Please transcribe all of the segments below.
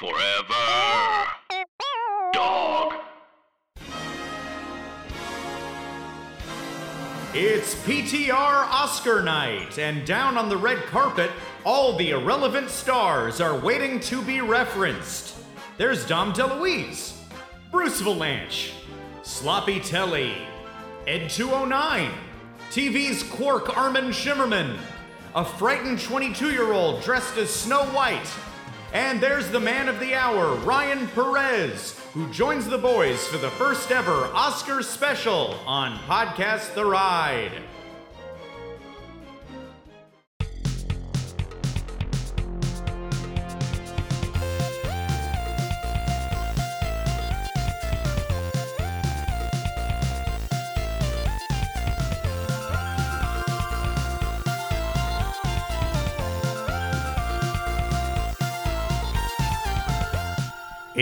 Forever. Dog. It's PTR Oscar night, and down on the red carpet, all the irrelevant stars are waiting to be referenced. There's Dom DeLuise, Bruce Vilanch, Sloppy Telly, Ed209, TV's Quark Armin Shimerman, a frightened 22 year old dressed as Snow White, and there's the man of the hour, Ryan Perez, who joins the boys for the first ever Oscar special on Podcast The Ride.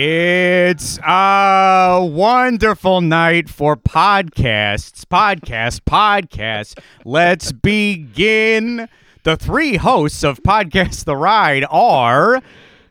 It's a wonderful night for podcasts, podcasts, podcasts. Let's begin. The three hosts of Podcast The Ride are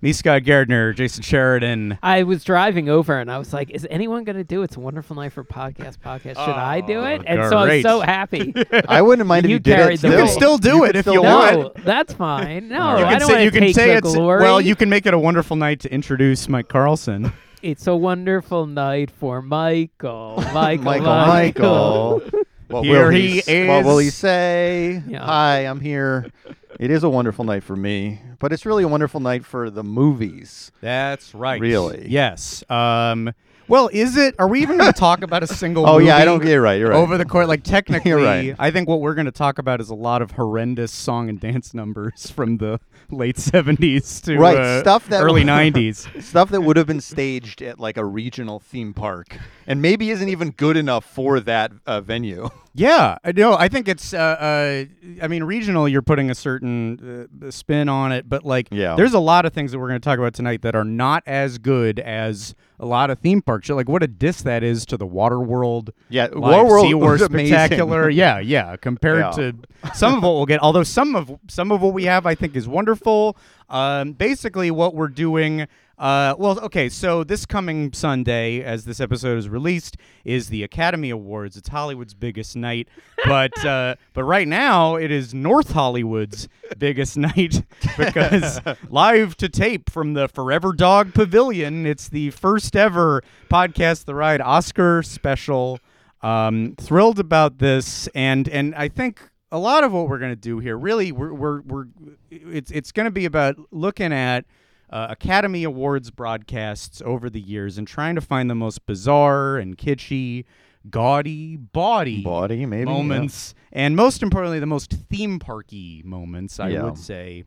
me, Scott Gardner, Jason Sheridan. I was driving over and I was like, "Is anyone going to do it? It's a Wonderful Night for Podcast Podcast? Should I do oh, it?" And so I was so happy. I wouldn't mind if You you did it. You still. can still do it if you do want. no, that's fine. No, You I can don't say you can take say the it's glory. well. You can make it a wonderful night to introduce Mike Carlson. It's a wonderful night for Michael. Michael. Michael, Michael. What Here will he is. What will he say? Yeah. Hi, I'm here. It is a wonderful night for me, but it's really a wonderful night for the movies. That's right. Really? Yes. Um. Well, is it? Are we even going to talk about a single? Oh yeah, I don't get it right. You're right. Over the court, like technically, right. I think what we're going to talk about is a lot of horrendous song and dance numbers from the late '70s to Right, uh, stuff that early '90s. Stuff that would have been staged at like a regional theme park, and maybe isn't even good enough for that uh, venue. Yeah, I know. I think it's. Uh, uh, I mean, regional. You're putting a certain uh, spin on it, but like, Yeah. there's a lot of things that we're going to talk about tonight that are not as good as a lot of theme parks. Like, what a diss that is to the Waterworld. Yeah, Live Waterworld SeaWorld was amazing. spectacular. yeah, yeah. Compared Yeah. to some of what we'll get, although some of some of what we have, I think, is wonderful. Um, basically, what we're doing. Uh, well, okay. So this coming Sunday, as this episode is released, is the Academy Awards. It's Hollywood's biggest night, but uh, but right now it is North Hollywood's biggest night because live to tape from the Forever Dog Pavilion. It's the first ever podcast, the ride Oscar special. Um, thrilled about this, and and I think a lot of what we're gonna do here, really, we're we're, we're it's it's gonna be about looking at. Uh, Academy Awards broadcasts over the years and trying to find the most bizarre and kitschy, gaudy, bawdy Body, maybe yeah. moments, and most importantly, the most theme parky moments. I Yeah. would say.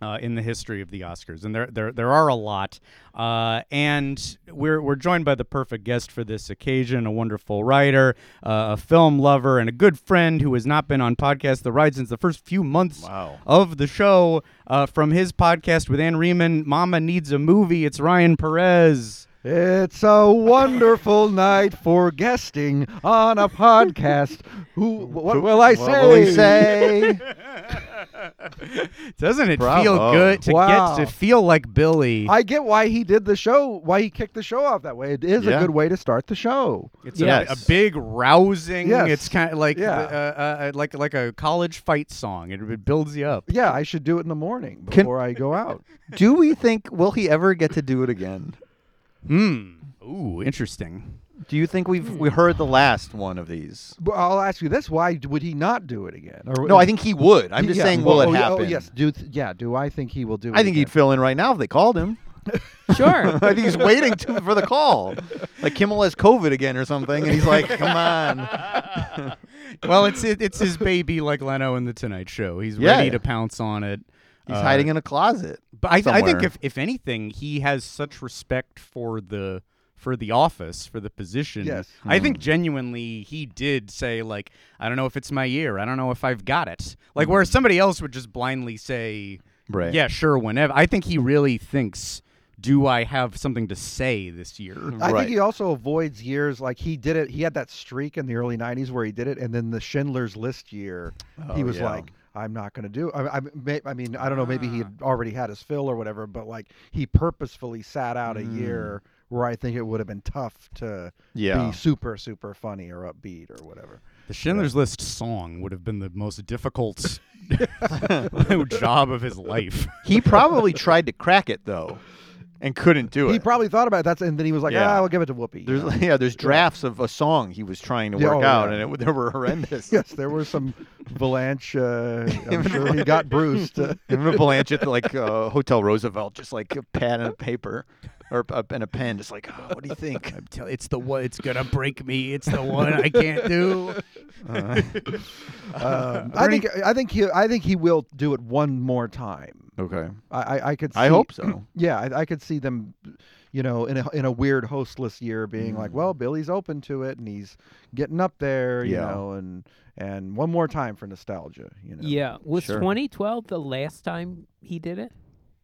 Uh, in the history of the Oscars, and there there there are a lot, uh, and we're we're joined by the perfect guest for this occasion, a wonderful writer, uh, a film lover, and a good friend who has not been on podcast the ride since the first few months Wow. of the show. Uh, from his podcast with Ann Riemann, "Mama Needs a Movie," it's Ryan Perez. It's a wonderful night for guesting on a podcast. Who? What will I say? What will he say? Doesn't it Bravo. feel good to Wow. get to feel like Billy? I get why he did the show. Why he kicked the show off that way. It is Yeah. a good way to start the show. It's Yes. a, a big rousing. Yes. It's kind of like Yeah. uh, uh, like like a college fight song. It, it builds you up. Yeah, I should do it in the morning Can- before I go out. Do we think will he ever get to do it again? Hmm. Ooh, interesting. Do you think we've we heard the last one of these? But I'll ask you this: Why would he not do it again? Or No, I think he would. I'm just Yeah, saying, well, will it oh, yeah, happen? Oh, yes. Do th- yeah? Do I think he will do? It I it think he'd fill in right now if they called him. Sure. I think he's waiting to, for the call. Like Kimmel has COVID again or something, and he's like, "Come on." well, it's it, it's his baby, like Leno in the Tonight Show. He's Yeah. ready to pounce on it. He's Uh, hiding in a closet. But I, I think if if anything, he has such respect for the for the office for the position. Yes. I think mm-hmm. genuinely he did say like, I don't know if it's my year. I don't know if I've got it. Like where somebody else would just blindly say, Right. yeah, sure, whenever. I think he really thinks, do I have something to say this year? I Right. think he also avoids years like he did it. He had that streak in the early '90s where he did it, and then the Schindler's List year, he Oh, was yeah. like, I'm not going to do. I, I, I mean, I don't know. Maybe he ah. had already had his fill or whatever, but like he purposefully sat out a year mm. where I think it would have been tough to Yeah. be super super funny or upbeat or whatever. The Schindler's List song would have been the most difficult job of his life. He probably tried to crack it though, and couldn't do it. He probably thought about that, and then he was like, Yeah. "Ah, I'll give it to Whoopi." there's yeah, there's drafts of a song he was trying to Yeah, work oh, out, yeah. and it, they were horrendous. yes, there were some Vilanch. Uh, I'm sure he got bruised. Uh, Him and Blanche at like uh, Hotel Roosevelt, just like a pad and a paper, or a, and a pen, just like, oh, what do you think? I'm tell- it's the one. It's gonna break me. It's the one I can't do. Uh-huh. um, uh, I think I think he I think he will do it one more time. Okay, I I, I could. See, I hope so. Yeah, I, I could see them, you know, in a in a weird hostless year, being like, mm. well, Billy's open to it, and he's getting up there, you Yeah. know, and and one more time for nostalgia, you know. Yeah. Was Sure. 2012 the last time he did it?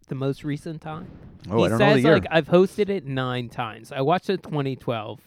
The most recent time? Oh, he I don't know says the year. like I've hosted it nine times. I watched the 2012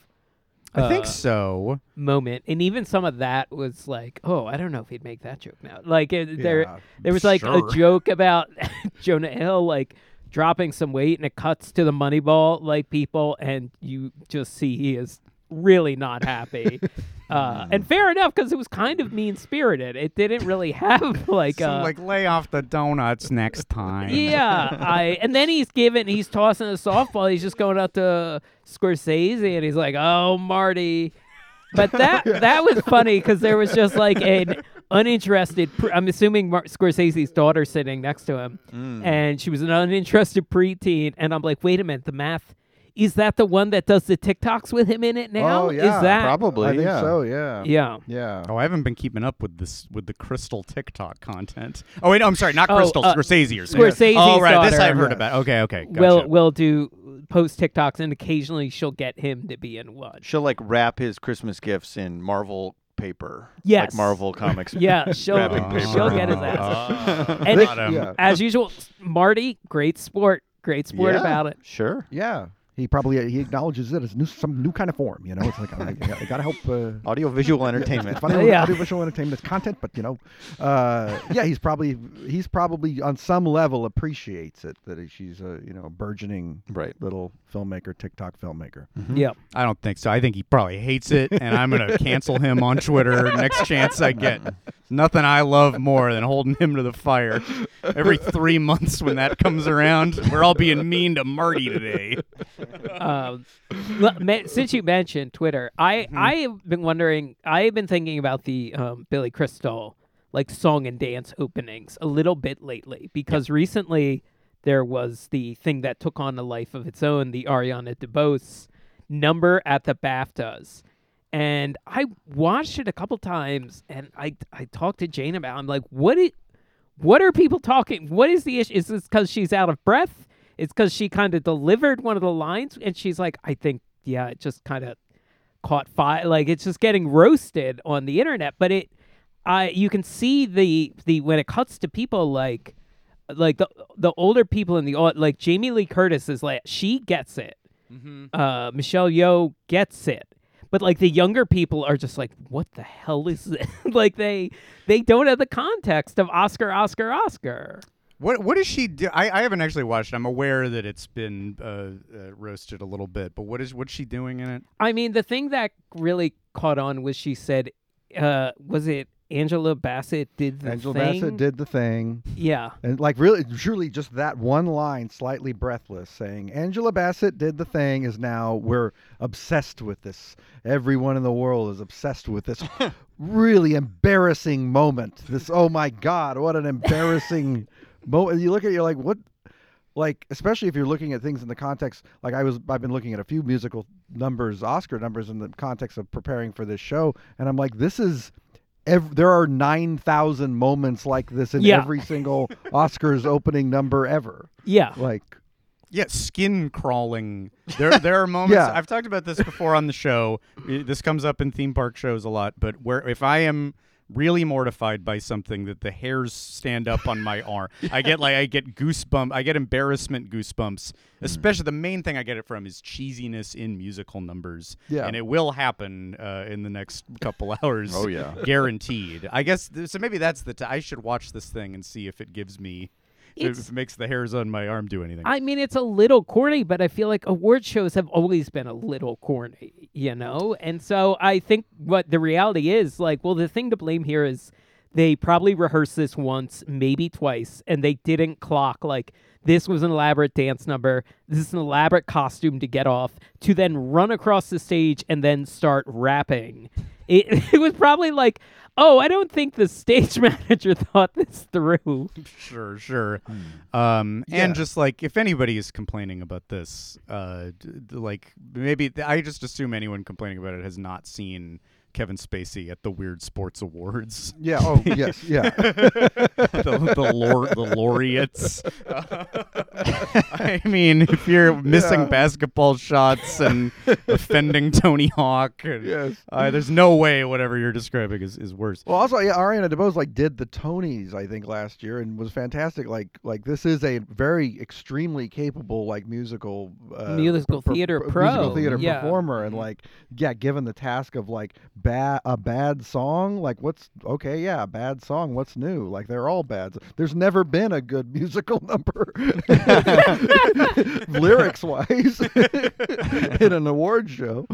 I think uh, so. moment, and even some of that was like, oh, I don't know if he'd make that joke now. Like it, there, there was like sure. a joke about Jonah Hill like dropping some weight, and it cuts to the Moneyball like people, and you just see he is really not happy. uh, and fair enough, because it was kind of mean spirited. It didn't really have like So, uh, like lay off the donuts next time. yeah, I and then he's giving he's tossing a softball. He's just going out to Scorsese and he's like, "Oh, Marty." But that that was funny because there was just like an uninterested. Pre- I'm assuming Mar- Scorsese's daughter sitting next to him, Mm. and she was an uninterested preteen. And I'm like, wait a minute, the math. Is that the one that does the TikToks with him in it now? Oh, yeah, Is that Probably, I think yeah. so. Yeah. Yeah. Yeah. Oh, I haven't been keeping up with this with the Crystal TikTok content. Oh wait, no, I'm sorry, not Oh, Crystal. uh, Scorsese. You're saying. Scorsese's Oh right, this. I've heard about. Okay, okay. Gotcha. Will will do post TikToks and occasionally she'll get him to be in one. She'll like wrap his Christmas gifts in Marvel paper. Yes. Like Marvel comics. Yeah, she'll Wrapping paper. she'll get his ass. And got it- him. yeah. As usual, Marty, great sport, great sport Yeah, about it. Sure. Yeah. He probably he acknowledges it as new, some new kind of form. You know, it's like I, I got to help. Uh, Audio visual entertainment. It's funny, Yeah. audiovisual entertainment is content, but you know, uh, yeah, he's probably he's probably on some level appreciates it that she's a you know burgeoning Right. little filmmaker, TikTok filmmaker. Yeah. I don't think so. I think he probably hates it, and I'm gonna cancel him on Twitter next chance I get. Nothing I love more than holding him to the fire. Every three months when that comes around, we're all being mean to Marty today. Um, since you mentioned Twitter, I I have been wondering. I have been thinking about the um, Billy Crystal like song and dance openings a little bit lately because recently there was the thing that took on a life of its own, the Ariana DeBose number at the BAFTAs. And I watched it a couple times, and I I talked to Jane about. it. I'm like, what it, what are people talking? What is the issue? Is this because she's out of breath? It's because she kind of delivered one of the lines, and she's like, I think, yeah, it just kind of caught fire. Like it's just getting roasted on the internet. But it, I, you can see the the when it cuts to people like, like the the older people in the like Jamie Lee Curtis is like she gets it. Uh, Michelle Yeoh gets it. But like the younger people are just like, what the hell is this? like they they don't have the context of Oscar, Oscar, Oscar. What what does she do? I, I haven't actually watched. I'm aware that it's been uh, uh, roasted a little bit, but what is what's she doing in it? I mean, the thing that really caught on was she said, uh, was it Angela Bassett did the thing. Angela thing? Bassett did the thing, Yeah. and like really, truly, just that one line, slightly breathless, saying Angela Bassett did the thing, is now we're obsessed with this. Everyone in the world is obsessed with this really embarrassing moment. This, oh my God, what an embarrassing moment! You look at it, you're like, what? Like, especially if you're looking at things in the context, like I was, I've been looking at a few musical numbers, Oscar numbers, in the context of preparing for this show, and I'm like, this is ev- there are 9,000 moments like this in Yeah. every single Oscars opening number ever. Yeah. Like, Yeah, skin crawling. There there are moments. Yeah. I've talked about this before on the show. This comes up in theme park shows a lot, but where if I am really mortified by something that the hairs stand up on my arm. I get like I get goosebumps. I get embarrassment goosebumps. Hmm. Especially the main thing I get it from is cheesiness in musical numbers. Yeah. and it will happen uh, in the next couple hours. Oh, yeah. guaranteed. I guess th- so. Maybe that's the. T- I should watch this thing and see if it gives me. It makes the hairs on my arm do anything. I mean, it's a little corny, but I feel like award shows have always been a little corny, you know? And so I think what the reality is like, well, the thing to blame here is they probably rehearsed this once, maybe twice, and they didn't clock like this was an elaborate dance number. This is an elaborate costume to get off, to then run across the stage and then start rapping. It, it was probably like, oh, I don't think the stage manager thought this through. Sure, sure. Hmm. Um, Yeah. and just like if anybody is complaining about this, uh, d- d- like maybe I just assume anyone complaining about it has not seen Kevin Spacey at the Weird Sports Awards. Yeah. Oh, yes. Yeah. the the, lor- the laureates. I mean, if you're missing Yeah. basketball shots and offending Tony Hawk, and, Yes. uh, there's no way whatever you're describing is, is worse. Well, also, yeah, Ariana DeBose like did the Tonys, I think, last year, and was fantastic. Like, like this is a very extremely capable like musical uh, Musical per- theater per- pro, musical theater yeah. performer, Mm-hmm. and like, yeah, given the task of like bad a bad song, like what's okay, yeah, a bad song, what's new? Like they're all bad. There's never been a good musical number, lyrics wise, in an award show.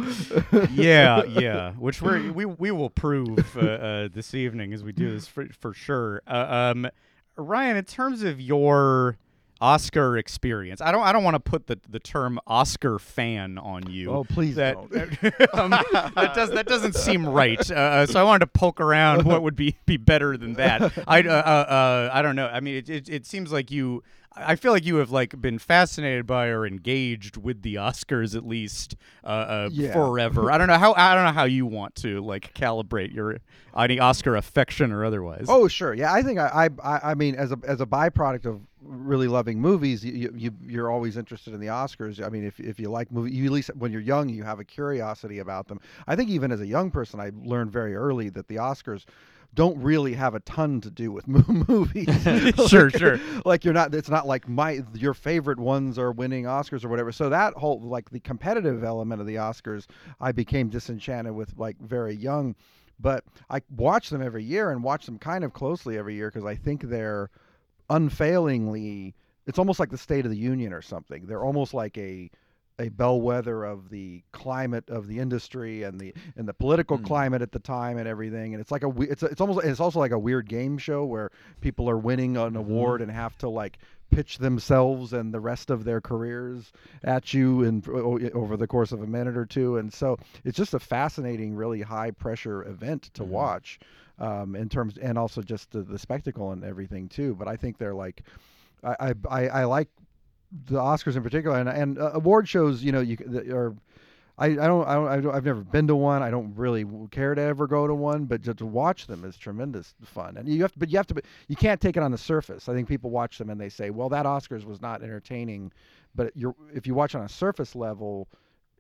yeah, yeah. Which we we we will prove uh, uh, this evening as we do this for for sure. Uh, um, Ryan, in terms of your Oscar experience, I don't I don't want to put the the term Oscar fan on you. Oh, please that, don't. um, that does that doesn't seem right. Uh, so I wanted to poke around what would be be better than that. I uh, uh, uh, I don't know. I mean, it, it it seems like you. I feel like you have like been fascinated by or engaged with the Oscars at least uh, uh, Yeah. forever. I don't know how I don't know how you want to like calibrate your any Oscar affection or otherwise. Oh, sure. Yeah, I think I, I, I mean, as a as a byproduct of really loving movies, you, you you're always interested in the Oscars. I mean, if if you like movies, you at least when you're young, you have a curiosity about them. I think even as a young person, I learned very early that the Oscars don't really have a ton to do with mo- movies. Sure, Like- sure. Like you're not. It's not like my your favorite ones are winning Oscars or whatever. So that whole like the competitive element of the Oscars, I became disenchanted with like very young. But I watch them every year and watch them kind of closely every year because I think they're unfailingly. It's almost like the State of the Union or something. They're almost like a a bellwether of the climate of the industry and the and the political hmm. climate at the time and everything. And it's like a it's a, it's almost it's also like a weird game show where people are winning an mm-hmm. award and have to like pitch themselves and the rest of their careers at you and over the course of a minute or two. And so it's just a fascinating really high pressure event to mm-hmm. watch um, in terms and also just the, the spectacle and everything too. But I think they're like I, I, I like the Oscars in particular, and, and uh, award shows, you know, you are. I, I don't I don't I I've never been to one. I don't really care to ever go to one, but just to watch them is tremendous fun. And you have to, but you have to, be, you can't take it on the surface. I think people watch them and they say, well, that Oscars was not entertaining, but you're if you watch on a surface level,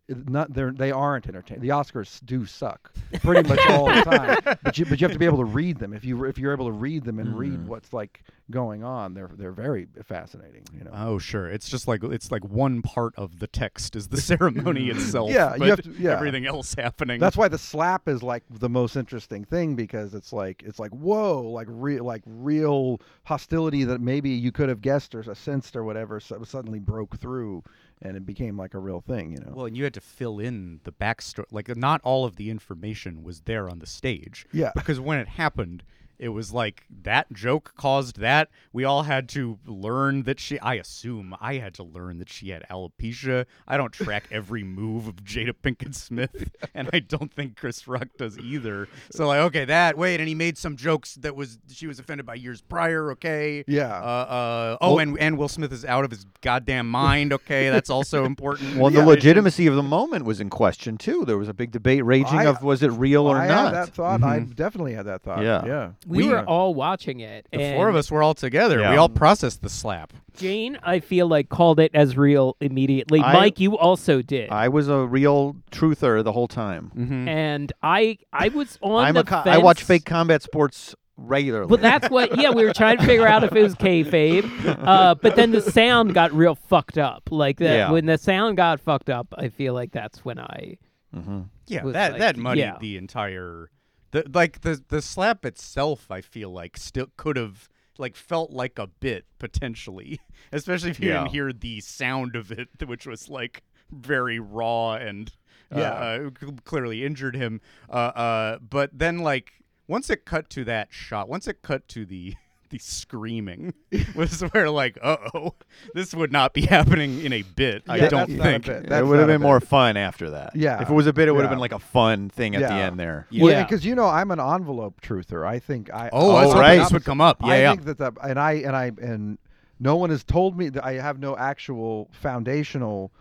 not they're they aren't entertaining. The Oscars do suck pretty much all the time, but you but you have to be able to read them. If you if you're able to read them and Mm-hmm. read what's like going on, they're they're very fascinating. You know. Oh sure, it's just like it's like one part of the text is the ceremony itself. Yeah, you have to- yeah. everything else happening. That's why the slap is like the most interesting thing because it's like it's like whoa, like real like real hostility that maybe you could have guessed or sensed or whatever so suddenly broke through and it became like a real thing, you know. Well, and you had to fill in the backstory. Like, not all of the information was there on the stage. Yeah. Because when it happened, it was like that joke caused that. We all had to learn that she. I assume I had to learn that she had alopecia. I don't track every move of Jada Pinkett Smith, and I don't think Chris Rock does either. So like, okay, that wait, and he made some jokes that was she was offended by years prior. Okay. Yeah. Uh, uh, oh, Well- and and Will Smith is out of his goddamn mind. Okay, that's also important. Well, Yeah. the legitimacy of the moment was in question too. There was a big debate raging I- of was it real or I not. had that thought. I definitely had that thought. Yeah. Yeah. We, We- were all watching it. The and four of us were all together. We all processed the slap. Jane, I feel like called it as real immediately. I- Mike, you also did. I was a real truther the whole time. Mm-hmm. and I I was on I'm the a co- fence. I watch fake combat sports regularly. Well, that's what. Yeah, we were trying to figure out if it was kayfabe, uh, but then the sound got real fucked up. Like that Yeah. when the sound got fucked up, I feel like that's when I. hmm Yeah, was that like- that muddied yeah. the entire the like the the slap itself I feel like still could have like felt like a bit potentially, especially if you Yeah. didn't hear the sound of it which was like very raw and uh, Yeah. uh, clearly injured him uh uh but then like once it cut to that shot, once it cut to the the screaming was where like, uh-oh, this would not be happening in a bit. I Yeah, don't that's not a think. bit. it That's would have a been bit. more fun after that. Yeah. If it was a bit, it would have Yeah. been like a fun thing at the Yeah. end there. Yeah. because you know I'm an envelope truther. I think I. Oh, I was Oh, hoping right. this would come up. Yeah, I yeah. think that the and I and I and no one has told me that I have no actual foundational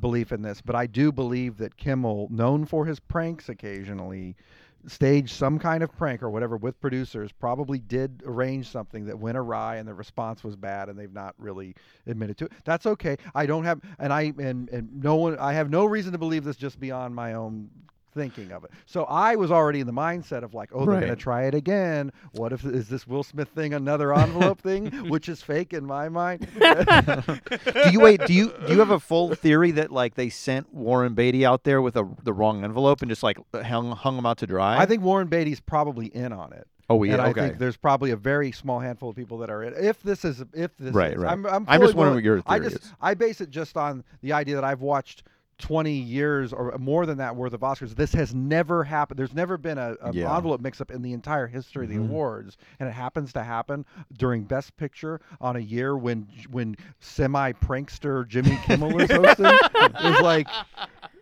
belief in this, but I do believe that Kimmel, known for his pranks occasionally, staged some kind of prank or whatever with producers, probably did arrange something that went awry and the response was bad and they've not really admitted to it. That's okay. I don't have and I and and no one I have no reason to believe this just beyond my own thinking of it. So I was already in the mindset of like, oh, they're going to try it again. What if is this Will Smith thing another envelope thing, which is fake in my mind? do you wait? Do you do you have a full theory that like they sent Warren Beatty out there with a the wrong envelope and just like hung hung him out to dry? I think Warren Beatty's probably in on it. Oh yeah. and I okay. think there's probably a very small handful of people that are in. If this is, if this Right, is, right. I'm, I'm, I'm just wondering willing- what your I just, is. I base it just on the idea that I've watched 20 years or more than that worth of Oscars. This has never happened. There's never been a, a Yeah. envelope mix-up in the entire history of the Mhm. awards, and it happens to happen during Best Picture on a year when when semi prankster Jimmy Kimmel is hosting. it's like.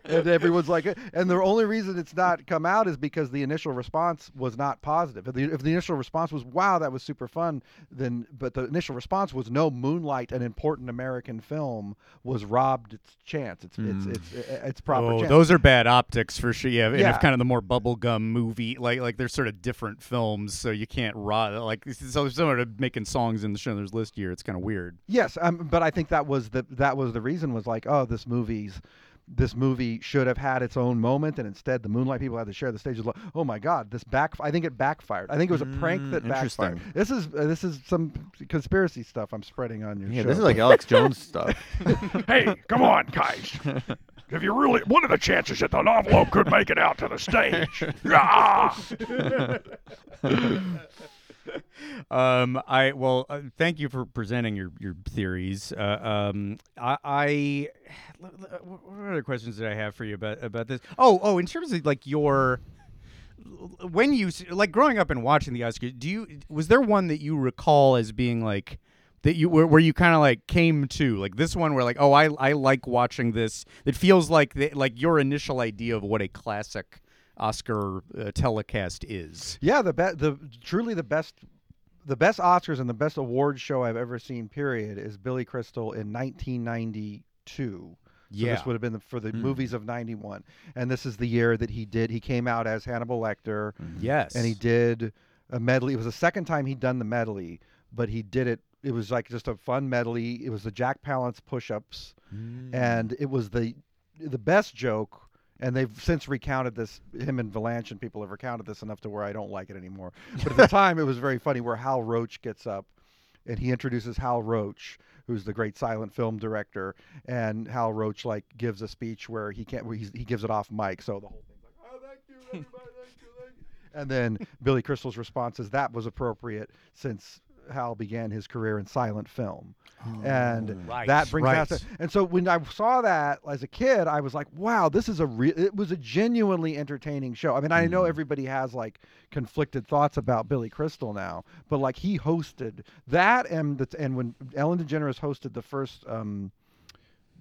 And everyone's like, and the only reason it's not come out is because the initial response was not positive. If the, if the initial response was, "Wow, that was super fun," then, but the initial response was, "No, Moonlight, an important American film, was robbed its chance. It's it's it's it's, it's proper oh, chance." those are bad optics for sure. Yeah, and Yeah. if kind of the more bubblegum movie, like like they're sort of different films, so you can't rob like so similar to making songs in the Schindler's List year. It's kind of weird. Yes, um, but I think that was the that was the reason was like, oh, this movie's this movie should have had its own moment, and instead the Moonlight people had to share the stage. It's Like, oh my God, this back! I think it backfired. I think it was a prank Mm, that backfired. This is uh, this is some conspiracy stuff I'm spreading on your yeah, show. this is like Alex Jones stuff. Hey, come on, guys. If you really, what are the chances that the envelope could make it out to the stage? Yeah. Um, I well, uh, thank you for presenting your your theories. Uh, um, I, I what other questions did I have for you about about this? Oh, oh, in terms of like your when you like growing up and watching the Oscars, do you was there one that you recall as being like that you where, where you kind of like came to like this one where like oh I I like watching this. It feels like the, like your initial idea of what a classic Oscar uh, telecast is. Yeah, the be- the truly the best the best Oscars and the best awards show I've ever seen. Period is Billy Crystal in 1992. So Yeah. this would have been the, for the Hmm. movies of '91, and this is the year that he did. He came out as Hannibal Lecter, Yes, and he did a medley. It was the second time he'd done the medley, but he did it. It was like just a fun medley. It was the Jack Palance push-ups, and it was the the best joke. And they've since recounted this. Him and Vilanch and people have recounted this enough to where I don't like it anymore. But at the time, it was very funny. Where Hal Roach gets up, and he introduces Hal Roach, who's the great silent film director, and Hal Roach like gives a speech where he can't. Where he's, he gives it off mic, so the whole thing's like, "Oh, thank you, everybody, thank you, thank you." And then Billy Crystal's response is that was appropriate since Hal began his career in silent film. and Oh, right, that brings right. out the- and so when I saw that as a kid, I was like, "Wow, this is a real." It was a genuinely entertaining show. I mean, I Mm-hmm. know everybody has like conflicted thoughts about Billy Crystal now, but like he hosted that, and the, and when Ellen DeGeneres hosted the first um,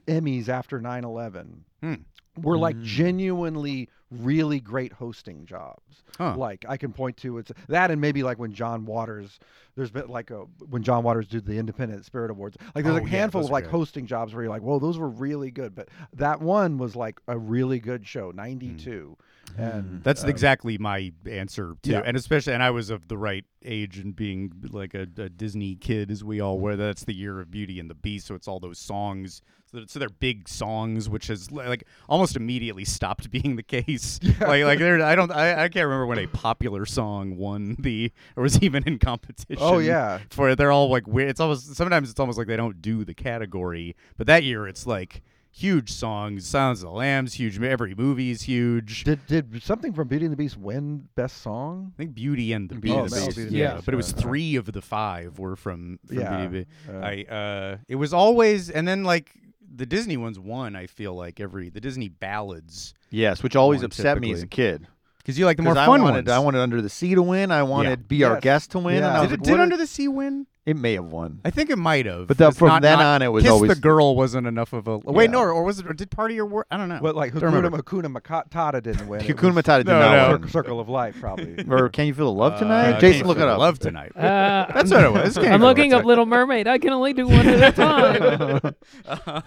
Emmys after 9/11, Hmm. were like genuinely really great hosting jobs. Huh. Like I can point to it's that and maybe like when John Waters there's been like a when John Waters did the Independent Spirit Awards. Like there's Oh, a yeah, handful of like good. hosting jobs where you're like, "Whoa, those were really good." But that one was like a really good show, hmm. 92. And That's um, exactly my answer too, yeah. and especially, and I was of the right age and being like a, a Disney kid, as we all were. That's the year of Beauty and the Beast, so it's all those songs. So, so they're big songs, which has like almost immediately stopped being the case. Like, like there, I don't, I, I can't remember when a popular song won the or was even in competition. Oh, yeah. for it. They're all like weird. It's almost sometimes it's almost like they don't do the category, but that year it's like huge songs. Sounds of the Lambs, huge. Every movie is huge. Did did something from Beauty and the Beast win best song? I think Beauty and the Beauty and Beast. the Beast, Beauty and yeah, Beast, but it was right, right. three of the five were from, from Yeah, Beauty and the Beast. uh, I uh, it was always, and then like the Disney ones won. I feel like every the Disney ballads Yes, which always One upset me as a kid. because you like the more 'Cause I fun wanted, ones. I wanted Under the Sea to win. I wanted Be Our Yes. Guest to win. And Yeah. I was Did, it, like, did Under the Sea win? It may have won. I think it might have. But the- It's from not- then not- on, it was Kiss always- the Girl wasn't enough of a wait. Yeah. No, or was it? Or did Part of Your work? I don't know. But like Don't Hakuna, remember. Hakuna Matata didn't win. It Hakuna was Matata did No, not no. win. Circle of Life, probably. Or Can You Feel the Love Uh, Tonight? Can't Jason, look Feel it up. Love tonight. Uh, That's what it was. Can't I'm Feel looking Love up Little Mermaid. I can only do one at a time.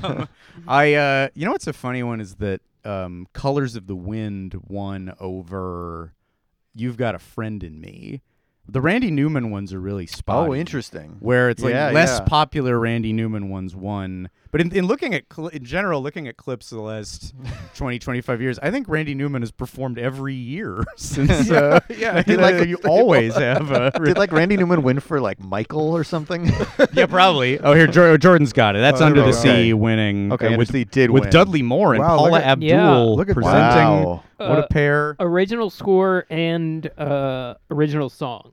um, I uh, you know what's a funny one is that um, Colors of the Wind won over You've Got a Friend in Me. The Randy Newman ones are really oh, spotty. Oh, interesting. Where it's like Yeah, less yeah. popular Randy Newman ones won. But in, in looking at cl- in general, looking at clips of the last 20, 25 years, I think Randy Newman has performed every year since. uh, yeah. Did, like, you always have. Uh, Did like Randy Newman win for like Michael or something? yeah, probably. Oh, here Jor- Jordan's got it. That's Oh, Under the okay. Sea winning. Okay, uh, with, the did with win. Dudley Moore and Wow, look Paula at- Abdul Yeah. Look at that. presenting. Wow. What a Uh, pair! original score and uh, original song.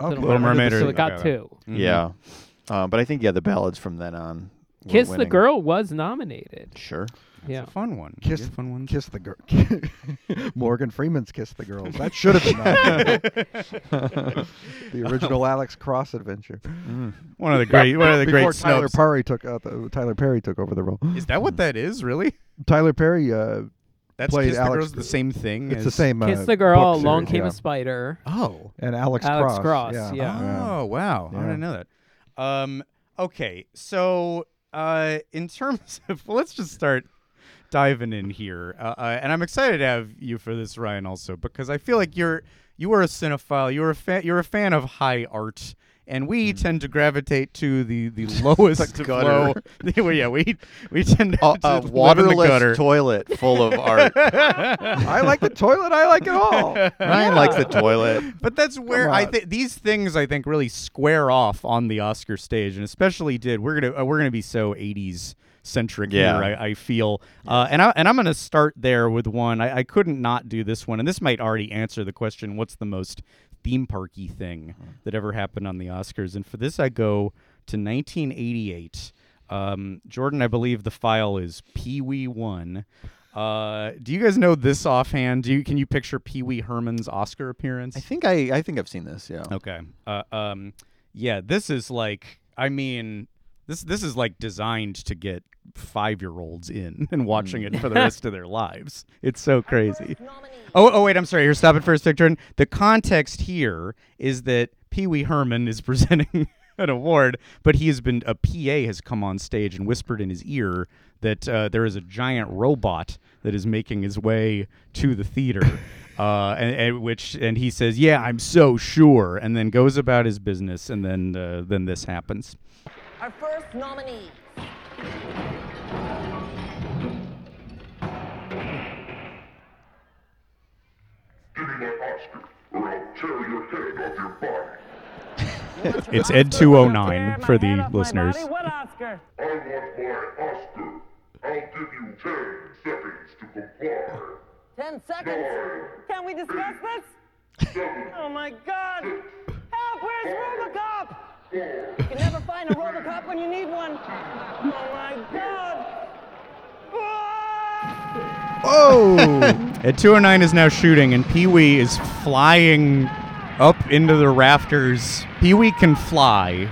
Okay. Little Little Mermaid So it got okay. two. Mhm. Yeah. Um, but I think yeah, the ballads from then on. Were Kiss the. Girl was nominated. Sure. Yeah. A fun one. Kiss, the fun one. kiss the girl. Morgan Freeman's Kiss the Girls. That should have been nominated. the original Alex Cross adventure. One of the great. One of the Before great Tyler snubs. Perry took uh, the, Tyler Perry took over the role. Is that what that is? Really? Tyler Perry. Uh, That's Played Kiss the Girls the same thing. it's as, the same. Uh, Kiss the Girl, book Long Came yeah. a Spider. Oh. And Alex, Alex Cross. Cross, Yeah. yeah. Oh wow! I didn't know that. Um, okay, so uh, in terms of, well, let's just start diving in here, uh, uh, and I'm excited to have you for this, Ryan, also because I feel like you're you are a cinephile, you're a fan, you're a fan of high art. And we tend to gravitate to the, the lowest The flow. gutter. well, yeah, we we tend to, A, to a live in the waterless toilet full of art. I like the toilet. I like it all. Ryan likes the toilet. But that's where I think these things I think really square off on the Oscar stage, and especially did we're gonna uh, we're gonna be so '80s centric Yeah. here. I, I feel, uh, and I and I'm gonna start there with one. I, I couldn't not do this one, and this might already answer the question: What's the most theme parky thing that ever happened on the Oscars? And for this, I go to 1988. Um, Jordan, I believe the file is Pee Wee One. Uh, do you guys know this offhand? Do you can you picture Pee Wee Herman's Oscar appearance? I think I I think I've seen this. Yeah. Okay. Uh, um, yeah, this is like, I mean, this this is like designed to get five year olds in and watching it for the rest of their lives. It's so crazy. Oh, oh, wait, I'm sorry. Here, stop it for a sec, Jordan. The context here is that Pee Wee Herman is presenting an award, but he has been a PA has come on stage and whispered in his ear that uh, there is a giant robot that is making his way to the theater. Uh, and, and which and he says, "Yeah, I'm so sure," and then goes about his business, and then uh, then this happens. Our first nominee. Give me my Oscar, or I'll tear your head off your body. It's Ed 209 for the listeners. What Oscar? I want my Oscar. I'll give you ten seconds to comply. Ten seconds. Nine, Can we discuss this? seven, Oh my God! Help! Where's Robocop? Four, You can never find a Robocop when you need one. Oh my God! Oh, Ed 209 is now shooting, and Pee Wee is flying up into the rafters. Pee Wee can fly,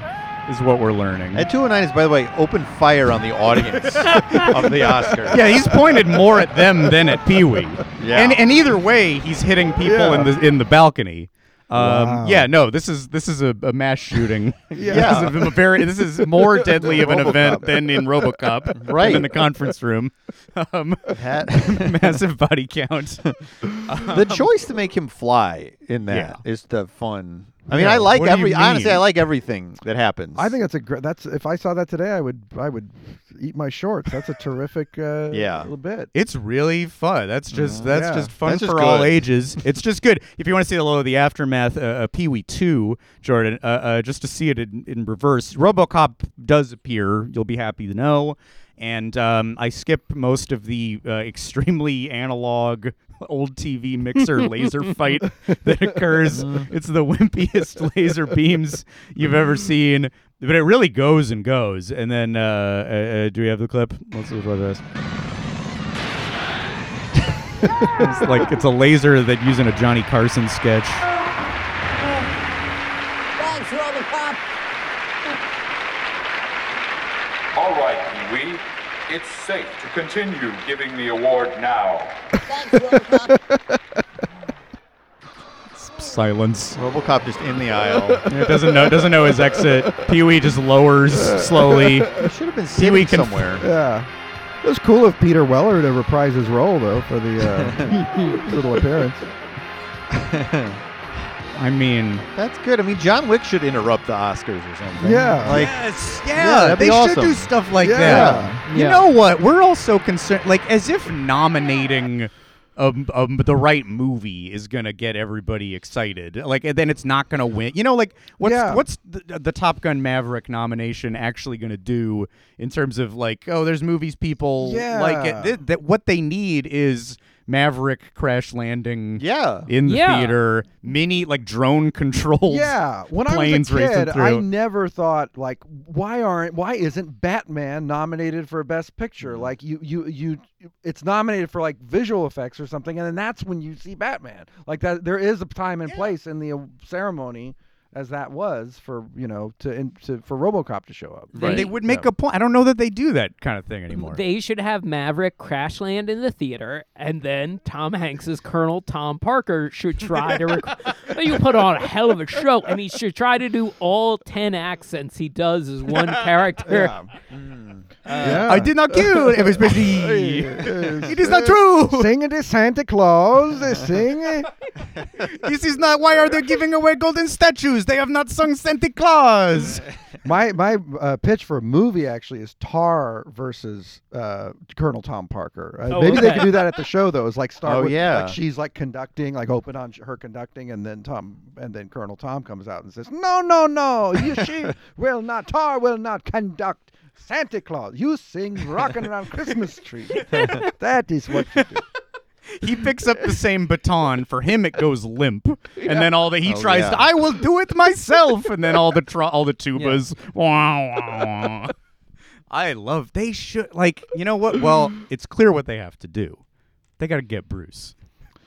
is what we're learning. Ed 209 is, by the way, open fire on the audience of the Oscars. yeah, he's pointed more at them than at Pee Wee. Yeah. And and either way, he's hitting people in the in the balcony. Um, Wow. Yeah, no, this is this is a, a mass shooting. Yeah. this is a very this is more deadly of an event than in RoboCop, Right. In the conference room, um, massive body count. the choice to make him fly in that is Yeah. the fun. I mean, Yeah, I like what every. Honestly, I like everything that happens. I think that's a great. That's if I saw that today, I would I would eat my shorts. That's a terrific uh, Yeah. little bit. It's really fun. That's just that's Yeah. just fun That's just for all ages. It's just good. If you want to see a little of the aftermath, uh, uh, Pee Wee Two, Jordan, uh, uh, just to see it in, in reverse. RoboCop does appear. You'll be happy to know. And um, I skip most of the uh, extremely analog old TV mixer laser fight that occurs. It's the wimpiest laser beams you've ever seen, but it really goes and goes. And then, uh, uh, uh, do we have the clip? Let's let's watch this. it's like it's a laser that using a Johnny Carson sketch. Thanks, Robocop. All right, Pee-wee. It's safe to continue giving the award now. Thanks, Robocop. Silence. RoboCop just in the aisle. It doesn't know doesn't know his exit. Pee Wee just lowers slowly. It should have been Pee-wee can- somewhere. Yeah. It was cool if Peter Weller to reprise his role though for the uh, little appearance. I mean, That's good. I mean, John Wick should interrupt the Oscars or something. Yeah. Like, yes, yeah, yeah, that'd be they should do stuff like Yeah. that. You Yeah. know what? We're also concerned, like as if nominating. Um, um, the right movie is gonna get everybody excited. Like, and then it's not gonna win. You know, like what's Yeah. what's the, the Top Gun Maverick nomination actually gonna do in terms of like, oh, there's movies people like. Yeah. It, th- that what they need is Maverick crash landing. yeah. in the Yeah. theater, mini like drone controlled. Yeah, when I was a racing kid, I never thought like, why aren't, why isn't Batman nominated for Best Picture? Mm. Like you, you, you, it's nominated for like visual effects or something, and then that's when you see Batman. Like that, there is a time and place in the uh, ceremony, as that was for you know to, in, to for RoboCop to show up. And they would make a point. I don't know that they do that kind of thing anymore. They should have Maverick crash land in the theater, and then Tom Hanks's Colonel Tom Parker should try to. Rec- you put on a hell of a show, and he should try to do all ten accents he does as one character. Mm. Uh, yeah, I did not kill. It was basically. it is not uh, true. Sing it is Santa Claus. They sing. it. this is not. Why are they giving away golden statues? They have not sung Santa Claus. My my uh, pitch for a movie actually is Tar versus uh, Colonel Tom Parker. Uh, Oh, maybe they could do that at the show though. Is like start Oh, with yeah. like she's like conducting, like open on her conducting, and then Tom and then Colonel Tom comes out and says, "No, no, no, you she will not. Tar will not conduct." Santa Claus, you sing rocking around Christmas tree. that is what you do. He picks up the same baton. For him, it goes limp, and then all the he Oh, tries yeah. to. I will do it myself, and then all the tr- all the tubas. Wah, wah, wah. I love. They should like. You know what? Well, it's clear what they have to do. They got to get Bruce.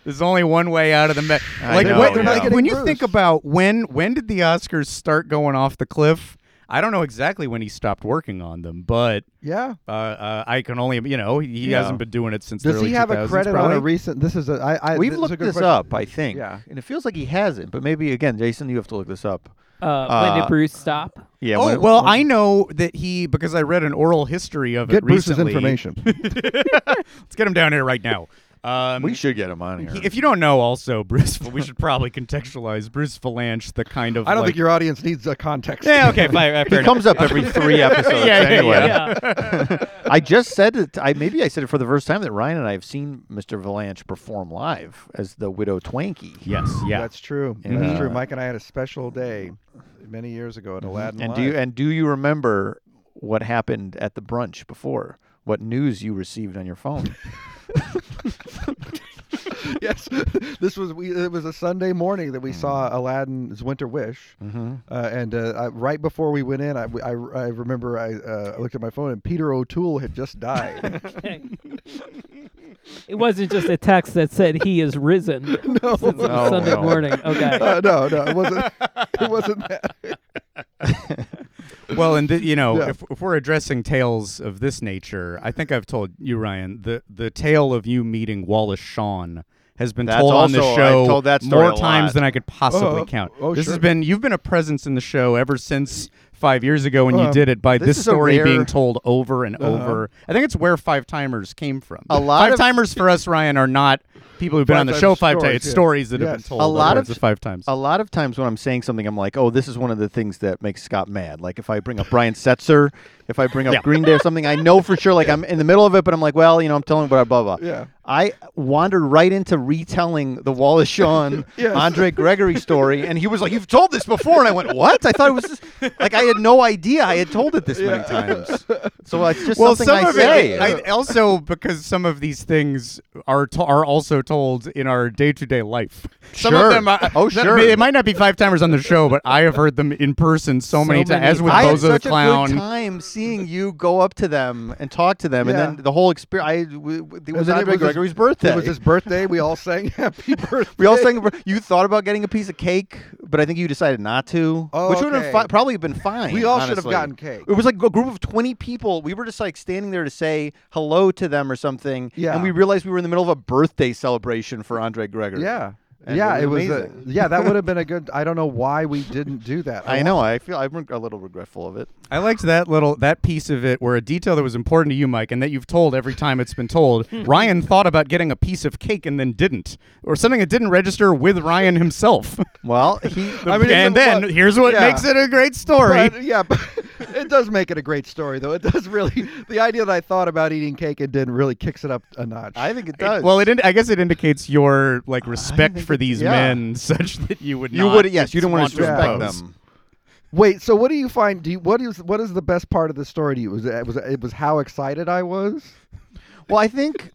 There's only one way out of the mess. Like, know, what- yeah. like Getting when you Bruce. think about when when did the Oscars start going off the cliff? I don't know exactly when he stopped working on them, but Yeah. uh, uh, I can only you know he Yeah. hasn't been doing it since. Does the early he have a 2000s, credit on a recent? This is a. I. I We've this a looked good this question. up, I think. Yeah. And it feels like he hasn't, but maybe again, Jason, you have to look this up. Uh, when Uh, did Bruce stop? Yeah. Oh when it- well, when- I know that he because I read an oral history of Get it Bruce's recently. information. Let's get him down here right now. Um, we should get him on here. he- if you don't know, also Bruce, we should probably contextualize Bruce Vilanch, the kind of I don't like, think your audience needs a context. Yeah, okay, fine. he fair enough. comes up every three episodes Yeah, yeah, anyway. Yeah. I just said it. I maybe I said it for the first time that Ryan and I have seen Mr. Vilanch perform live as the widow Twankey. Yes, yeah. That's true. And, That's true. uh, Mike and I had a special day many years ago at Aladdin And Live. do you and do you remember what happened at the brunch before? What news you received on your phone? yes, this was we. It was a Sunday morning that we saw Mm-hmm. Aladdin's Winter Wish, uh, and uh, I, right before we went in, I, I, I remember I uh, looked at my phone and Peter O'Toole had just died. It wasn't just a text that said he is risen no, since No, Sunday no. morning. Okay. uh, no, no, it wasn't. It wasn't that. Well, and th- you know, Yeah. if, if we're addressing tales of this nature, I think I've told you, Ryan, the the tale of you meeting Wallace Shawn has been That's told on this also- I've show told that more times lot. than I could possibly Oh, count. oh, this sure. has been you've been a presence in the show ever since five years ago when you Uh, did it. By this this, story rare- being told over and Uh-huh. over, I think it's where five timers came from. A lot five of- timers for us, Ryan, are not people who've been on the show times five times. It's yeah. stories that have been told A lot upwards of- five times. A lot of times when I'm saying something, I'm like, oh, this is one of the things that makes Scott mad. Like if I bring up Brian Setzer, if I bring up Yeah. Green Day or something, I know for sure, like I'm in the middle of it, but I'm like, well, you know, I'm telling blah, blah, blah. Yeah. I wandered right into retelling the Wallace Shawn Yes. Andre Gregory story, and he was like, "You've told this before," and I went, "What?" I thought it was just, like I had no idea I had told it this many times. So it's just well, something some I of say. it, I, also because some of these things are to, are also told in our day to day life. Some Sure. of them, are, Oh, that- sure. It might not be five timers on the show, but I have heard them in person so, So many times. As with I had Bozo the such a Clown. good time seeing you go up to them and talk to them, Yeah. and then the whole experience. I w- w- it was then it Andre was his- Gregory's birthday. It was his birthday. We all sang happy birthday. we all sang. You thought about getting a piece of cake, but I think you decided not to, Oh, which would have fi- probably been fine. We all should have gotten cake. It was like a group of twenty people. We were just like standing there to say hello to them or something, Yeah. and we realized we were in the middle of a birthday celebration for Andre Gregory. Yeah. And yeah, it it was was. a- yeah, that would have been a good. I don't know why we didn't do that. I know. I feel I'm a little regretful of it. I liked that little that piece of it where a detail that was important to you, Mike, and that you've told every time it's been told. Ryan thought about getting a piece of cake and then didn't, or something that didn't register with Ryan himself. Well, he. I mean, and then but- here's what yeah. makes it a great story. But, yeah, but it does make it a great story, though. It does really. The idea that I thought about eating cake and didn't really kicks it up a notch. I think it It- does. well, it ind- I guess it indicates your like respect think for it- these yeah. men, such that you would you not would. Yes, you didn't want to want disrespect impose. them. Wait, so what do you find? Do you, what is what is the best part of the story to you? Was it was it, it was how excited I was? Well, I think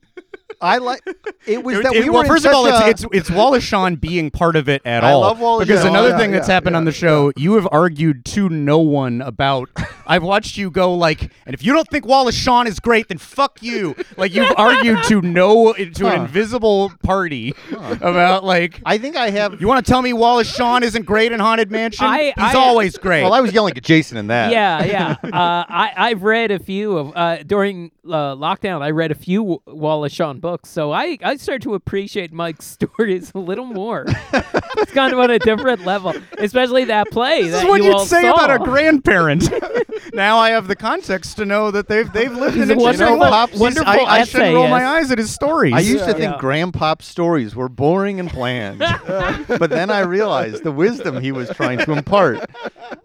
I like. It was It- that it- we well, were in first of all, a- it's, it's it's Wallace Shawn being part of it at I all. love Wallace because Shawn. another Yeah, thing that's yeah, happened on the show, you have argued to no one about. I've watched you go like, and if you don't think Wallace Shawn is great, then fuck you. Like you've argued to no to Huh. an invisible party about like. I think I have. You want to tell me Wallace Shawn isn't great in Haunted Mansion? I- He's I- always great. Well, I was yelling at Jason in that. Yeah, yeah. uh, I I've read a few of uh, during uh, lockdown. I read a few W- Wallace Shawn books, so I I started to appreciate Mike's stories a little more. it's kind of on a different level, especially that play this that is what you you'd all say saw. about a grandparent. now I have the context to know that they've they've lived in an a interesting wonderful- life. wonderful I, I shouldn't roll my eyes at his stories. I used to think Yeah. Grandpop's stories were boring and bland, but then I realized the wisdom he was trying to impart.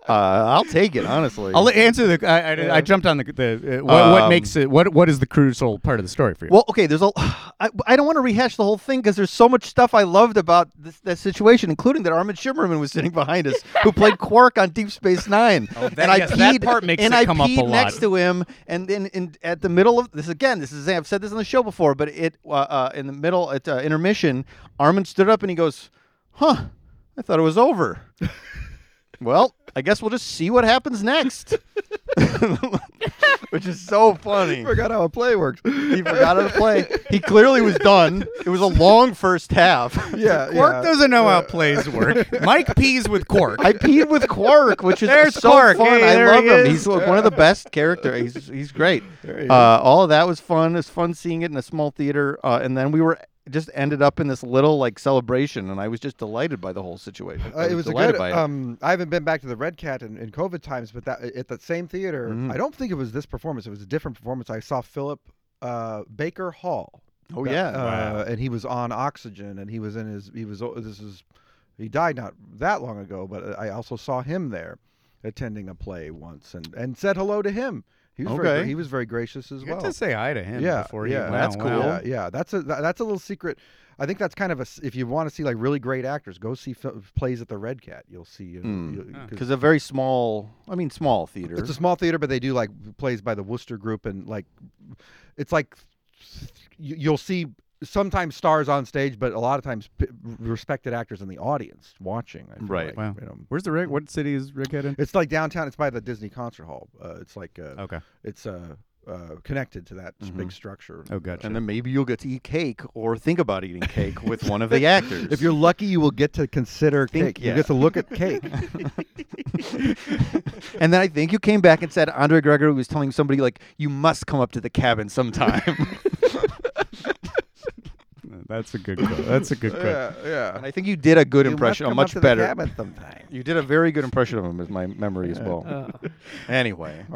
Uh, I'll take it honestly. I'll answer the. I, I, I jumped on the. the uh, what, what Um, makes it? What What is the crucial part of the story for you? Well, okay, there's a. I, I don't want to rehash the whole thing because there's so much stuff I loved about this, that situation, including that Armin Shimerman was sitting behind us, who played Quark on Deep Space Nine. Oh, that- and I yes, peed, that part makes and it I come up a peed next to him, and then in, at the middle of this again, this is I've said this on the show before, but it uh, uh, in the middle at uh, intermission, Armin stood up and he goes, "Huh, I thought it was over." well, I guess we'll just see what happens next. Which is so funny. He forgot how a play works. He forgot how to play. He clearly was done. It was a long first half. yeah, Quark yeah. doesn't know how plays work. Mike pees with Quark. I peed with Quark, which is There's so Quark. fun. Hey, I love he him. is. He's one of the best characters. He's he's great. He Uh, all of that was fun. It was fun seeing it in a small theater, uh, and then we were just ended up in this little like celebration, and I was just delighted by the whole situation. Uh, I it was a good. by it. Um, I haven't been back to the Red Cat in, in COVID times, but that at that same theater, Mhm. I don't think it was this performance. It was a different performance. I saw Philip uh, Baker Hall. oh That- yeah, uh, and he was on oxygen, and he was in his. He was. This is. He died not that long ago, but I also saw him there, attending a play once, and and said hello to him. He was very. Okay. gra- He was very gracious as You well. get to say hi to him yeah, before yeah, he. That's cool. wow. Yeah, yeah, that's a that's a little secret. I think that's kind of a If you want to see like really great actors, go see fil- plays at the Red Cat. You'll see. Hmm. you'll- 'cause because a very small. I mean, small theater. it's a small theater, but they do like plays by the Wooster Group, and like it's like you, you'll see sometimes stars on stage, but a lot of times p- respected actors in the audience watching. I feel Right. like, Wow. you know. Where's the rig? What city is Rick in? It's like downtown. It's by the Disney Concert Hall. Uh, it's like uh, Okay. it's uh, uh, connected to that s- big structure. Oh, gotcha. and then maybe you'll get to eat cake or think about eating cake with one of the actors. If you're lucky, you will get to consider Think- cake. You get to look at cake. and then I think you came back and said Andre Gregory was telling somebody like you must come up to the cabin sometime. That's a good. Quote. That's a good quote. Yeah, yeah. And I think you did a good You impression, must a come up much to better. cabin sometime. You did a very good impression of him, is my memory as well. Uh, Anyway, Hey,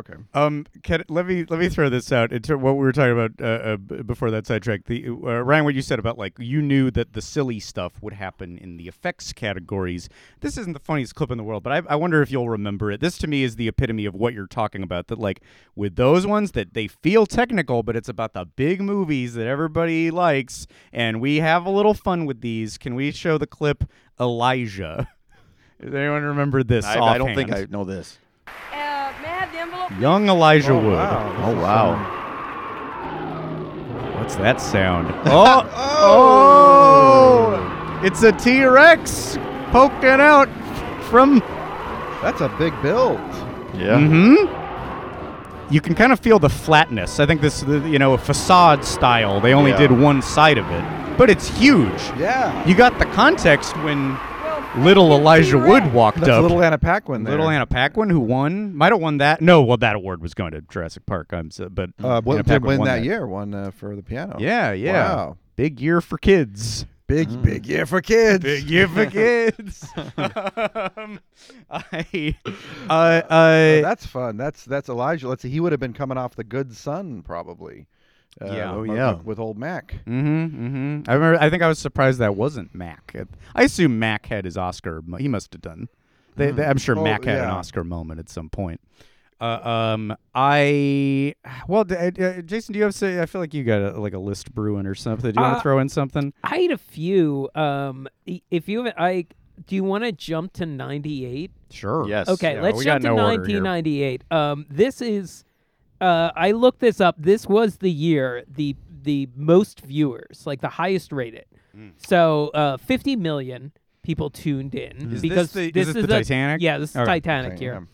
Okay. Um, can, let me let me throw this out into what we were talking about uh, uh, before that sidetrack. The uh, Ryan, what you said about like you knew that the silly stuff would happen in the effects categories. This isn't the funniest clip in the world, but I, I wonder if you'll remember it. This to me is the epitome of what you're talking about. That like with those ones that they feel technical, but it's about the big movies that everybody likes, and we have a little fun with these. Can we show the clip Elijah? Does anyone remember this? I, I don't think I know this. Young Elijah Wood. Oh wow! What's that sound? Oh, oh! It's a T Rex poking out from. That's a big build. Yeah. Mm-hmm. You can kind of feel the flatness. I think this, you know, a facade style. They only Yeah. did one side of it, but it's huge. Yeah. You got the context when little Elijah Wood walked That's up. little Anna Paquin there. Little Anna Paquin, who won, might have won that. No, well, that award was going to Jurassic Park. I'm so, but Uh, what Anna did Paquin win won that, year? Won uh, for the piano. Yeah, yeah. Wow. Big year for kids. Big, big year for kids. Big year for kids. um, I, uh, uh, Oh, that's fun. That's that's Elijah. Let's see. He would have been coming off the Good Son probably. Uh, Yeah. with- Oh, yeah. with, with old Mac. Mm-hmm, mm-hmm. I remember. I think I was surprised that wasn't Mac. I assume Mac had his Oscar. He must have done. They, they- I'm sure Oh, Mac had an. Oscar moment at some point. Uh, um, I well, d- uh, uh, Jason, do you have say? I feel like you got a, like a list brewing or something. Do you want Uh, to throw in something? I had a few. Um, if you have, I do you want to jump to ninety eight? Sure. Yes. Okay, Yeah, let's jump got to no 1998. Um, this is, uh, I looked this up. This was the year the the most viewers, like the highest rated. So, uh, 50 million people tuned in. Is this because the- is this this is the Titanic? Yeah, this is Okay. Titanic here.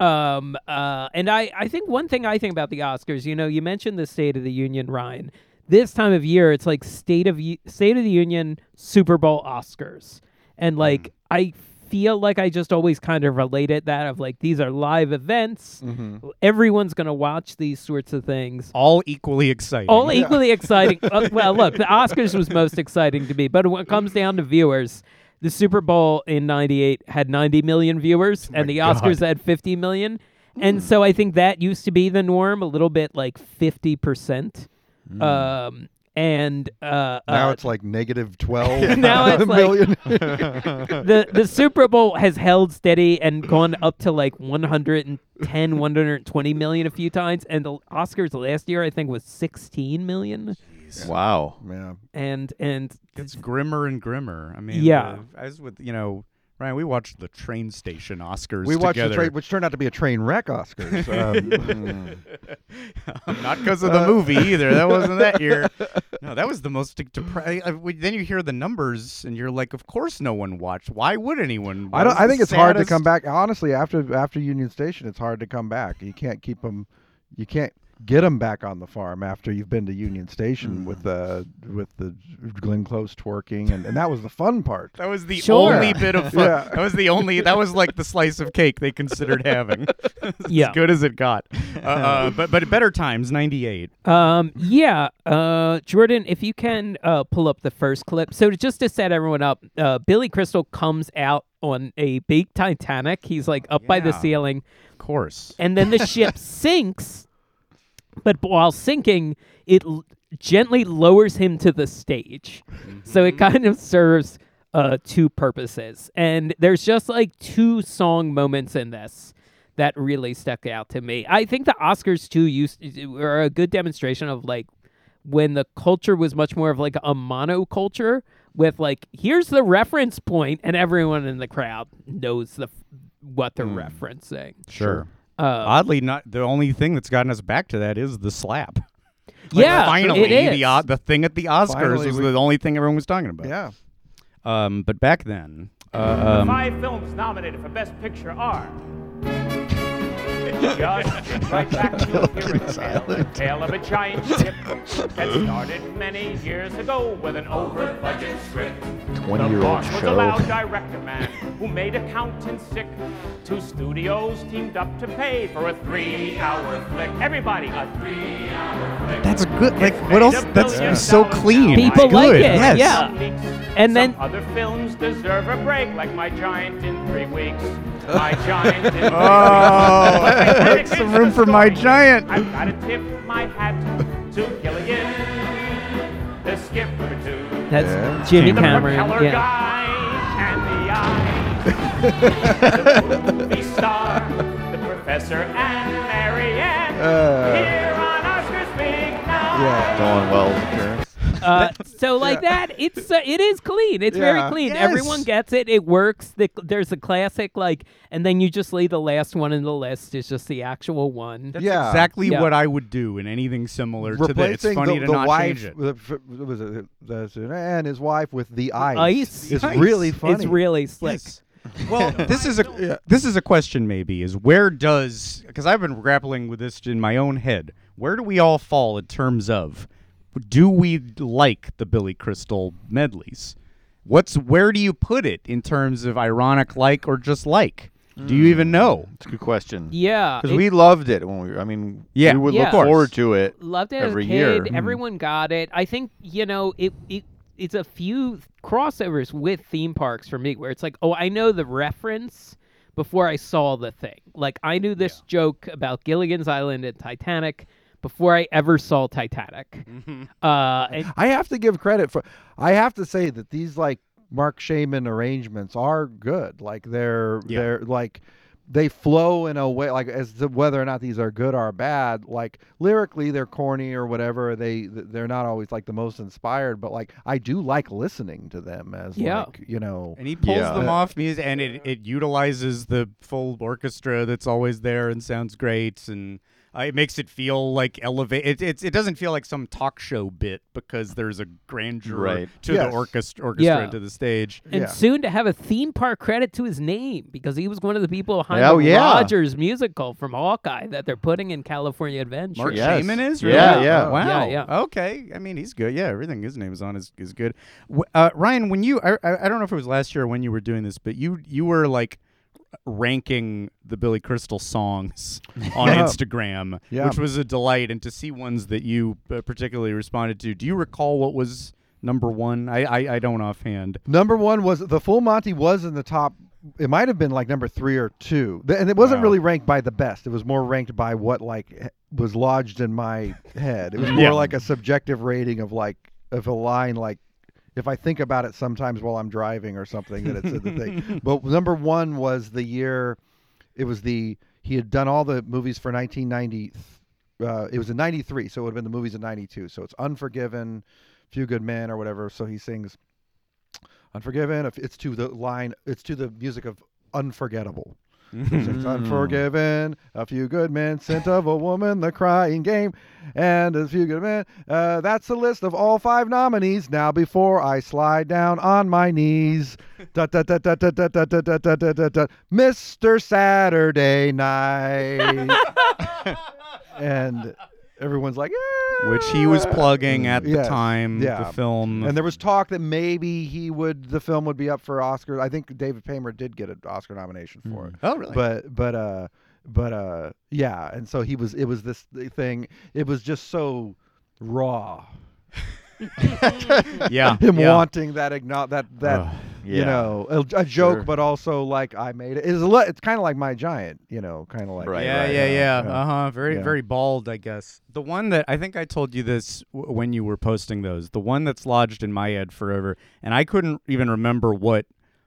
Um, uh, and I, I think one thing I think about the Oscars, you know, you mentioned the State of the Union, Ryan. This time of year, it's like State of U- State of the Union, Super Bowl, Oscars, and like I feel like I just always kind of related that of like these are live events. Everyone's gonna watch these sorts of things. All equally exciting. All equally exciting. Uh, well, look, the Oscars was most exciting to me, but when it comes down to viewers, the Super Bowl in '98 had 90 million viewers, and the Oscars had 50 million. And so I think that used to be the norm, a little bit like 50 percent. Um, and uh, Now uh, it's like negative twelve. Now it's like- million. the the Super Bowl has held steady and gone up to like 110, 120 million a few times, and the Oscars last year I think was 16 million. Wow. yeah. And and It's grimmer and grimmer. I mean, Yeah. as with you know, Ryan, we watched the train station Oscars. We watched the together. train, which turned out to be a train wreck Oscars. Um, Not because of the movie either. That wasn't that year. No, that was the most depressing. Then you hear the numbers, and you're like, "Of course, no one watched. Why would anyone?" I don't. I think the it's hard to come back. Honestly, after after Union Station, it's hard to come back. You can't keep them. You can't get them back on the farm after you've been to Union Station with the with the Glenn Close twerking, and, and that was the fun part. That was the Sure. only bit of fun. Yeah. That was the only. That was like the slice of cake they considered having. as Yeah. good as it got. Uh, uh, but but better times. Ninety eight. um yeah, uh Jordan, if you can uh pull up the first clip. So just to set everyone up, uh Billy Crystal comes out on a big Titanic. He's like up by the ceiling. Of course. and then the ship sinks but while sinking it l- gently lowers him to the stage. So it kind of serves uh, two purposes. And there's just like two song moments in this that really stuck out to me. I think the oscars too used were a good demonstration of like when the culture was much more of like a monoculture with like here's the reference point and everyone in the crowd knows the what they're referencing. Sure. Uh, Oddly, not the only thing that's gotten us back to that is the slap. Like, Yeah, finally, it the is. o- the thing at the Oscars Finally, was we- the only thing everyone was talking about. Yeah. Um, but back then, The uh, um, five films nominated for Best Picture are. Just right back to a fairy tale, tale of a giant ship that started many years ago with an over-budget script. 20-year-old the boss was show. a loud director man who made accountants sick. Two studios teamed up to pay for a three-hour flick. Everybody, a three-hour flick. that's good. Like, It's what else? That's billion so clean. People It's like it, Yes. yeah. Some. And then- Some other films deserve a break, like My Giant in Three Weeks. My Giant in Three Oh, make some room for my giant. I've got to tip my hat to Gilligan, the skipper too. That's Yeah. Jimmy the Cameron. propeller Yeah. guy and the eye. the movie star, the professor and Mary Ann. Uh. Here on Oscars Big Night. Yeah. Going well, appearance. Uh, so like that, it's uh, it is clean. It's very Yeah. clean. Yes. Everyone gets it. It works. The, there's a classic like, and then you just leave the last one in the list. It's just the actual one. That's Yeah. exactly Yeah. what I would do in anything similar to this. It's Replacing funny the, to the not wife, change it. the, f- was it, the, and his wife with the ice. Ice. is Ice. really funny. It's really slick. Yes. Well, this is a this is a question maybe is where does because I've been grappling with this in my own head. Where do we all fall in terms of do we like the Billy Crystal medleys? What's where do you put it in terms of ironic like or just like? Do you hmm. even know? It's a good question. Yeah, Because we loved it when we were, I mean, Yeah. we would Yeah. look forward to it loved it every as a year. kid. Everyone got it. I think you know it. It it's a few crossovers with theme parks for me, where it's like, oh, I know the reference before I saw the thing. Like I knew this joke about Gilligan's Island and Titanic before I ever saw Titanic. Uh, and I have to give credit for. I have to say that these like Marc Shaiman arrangements are good. Like they're Yeah. they're like they flow in a way like as to whether or not these are good or bad. Like lyrically, they're corny or whatever. They they're not always like the most inspired, but like I do like listening to them as Yeah. like you know. And he pulls Yeah. them off music, and it, it utilizes the full orchestra that's always there and sounds great, and uh, it makes it feel like elevate. It, it it doesn't feel like some talk show bit because there's a grandeur Right. to Yes. the orchestra, orchestra Yeah. and to the stage. and Yeah. soon to have a theme park credit to his name because he was one of the people behind Oh, the yeah. Rogers musical from Hawkeye that they're putting in California Adventure. Marc Yes. Shaiman is Yeah, really? yeah. Wow. Yeah, yeah. Okay. I mean, he's good. Yeah, everything his name is on is is good. Uh, Ryan, when you I, I I don't know if it was last year or when you were doing this, but you you were like ranking the Billy Crystal songs on Yeah. Instagram, Yeah. which was a delight, and to see ones that you uh, particularly responded to. Do you recall what was number one? I I, I don't offhand. Number one was the Full Monty was in the top. It might have been like number three or two, and it wasn't Wow. really ranked by the best. It was more ranked by what like was lodged in my head. It was more Yeah. like a subjective rating of like of a line like if I think about it sometimes while I'm driving or something that it's the thing. But number one was the year. It was the he had done all the movies for 1990. Uh, it was in '93, so it would have been the movies in '92. So it's Unforgiven, Few Good Men, or whatever. So he sings Unforgiven. if It's to the line. It's to the music of Unforgettable. She's unforgiven. A few good men Scent of a woman, the crying game, and a few good men. Uh, that's the list of all five nominees. Now, before I slide down on my knees, Mr. Saturday Night, and everyone's like, Which he was plugging at the time, yeah. the film. And there was talk that maybe he would, the film would be up for Oscar. I think David Paymer did get an Oscar nomination for it. oh, really? But but uh but uh yeah, and so he was. It was this thing. It was just so raw. yeah, Him yeah. wanting that igno- that that Ugh, you know a, a joke, Sure. but also like I made it. It's le- it's kind of like my giant, you know, kind of like Right, yeah, right, yeah, yeah, yeah. Uh huh. Very, Yeah. very bald, I guess. The one that I think I told you this w- when you were posting those. The one that's lodged in my head forever, and I couldn't even remember what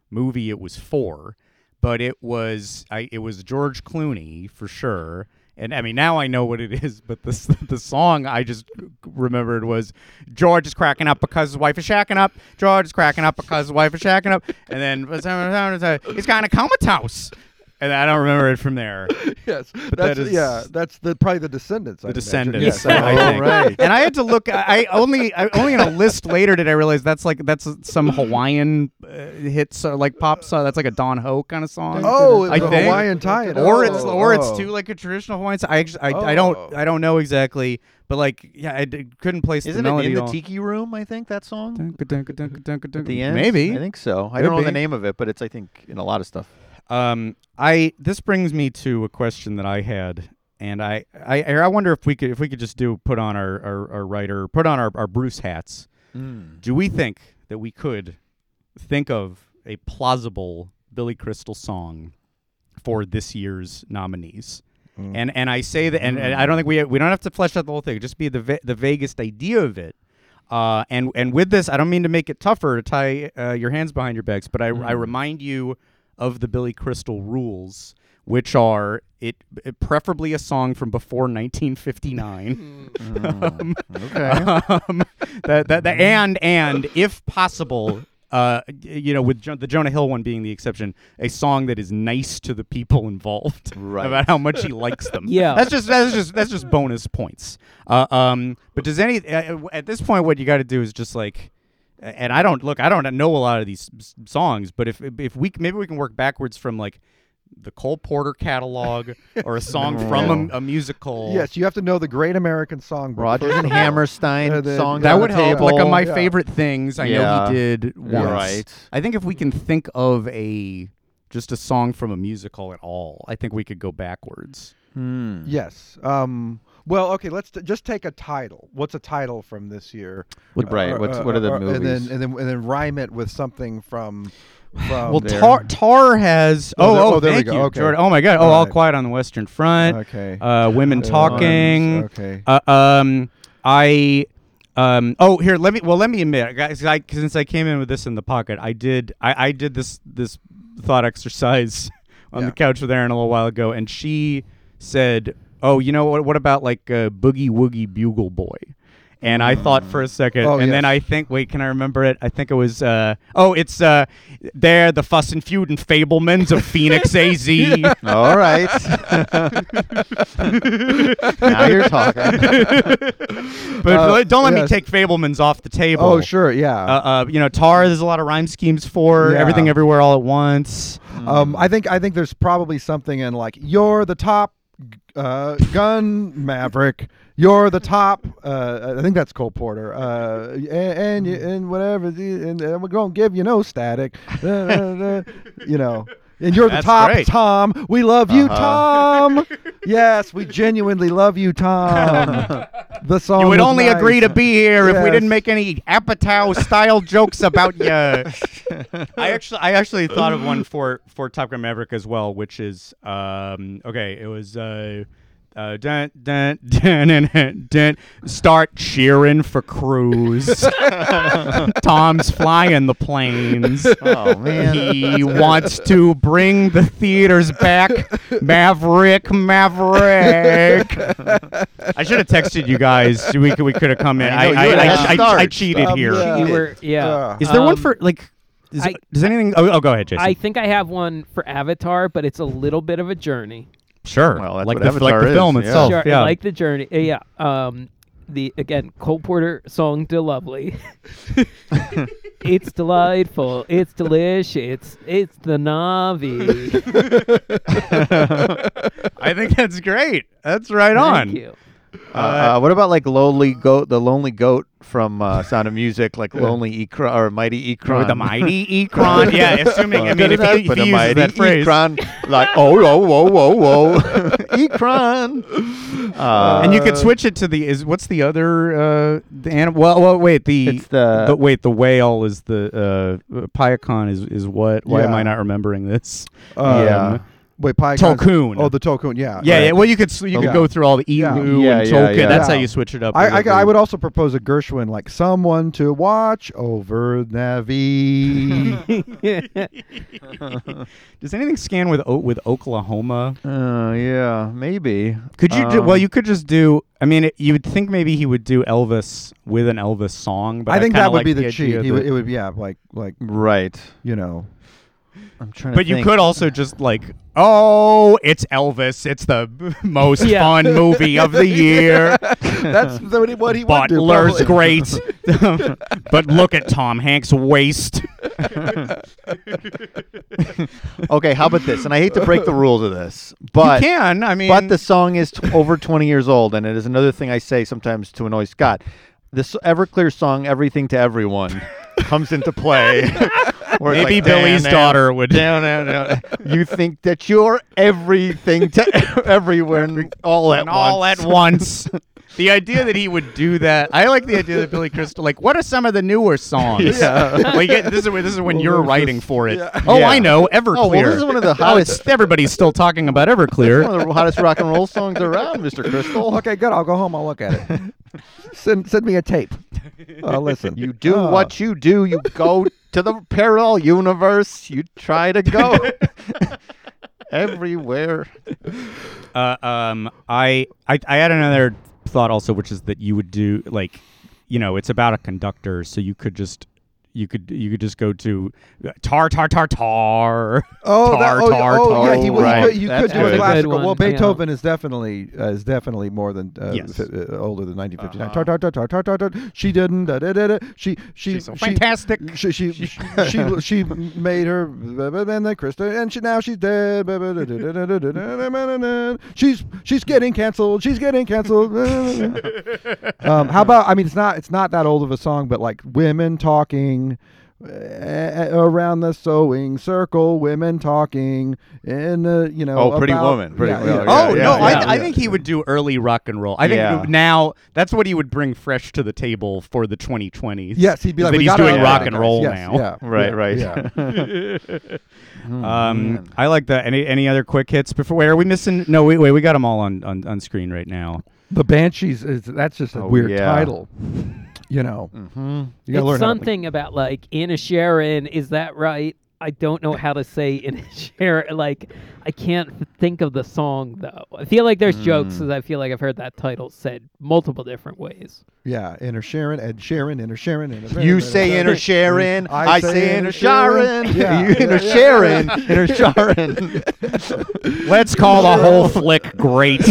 movie it was for, but it was I. It was George Clooney for sure. And I mean, now I know what it is, but the the song I just remembered was George is cracking up because his wife is shacking up. George is cracking up because his wife is shacking up, and then he's kind of comatose. And I don't remember it from there. yes, But that's that is yeah, that's the probably the Descendants. the I'd. Descendants. Yes, I I- think. right. And I had to look. I I only I, only in a list later did I realize that's like that's some Hawaiian uh, hits uh, like pop song. That's like a Don Ho kind of song. Oh, I the think. Hawaiian tie-in. or Oh, it's or it's oh. too like a traditional Hawaiian. song. I actually, I, I don't Oh. I don't know exactly, but like yeah, I d- couldn't place Isn't the it melody in the all. tiki room? I think that song At at the end. Maybe I think so. I don't know the name of it, but it's I think in a lot of stuff. Um, I this brings me to a question that I had, and I I, I wonder if we could if we could just do put on our our, our writer put on our, our Bruce hats. Do we think that we could think of a plausible Billy Crystal song for this year's nominees? And and I say that, and, and I don't think we we don't have to flesh out the whole thing. Just be the va- the vaguest idea of it. Uh, and and with this, I don't mean to make it tougher to tie uh, your hands behind your backs, but I, I remind you of the Billy Crystal rules, which are it, it preferably a song from before 1959. um, Okay. um, that, that, that- and and if possible, uh, you know, with jo- the Jonah Hill one being the exception, a song that is nice to the people involved Right. about how much he likes them. Yeah. that's just that's just that's just bonus points. Uh, um, but does any uh, at this point what you got to do is just like. And I don't look. I don't know a lot of these songs, but if if we maybe we can work backwards from like the Cole Porter catalog or a song from a, a musical. Yes, you have to know the Great American Songbook. Rodgers and. Hammerstein And then- songs That would help. Like on my Yeah. favorite things, I know he did once. Right. I think if we can think of a just a song from a musical at all, I think we could go backwards. Hmm. Yes. Um, well, okay. Let's t- just take a title. What's a title from this year? What- right, what's- what are the And movies? then and then and then rhyme it with something from. from Well, there. Tar, Tar has. Oh, Oh, there- oh, oh, there we go. you, Okay. Jordan. Oh my God. Oh, All all right. quiet on the Western Front. Okay. Uh, women Uh, talking. okay. Uh, um, I. Um, oh, here. Let me. Well, let me admit, guys. I, since I came in with this in the pocket, I did. I, I did this this thought exercise on Yeah. the couch with Erin a little while ago, and she said, "Oh, you know what? What about like uh, Boogie Woogie Bugle Boy?" And I thought for a second, Oh, and then. I think, wait, can I remember it? I think it was, uh, oh, it's uh, there, the fuss and feud and fabelmans of Phoenix AZ. All right. now you're talking. But Uh, don't let me yes. take Fabelmans off the table. Oh, sure. Yeah. Uh, uh, you know, Tar. There's a lot of rhyme schemes for Yeah. everything, everywhere, all at once. Um, I think I think there's probably something in like you're the top uh, gun maverick. You're the top. Uh, I think that's Cole Porter. Uh, and and, you, and whatever. And, we're gonna give you no static. You know. And you're the That's top, great. Tom. We love you, Uh-huh. Tom. yes, we genuinely love you, Tom. the song. You would was only nice. agree to be here if we Yes. didn't make any Apatow style jokes about you. I actually, I actually thought of one for for Top Gun Maverick as well, which is um, okay. It was uh, uh, dun, dun, dun, dun, dun, dun, start cheering for Cruise. Tom's flying the planes. Oh man. He wants to bring the theaters back. Maverick, Maverick. I should have texted you guys. We could we could have come in. I I know, I, you had I, a I, I, start. cheated Um, here. Is yeah. You were, yeah. Uh, there one Um, for like? Is, I- does anything? Oh, oh, go ahead, Jason. I think I have one for Avatar, but it's a little bit of a journey. Sure. Well, that's like what the like the is, film yeah. itself. sure, yeah. I like the journey. Uh, yeah. Um, the again Cole Porter song "De Lovely." it's delightful. It's delicious. It's the Na'vi. I think that's great. That's right on. Thank you. Uh, uh, what about like lonely goat, the lonely goat from uh, Sound of Music, like lonely Ikran or mighty Ikran? Or the mighty Ikran. yeah, assuming. I mean, if he, if but he a uses that phrase. Ikran, like oh whoa whoa whoa whoa, Ikran. Uh, and you could switch it to the is what's the other uh the animal well, well wait the It's the- wait the whale is the uh Payakan is is what why am I not remembering this Uh, Yeah. Wait, Pi Tolkien. Oh, the Tulkun. Yeah. yeah right. yeah well you could you could Yeah. go through all the Elu Yeah, and yeah, Tulkun yeah. that's how you switch it up a I, little I. I would also propose a Gershwin, like someone to watch over Na'vi. does anything scan with with Oklahoma Uh, yeah, maybe. could you do, well Um, you could just do I mean it, you would think maybe he would do Elvis with an Elvis song but I think that would like be the, idea cheat. He would, it would, yeah, like, like Right. you know. I'm trying to But you think. could also just like, oh, it's Elvis. It's the most Yeah. fun movie of the year. That's what he, what he would do, Butler's probably. great. but look at Tom Hanks' waist. okay, how about this? And I hate to break the rules of this, but you can. I mean, but the song is t- over 20 years old, and it is another thing I say sometimes to annoy Scott. This Everclear song, "Everything to Everyone," comes into play. Where it's maybe like, Billy's "Down, daughter would. Down, down, down. You think that you're everything to everywhere and all at and all once. at once. The idea that he would do that, I like the idea that Billy Crystal, like, what are some of the newer songs? Yeah. Well, you get- this is when- this is when Well, you're writing this- for it. yeah. Oh, Yeah. I know, Everclear. Oh, well, this is one of the hottest- Everybody's still talking about Everclear. One of the hottest rock and roll songs around, Mr. Crystal. Okay, good. I'll go home. I'll look at it. send send me a tape. I'll listen. You do Oh. what ah. you do. You go to the parallel universe. You try to go everywhere. Uh, um, I, I I had another thought also, which is that you would do like, you know, it's about a conductor, so you could just you could you could just go to tar tar tar tar. Oh, tar, that, oh, tar, oh, tar, yeah, he, right. he could, you could do a classical. Well, Beethoven is definitely uh, is definitely more than uh, yes. f- uh, older than 1959. Uh-huh. Tar, tar tar tar tar tar tar. She didn't. Da, da, da, da. She she She's so she, fantastic. She she she, she, she made her and then Krista and she, now she's dead. she's she's getting canceled. She's getting canceled. um, how about I mean it's not it's not that old of a song, but like women talking uh, around the sewing circle, women talking in the you know. Oh, Pretty about- Woman, Pretty yeah, Woman, yeah. yeah, Oh yeah, no, yeah, I, yeah. I think he would do early rock and roll. I think Yeah. now that's what he would bring fresh to the table for the 2020s. Yes, he'd be like, that "We doing rock and roll Yes, now. Yeah, Right, yeah, right. Yeah. Um, I like that. Any any other quick hits before? Wait, are we missing? No, wait, wait. We got them all on, on, on screen right now. the Banshees is that's just a Oh, weird yeah. title. You know, Mm-hmm. you gotta it's learn something about like Anna Sharon. Is that right? I don't know how to say Anna Sharon. Like I can't think of the song though. I feel like there's jokes Mm. because I feel like I've heard that title said multiple different ways. How to, yeah, inner Sharon, Ed Sharon, inner Sharon, inner You say inner Sharon, I I, say say inner inner Sharon, Yeah, you inner Sharon, yeah. inner Sharon. Let's call the whole flick great.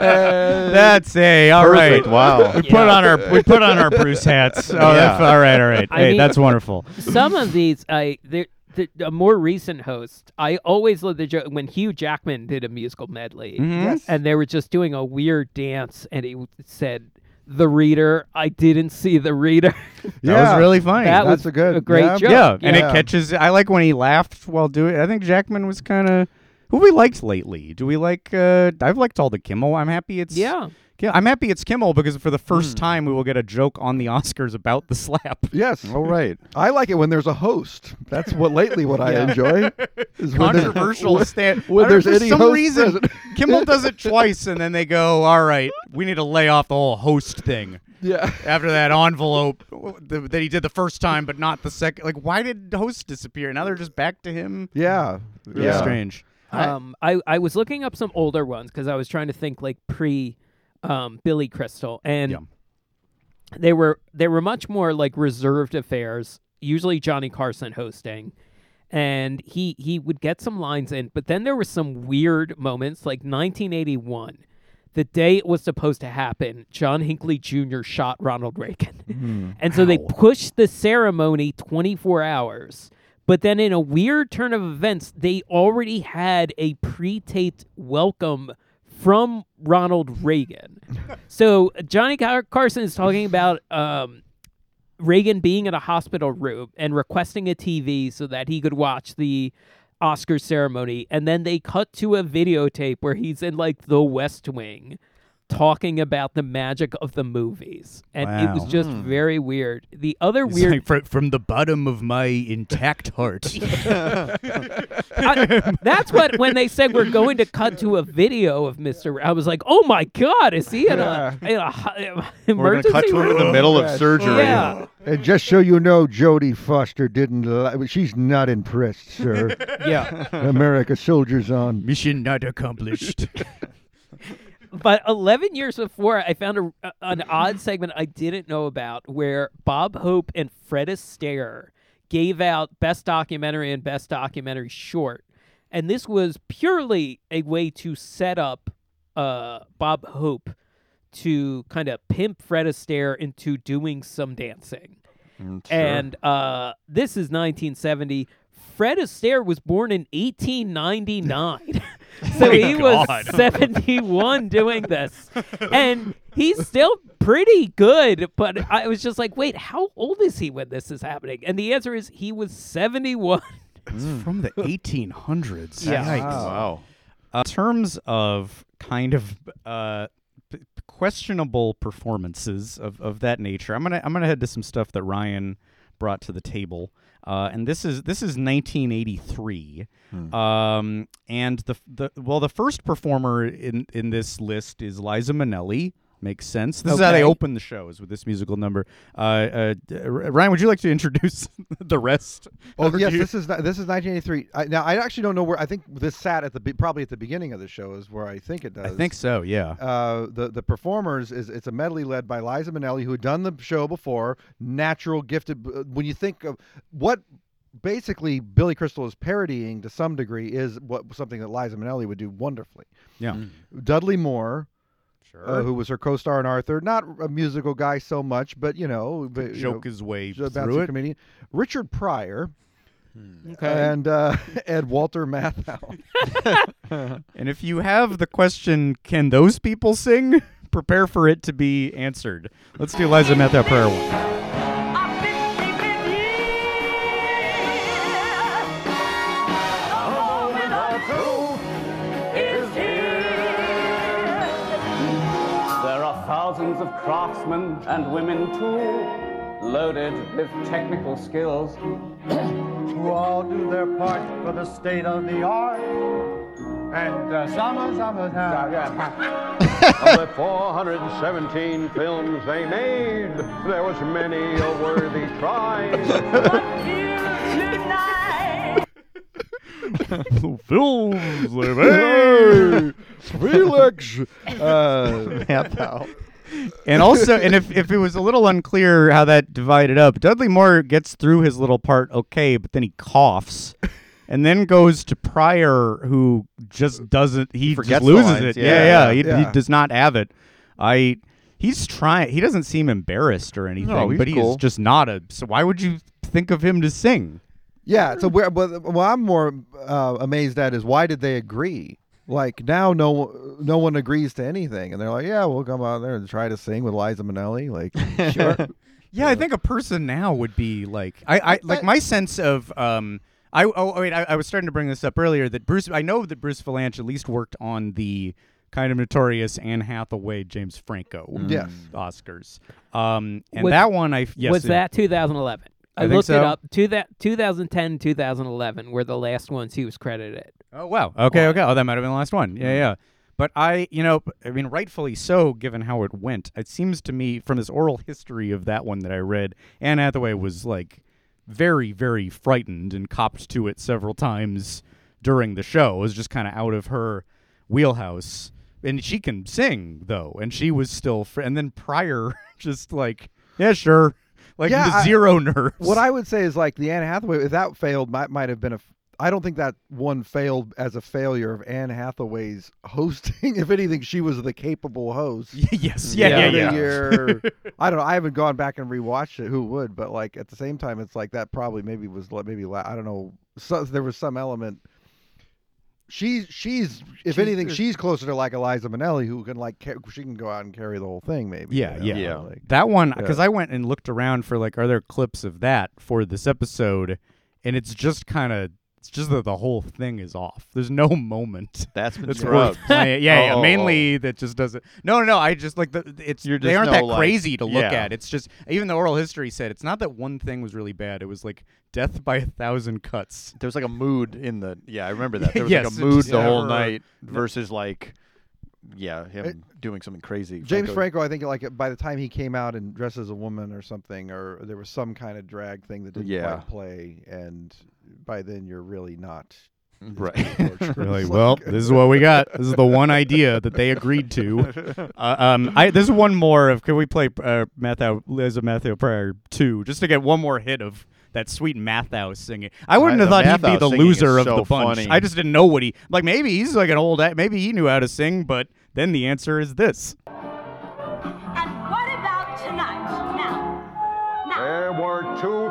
That's a all right. Perfect, wow. We put on our we put on our Bruce hats. Oh, that's, all right, all right. I Hey, mean- that's wonderful. Some of these, I the, the a more recent host. I always love the joke when Hugh Jackman did a musical medley, Mhm. and they were just doing a weird dance, and he said. The reader, I didn't see the reader. That Yeah, was really funny. that that's was a good- a great yeah. joke. yeah, and Yeah. it catches. I like when he laughed while doing. it. I think Jackman was kind of. Who we liked lately? Do we like? uh I've liked all the Kimmel. I'm happy it's. Yeah. Yeah, I'm happy it's Kimmel because for the first Hmm. time we will get a joke on the Oscars about the slap. Yes, All right. I like it when there's a host. That's what lately what I enjoy. Is Controversial when- stand. when I don't- there's for any some host reason, present. Kimmel does it twice, and then they go, "All right, we need to lay off the whole host thing." Yeah. After that envelope that he did the first time, but not the second. Like, why did host disappear? Now they're just back to him. Yeah. Really Yeah. strange. Um, I, I was looking up some older ones because I was trying to think like pre um, Billy Crystal, and Yeah. they were they were much more like reserved affairs. Usually Johnny Carson hosting, and he he would get some lines in, but then there were some weird moments like 1981. The day it was supposed to happen, John Hinckley Jr. shot Ronald Reagan. And so they pushed the ceremony 24 hours. But then, in a weird turn of events, they already had a pre taped welcome from Ronald Reagan. so, Johnny Car- Carson is talking about um, Reagan being in a hospital room and requesting a TV so that he could watch the Oscar ceremony. And then they cut to a videotape where he's in like the West Wing talking about the magic of the movies. And it was Wow. just hmm. very weird. The other It's weird like, fr- from the bottom of my intact heart. I- that's what when they said we're going to cut to a video of Mr. I was like, oh my god, is he in a, in a hi- We're emergency gonna cut to him in the middle of Yes. surgery. Yeah, And just so you know, Jodie Foster didn't. Li- she's not impressed, sir. yeah. America soldiers on. Mission not accomplished. But 11 years before, I found a, an odd segment I didn't know about where Bob Hope and Fred Astaire gave out best documentary and best documentary short, and this was purely a way to set up uh, Bob Hope to kind of pimp Fred Astaire into doing some dancing. Mm, sure. And uh, this is 1970. Fred Astaire was born in 1899. so he was 71 doing this. And he's still pretty good. But I was just like, wait, how old is he when this is happening? And the answer is he was 71. It's from the 1800s. Yeah. Yikes. Wow. Uh, in terms of kind of uh, p- questionable performances of, of that nature, I'm gonna I'm gonna head to some stuff that Ryan brought to the table, uh, and this is this is 1983, um, and the the well the first performer in in this list is Liza Minnelli. Makes sense. This is how they open the show, is with this musical number. Uh, uh, Ryan, would you like to introduce the rest? Oh yes, you- this is this is 1983. I, now I actually don't know where. I think this sat at the be- probably at the beginning of the show is where I think it does. I think so. Yeah. Uh, the the performers is it's a medley led by Liza Minnelli who had done the show before. Natural, gifted. When you think of what basically Billy Crystal is parodying to some degree is what something that Liza Minnelli would do wonderfully. Yeah. Dudley Moore. Sure. Uh, who was her co-star in Arthur? Not a musical guy so much, but you know, but, you joke know, his way through it. comedian. Richard Pryor. Okay. And uh, and Walter Matthau. And if you have the question, can those people sing? Prepare for it to be answered. Let's do Liza Matthau Pryor one. Craftsmen and women too, loaded with technical skills. who all do their part for the state of the art. And uh, summer, summertime. of the 417 films they made, there was many a worthy prize. Films, Hey, Felix uh, Matthau. And also, and if, if it was a little unclear how that divided up, Dudley Moore gets through his little part okay, but then he coughs. And then goes to Pryor, who just doesn't. He just loses lines, it. yeah. Yeah, yeah. He, Yeah. he does not have it. I. He's trying. He doesn't seem embarrassed or anything, no, he's but he's cool. just not a. So why would you think of him to sing? Yeah, so where, but what I'm more uh, amazed at is why did they agree? Like now, no no one agrees to anything, and they're like, "Yeah, we'll come out there and try to sing with Liza Minnelli." Like, Sure. yeah, I think a person now would be like I, I like my sense of um I oh, wait I, I was starting to bring this up earlier that Bruce I know that Bruce Vilanch at least worked on the kind of notorious Anne Hathaway James Franco Yes. Oscars um and Was- that one I yes was it- that 2011? I, I think looked it up. To that 2010, 2011 were the last ones he was credited. Oh wow. Okay, okay. Oh, that might have been the last one. Yeah, yeah. But I, you know, I mean, rightfully so, given how it went. It seems to me, from this oral history of that one that I read, Anne Hathaway was like very, very frightened and copped to it several times during the show. It was just kind of out of her wheelhouse. And she can sing though, and she was still. Fr- and then Pryor, just like, yeah, sure, like Yeah, the I- zero nerves. what I would say is like the Anne Hathaway. If that failed, might might have been a. f- I don't think that one failed as a failure of Anne Hathaway's hosting. if anything, she was the capable host. yes, yeah, yeah, Of yeah. year. I don't know. I haven't gone back and rewatched it. Who would? But like at the same time, it's like that probably maybe was like maybe I don't know. So, there was some element. She's she's if She's- anything she's closer to like Eliza Minnelli who can like ca- she can go out and carry the whole thing maybe. Yeah, you know, yeah. like- that one yeah. because I went and looked around for like, are there clips of that for this episode? And it's just kind of, it's just that the whole thing is off. There's no moment That's that's scrubbed. worth playing. Yeah, yeah. Oh, oh, Mainly that just doesn't. No, no, no. I just like the. It's You're they just aren't no, that like- crazy to look yeah. at. It's just even the oral history said it's not that one thing was really bad. It was like death by a thousand cuts. There was like a mood in the yeah, I remember that. There was Yes, like a mood the whole night versus like yeah, him doing something crazy. James Franco, I think like by the time he came out and dressed as a woman or something, or there was some kind of drag thing that didn't Yeah. quite play, and by then you're really not. Right. Really? Like- Well, this is what we got. This is the one idea that they agreed to. Uh, um, I there's one more of. Can we play uh, Matthew Liza Matthew Pryor two just to get one more hit of that sweet Matthau singing. I wouldn't I- have thought the he'd be the loser of so the bunch. funny. I just didn't know what he like. Maybe he's like an old. Maybe he knew how to sing, but then the answer is this. What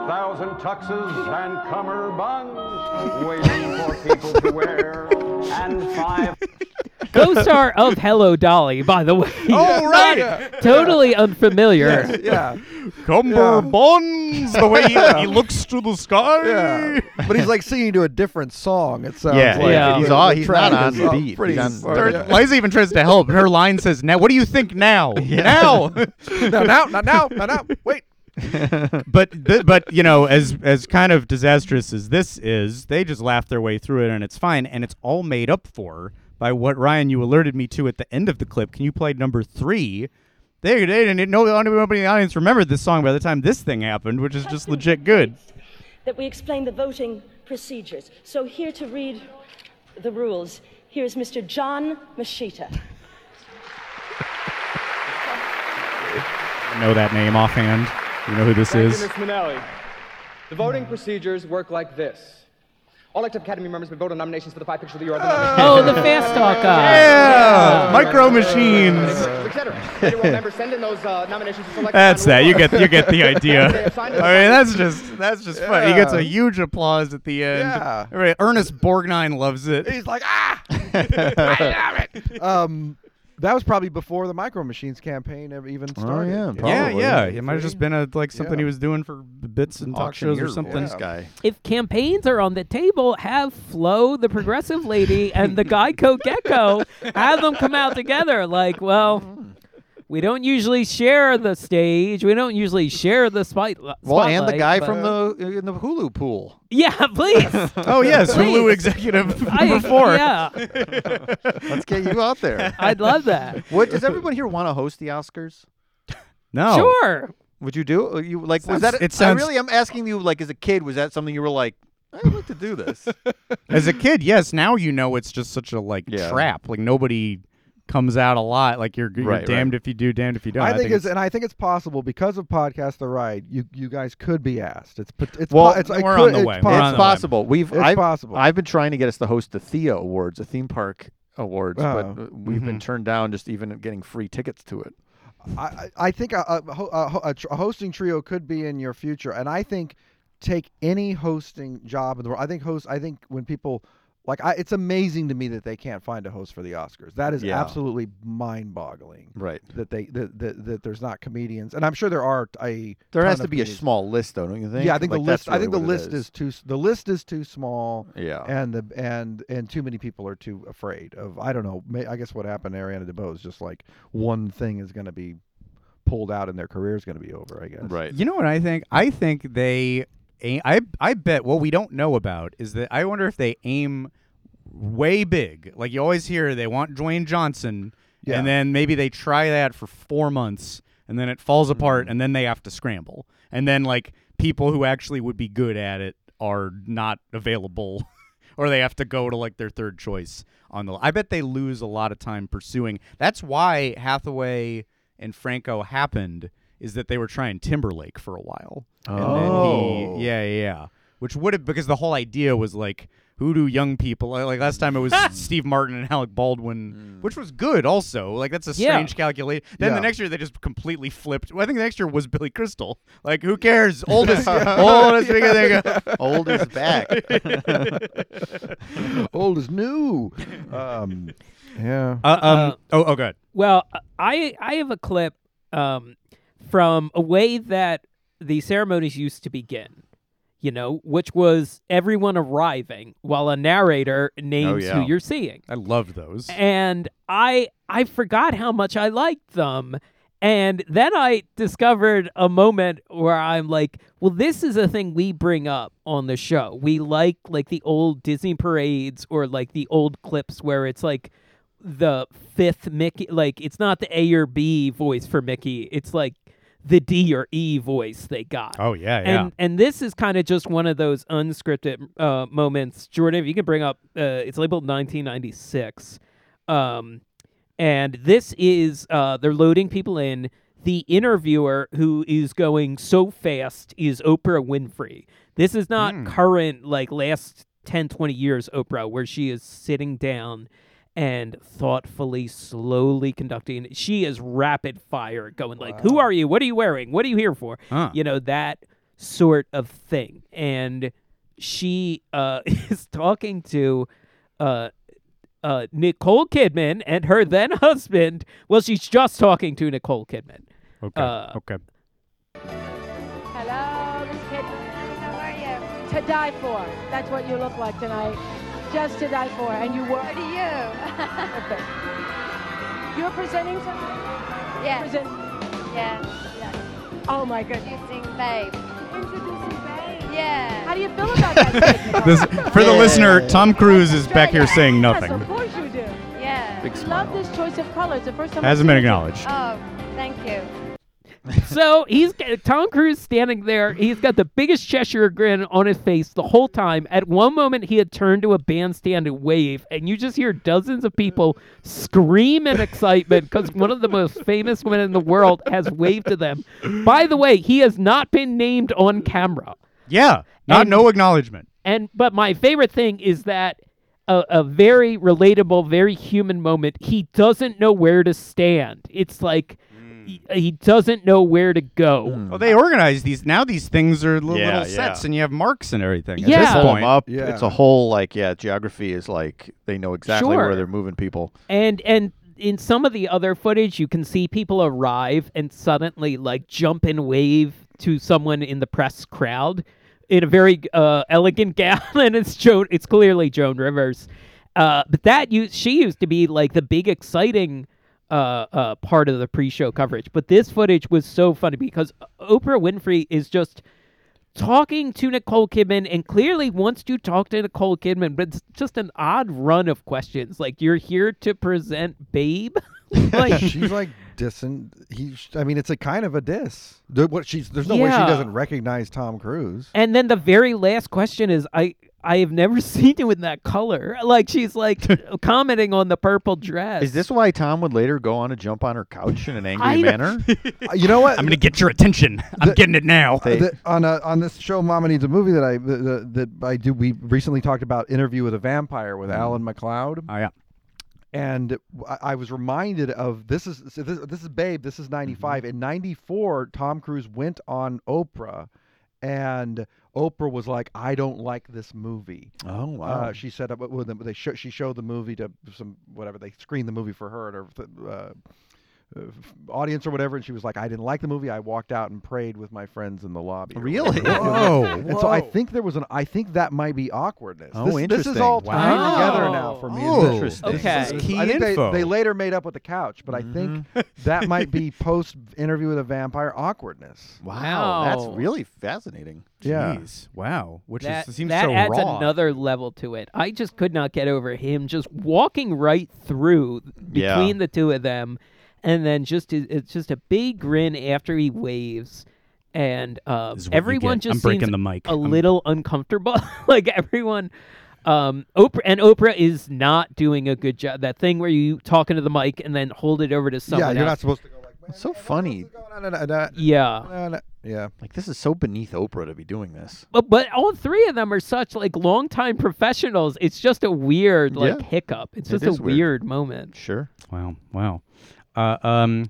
2,000 tuxes and cummerbunds waiting for people to wear. And five. Co-star of Hello Dolly, by the way. Oh, right. Yeah. Totally unfamiliar. yeah. Cumberbunds, the way he, Yeah. he looks to the sky. Yeah. But he's like singing to a different song. It sounds Yeah, like yeah. He's all- he's not on the beat. Pretty He's on- far- Or- yeah. Liza even tries to help. Her line says, "Now, what do you think now? Now." no, now, not now, not now. Wait. but th- but you know, as as kind of disastrous as this is, they just laugh their way through it, and it's fine, and it's all made up for by what Ryan you alerted me to at the end of the clip. Can you play number three? They, they didn't know nobody in the audience remembered this song by the time this thing happened, which is just legit good. that we explain the voting procedures. So here to read the rules, here is Mr. John Machita. I know that name offhand. You know who this Thank is? you, Ms. Minnelli. The voting procedures work like this. All active Academy members may vote on nominations for the five pictures of the year. or Oh, the Fast Talk guy. Yeah, Micro Machines. Et cetera. Anyway, send in those uh, nominations to select. That's that. You get you get the idea. They I mean, that's just that's just funny. He gets a huge applause at the end. Yeah. Everybody- Ernest Borgnine loves it. He's like, ah, I love it. Um, that was probably before the Micro Machines campaign ever even oh, started. yeah, Yeah, Probably. yeah. It might have just been a like something Yeah. he was doing for bits and talk shows or something. This guy. If campaigns are on the table, have Flo, the progressive lady, and the Geico Gecko, have them come out together. Like, well, mm. We don't usually share the stage. We don't usually share the spite. Well, and the guy but- from the in the Hulu pool. Yeah, please. Oh yes, Please. Hulu executive I- number four. Yeah, Let's get you out there. I'd love that. What does everyone here want to host the Oscars? No. Sure. Would you do? uh, You like? was Sounds- that? it sounds- I really am asking you. Like, as a kid, was that something you were like? I'd like to do this. As a kid, yes. Now you know it's just such a like Yeah. trap. Like nobody comes out a lot. Like you're, you're Right, damned right. if you do, damned if you don't. I, think, it's, and I think it's possible because of podcast the ride. You you guys could be asked. It's it's Well, po- it's, we're could- on the way. We're it's the possible. We've It's I've, possible. I've been trying to get us to host the Thea Awards, a theme park awards, Oh. but we've been mm-hmm. turned down just even getting free tickets to it. I, I I think a, a, a, ho- a, tr- a hosting trio could be in your future, and I think take any hosting job in the world. I think host. I think when people like, I, it's amazing to me that they can't find a host for the Oscars. That is Yeah. absolutely mind-boggling. Right. That they that, that that there's not comedians, and I'm sure there are a. There ton has to of be a small list, though, don't you think? Yeah, I think Like, the that's list. I think the really what it list is. too. The list is too small. Yeah. And the and and too many people are too afraid of. I don't know. May, I guess what happened to Ariana DeBose is just like one thing is going to be pulled out and their career is going to be over. I guess. Right. You know what I think? I think they. Aim, I I bet what we don't know about is that I wonder if they aim way big. Like you always hear, they want Dwayne Johnson, Yeah. and then maybe they try that for four months, and then it falls mm-hmm. apart, and then they have to scramble, and then like people who actually would be good at it are not available. Or they have to go to like their third choice on the. I bet they lose a lot of time pursuing. That's why Hathaway and Franco happened is that they were trying Timberlake for a while. And Oh. then he, yeah, yeah, yeah. Which would have because the whole idea was like, who do young people like? like last time it was Steve Martin and Alec Baldwin, which was good also. Like that's a Yeah. strange calculation. Then Yeah. the next year they just completely flipped. Well, I think the next year was Billy Crystal. Like who cares? Oldest, oldest big thing. Old back. Old is new. Um, yeah. Uh, um. Uh, oh, oh, good. Well, I I have a clip um, from a way that the ceremonies used to begin. You know, which was everyone arriving while a narrator names oh, yeah. who you're seeing. I loved those. And I I forgot how much I liked them. And then I discovered a moment where I'm like, well, this is a thing we bring up on the show. We like like the old Disney parades or like the old clips where it's like the fifth Mickey like it's not the A or B voice for Mickey. It's like the D or E voice they got. Oh yeah, yeah. And and this is kind of just one of those unscripted uh, moments. Jordan, if you can bring up, uh, it's labeled 1996, um, and this is uh, they're loading people in. the interviewer who is going so fast is Oprah Winfrey. This is not Hmm. current, like last 10, 20 years Oprah, where she is sitting down and thoughtfully, slowly conducting. She is rapid fire, going like, "Who are you? What are you wearing? What are you here for?" Huh. You know that sort of thing. And she uh, is talking to uh, uh, Nicole Kidman and her then husband. Well, she's just talking to Nicole Kidman. Okay. Uh, okay. Hello, Miss Kidman. How are you? To die for. That's what you look like tonight. Just to die for. And you were. So do you. okay. You're presenting tonight? Yes. Present- yeah. Yes. Oh my goodness. Introducing Babe. Introducing Babe. Yeah. How do you feel about that? This, for the listener, Tom Cruise is back here saying Yes, nothing. of course you do. Yeah. Big Love this choice of color. It's the first time. Hasn't I've been seen it. acknowledged. Oh, thank you. so he's Tom Cruise standing there. He's got the biggest Cheshire grin on his face the whole time. At one moment, he had turned to a bandstand and wave, and you just hear dozens of people scream in excitement because one of the most famous women in the world has waved to them. By the way, he has not been named on camera. Yeah. Not And- no acknowledgement. And but my favorite thing is that a, a very relatable, very human moment. He doesn't know where to stand. It's like he, he doesn't know where to go. Well, they organize these now. These things are little, Yeah, little sets, yeah. and you have marks and everything. Yeah. This point, up. Yeah. It's a whole like yeah. Geography is like they know exactly Sure. where they're moving people. And and in some of the other footage, you can see people arrive and suddenly like jump and wave to someone in the press crowd in a very uh, elegant gown, and it's Joan. It's clearly Joan Rivers. Uh, but that used she used to be like the big exciting uh, uh, part of the pre-show coverage. But this footage was so funny because Oprah Winfrey is just talking to Nicole Kidman and clearly wants to talk to Nicole Kidman, but it's just an odd run of questions. Like you're here to present Babe. like she's like dissing. He, I mean, it's a kind of a diss. What she's there's no way she doesn't recognize Tom Cruise. And then the very last question is I I have never seen you in that color. Like she's like commenting on the purple dress. Is this why Tom would later go on to jump on her couch in an angry I- manner? Uh, you know what? I'm going to get your attention. I'm The- getting it now. Uh, the- on a, on this show, Mama Needs a Movie that I the, the, that I do. We recently talked about Interview with a Vampire with mm-hmm. Alan McLeod. Oh yeah. and I, I was reminded of this is so this, this is Babe. This is '95. Mm-hmm. In '94, Tom Cruise went on Oprah, and Oprah was like, "I don't like this movie." Oh wow. Uh, she said, uh, well, they- they show, she showed the movie to some whatever they screened the movie for her at her uh, Uh, audience or whatever, and she was like, "I didn't like the movie. I walked out and prayed with my friends in the lobby." Really? whatever. Whoa, And so I think there was an. I think that might be awkwardness. Oh, this, This is all tying Wow. together now for me. Oh, Interesting. Okay. This is key I think they, info. they later made up with the couch, but I mm-hmm. think that might be post interview with a vampire awkwardness. Wow, that's really fascinating. Yeah. Wow. Which that, is, seems that so adds raw. another level to it. I just could not get over him just walking right through Yeah. between the two of them, and then just it's just a big grin after he waves, and uh, This is what you everyone just I'm breaking seems the mic. a I'm- little uncomfortable. like everyone. Um, Oprah and Oprah is not doing a good job. That thing where you talk into the mic and then hold it over to someone yeah, you're not supposed to go like. It's so funny. yeah, Yeah. Like this is so beneath Oprah to be doing this. But but all three of them are such like longtime professionals. It's just a weird like Yeah. hiccup. It's It just a weird. weird moment. Sure. Wow. Wow. Uh, um,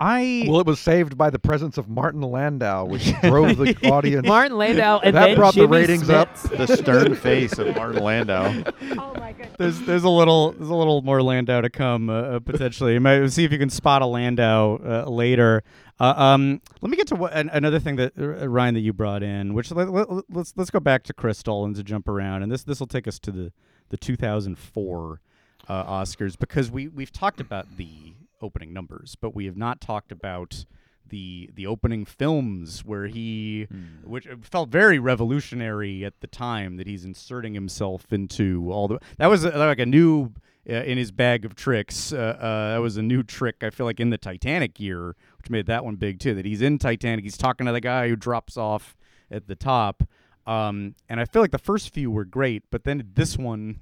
I Well, it was saved by the presence of Martin Landau, which drove the audience. Martin Landau and that then brought Jimmy the ratings up. The stern face of Martin Landau. Oh my goodness. there's there's a little there's a little more Landau to come uh, uh, potentially. You might see if you can spot a Landau uh, later. Uh, um, let me get to what, an, another thing that uh, Ryan that you brought in, which let, let, let's let's go back to Crystal and to jump around, and this this will take us to the the 2004 uh, Oscars because we we've talked about the opening numbers, but we have not talked about the the opening films where he which felt very revolutionary at the time that he's inserting himself into all the that was uh, like a new uh, in his bag of tricks uh, uh, that was a new trick I feel like in the Titanic year which made that one big too that he's in Titanic he's talking to the guy who drops off at the top um, and I feel like the first few were great but then this one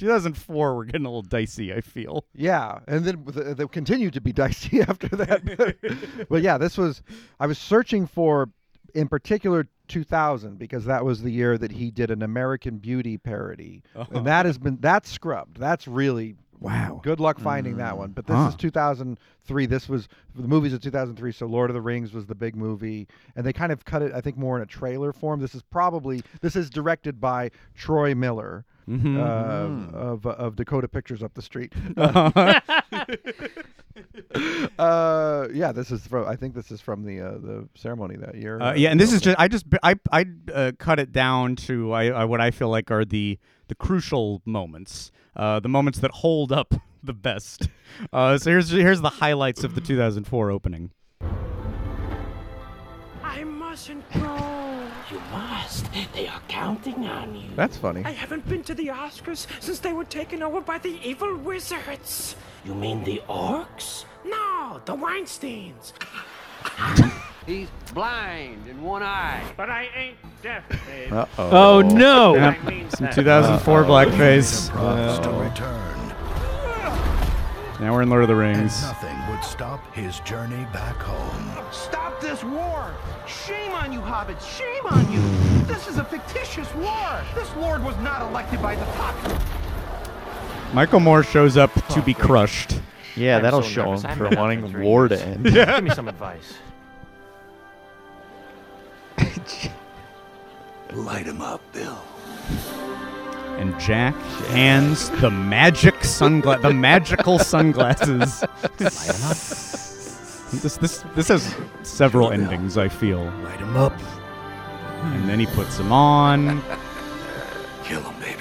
2004, we're getting a little dicey. I feel. Yeah, and then th- they continued to be dicey after that. but yeah, this was I was searching for, in particular, 2000 because that was the year that he did an American Beauty parody, and that has been that's scrubbed. That's really wow. Good luck finding that mm. one. But this Huh. is 2003. This was the movies of 2003. So Lord of the Rings was the big movie, and they kind of cut it, I think, more in a trailer form. This is probably this is directed by Troy Miller. Mhm. Uh, of of Dakota Pictures up the street. Uh-huh. uh, yeah, this is from. I think this is from the uh, the ceremony that year. Uh, yeah, and this is just I just I I uh, cut it down to I, I what I feel like are the the crucial moments, uh, the moments that hold up the best. Uh, so here's here's the highlights of the 2004 opening. Counting on you. That's funny. I haven't been to the Oscars since they were taken over by the evil wizards. You mean the orcs? No, the Weinsteins. He's blind in one eye. But I ain't deaf, babe. Uh-oh. Oh, no. Yeah, That means some that- 2004 blackface. Promised to Uh, return. Now we're in Lord of the And Rings. nothing would stop his journey back home. Stop this war! Shame on you, hobbits! Shame on you! This is a fictitious war! This lord was not elected by the popular. Michael Moore shows up to be crushed. Yeah, I'm that'll so show nervous. him I for haven't wanting that the for three war to years. end. Give me some advice. Light him up, Bill. And Jack hands the magic sunglass, the magical sunglasses. this this this has several endings. I feel. Light him up. And then he puts them on. Kill him, baby.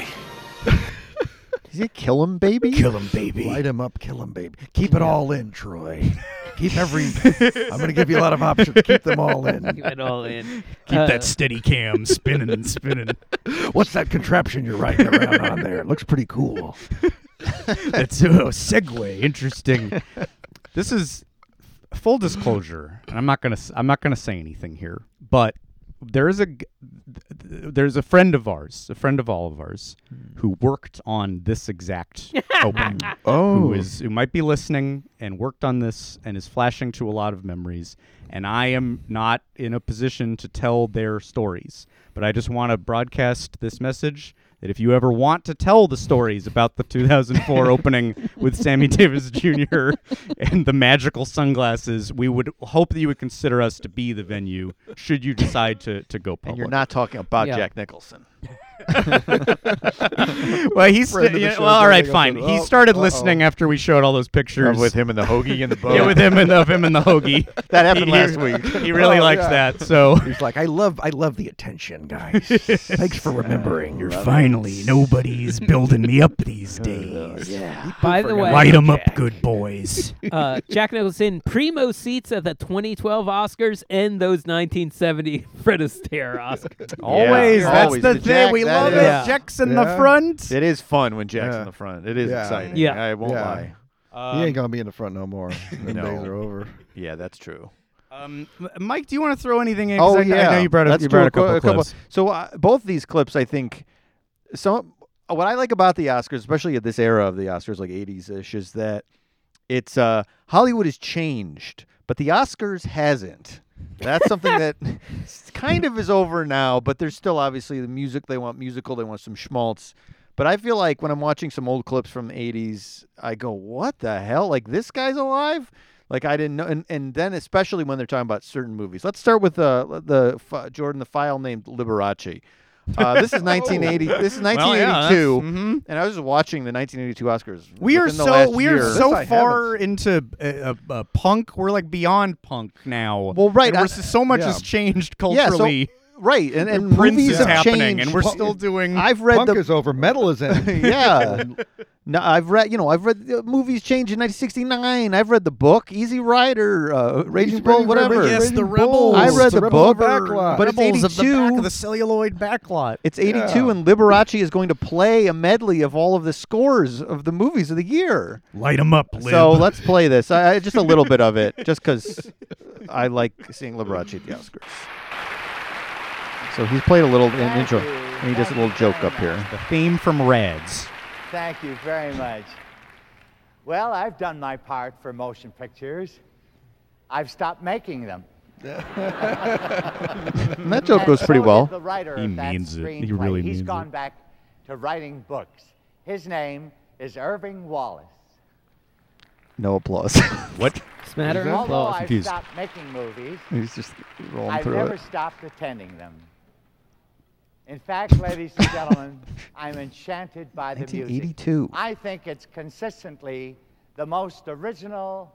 Does he kill him, baby? Kill him, baby. Light him up, kill him, baby. Keep it all in, Troy. Keep every. I'm going to give you a lot of options. Keep them all in. Keep it all in. Keep Uh, that steady cam spinning and spinning. What's that contraption you're riding around on there? It looks pretty cool. That's a segue. Interesting. This is full disclosure, and I'm not gonna s- I'm not gonna say anything here, but there is a g- th- th- there's a friend of ours, a friend of all of ours, hmm. who worked on this exact opening. Oh. who is who might be listening and worked on this and is flashing to a lot of memories. And I am not in a position to tell their stories, but I just want to broadcast this message that if you ever want to tell the stories about the 2004 opening with Sammy Davis Jr. and the magical sunglasses, we would hope that you would consider us to be the venue should you decide to, to go public. And you're not talking about Yeah. Jack Nicholson. well, he's Friend of the yeah, well, all Jack right, Nicholson. fine. he Oh, started uh-oh. listening after we showed all those pictures Of with him and the hoagie in the boat. yeah, with him and of him and the hoagie. That happened He- last he- week. He really Oh, likes yeah. that. So he's like, I love, I love the attention, guys. Thanks for remembering. You're finally nobody's building me up these days. Yeah. By the way, light 'em up, good boys. uh, Jack Nicholson primo seats at the 2012 Oscars and those 1970 Fred Astaire Oscars. Always, that's always. the The thing. We that love is- it. Yeah. Jack's in Yeah. the front. It is fun when Jack's Yeah. in the front. It is Yeah. exciting. Yeah. I won't Yeah. lie. he ain't gonna be in the front no more. The No. days are over. Yeah, that's true. Um, M- Mike, do you want to throw anything in? 'Cause Oh I, yeah, I know you brought, a, Let's you do brought a, cou- couple clips. So uh, both these clips, I think, some what I like about the Oscars, especially at this era of the Oscars, like '80s ish, is that it's uh, Hollywood has changed, but the Oscars hasn't. That's something that kind of is over now, but there's still obviously the music. They want musical. They want some schmaltz. But I feel like when I'm watching some old clips from the '80s, I go, "What the hell? Like this guy's alive?" Like I didn't know, and, and then especially when they're talking about certain movies. Let's start with uh, the Jordan, the file named Liberace. Uh, this is 1980. This is Well, yeah, 1982, that's- mhm. and I was just watching the 1982 Oscars. We are within the so last we are year. so I far into uh, uh, uh, punk. We're like beyond punk now. Well, right, And we're, I- s- so much yeah. has changed Yeah, so- culturally. Right, and, and Prince movies is have happening, changed. and we're Pu- still doing. I've read Punk the is over. Metal is in. yeah. No, I've read. You know, I've read the movies changed in 1969. I've read the book, Easy Rider, uh, Raging Bull, whatever. yes, the Raging rebels. I read the, Rebels book, of Backlot. but it's Rebels of the 82. back of the celluloid backlot. It's 82, Yeah. and Liberace is going to play a medley of all of the scores of the movies of the year. Light them up, Lib. So let's play this. I, I, just a little bit of it, just because I like seeing Liberace at the Oscars. So he's played a little in intro, and he does a little joke up here. the theme from Reds. Thank you very much. Well, I've done my part for motion pictures. I've stopped making them. And that joke goes pretty so well. The writer He of that means it. He screenplay. really He's means gone it. back to writing books. His name is Irving Wallace. No applause. what? Smatter of Although applause. I've Confused. stopped making movies, He's just rolling I've through never it. stopped attending them. In fact, ladies and gentlemen, I'm enchanted by the music. 1982. I think it's consistently the most original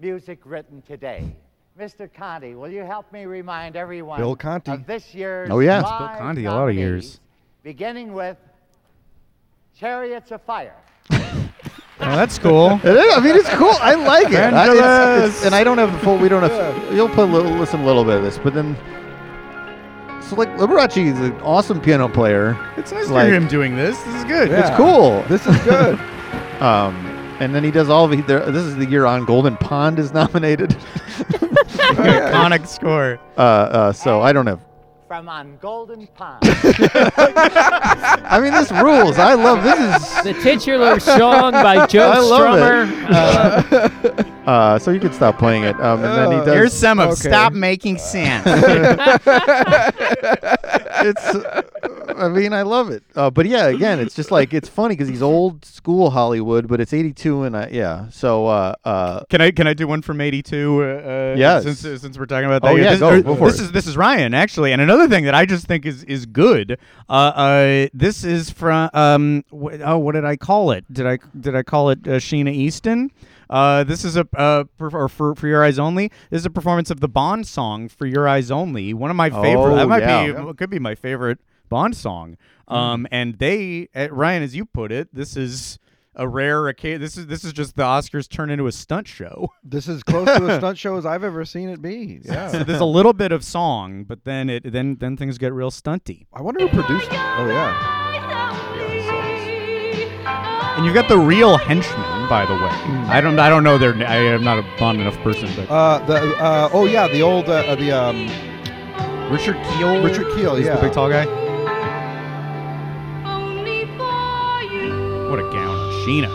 music written today. Mr. Conti, will you help me remind everyone Bill Conti. of this year's Oh, yeah. It's Bill Conti, a lot of nominees, years. Beginning with Chariots of Fire. Oh, that's cool. It is, I mean, it's cool. I like it. I- it's- it's- and I don't have the full. We don't have. You'll put a little, listen a little bit of this, but then. So like Liberace is an awesome piano player. It's nice to hear him doing this. This is good. It's cool. This is good. um, and then he does all of it. There, this is the year on Golden Pond is nominated. Iconic score. Uh, uh, so I don't have. From On Golden Pond. I mean, this rules. I love this. Is The titular song by Joe I love Strummer. it. Uh, so you can stop playing it. Um, and then he does. Here's some of okay. Stop Making Sense. It's. I mean, I love it. Uh, but yeah, again, it's just like it's funny because he's old school Hollywood, but it's '82, and I, yeah. So uh, uh, Can I can I do one from '82? Uh, uh, Yes. Since uh, since we're talking about that, Oh, yeah, this, go, or- go for this it. is this is Ryan actually, and another thing that I just think is is good. Uh, uh, this is from um, wh- oh, what did I call it? Did I did I call it uh, Sheena Easton? Uh, this is a uh, per- or for for your eyes only. This is a performance of the Bond song for your eyes only. One of my favorite. Oh, that might yeah. be could be my favorite Bond song. Um, and they, uh, Ryan, as you put it, this is a rare occasion. This is this is just the Oscars turn into a stunt show. This is close to a stunt show as I've ever seen it be. Yeah. So there's a little bit of song, but then it then then things get real stunty. I wonder who produced it. Oh yeah. And you've got the real henchmen, by the way. I don't I don't know their. na- I am not a Bond enough person, but Uh, the uh, oh yeah, the old uh, uh, the um, Richard Kiel. Richard Kiel, is yeah. the big tall guy. What a gown, Sheena.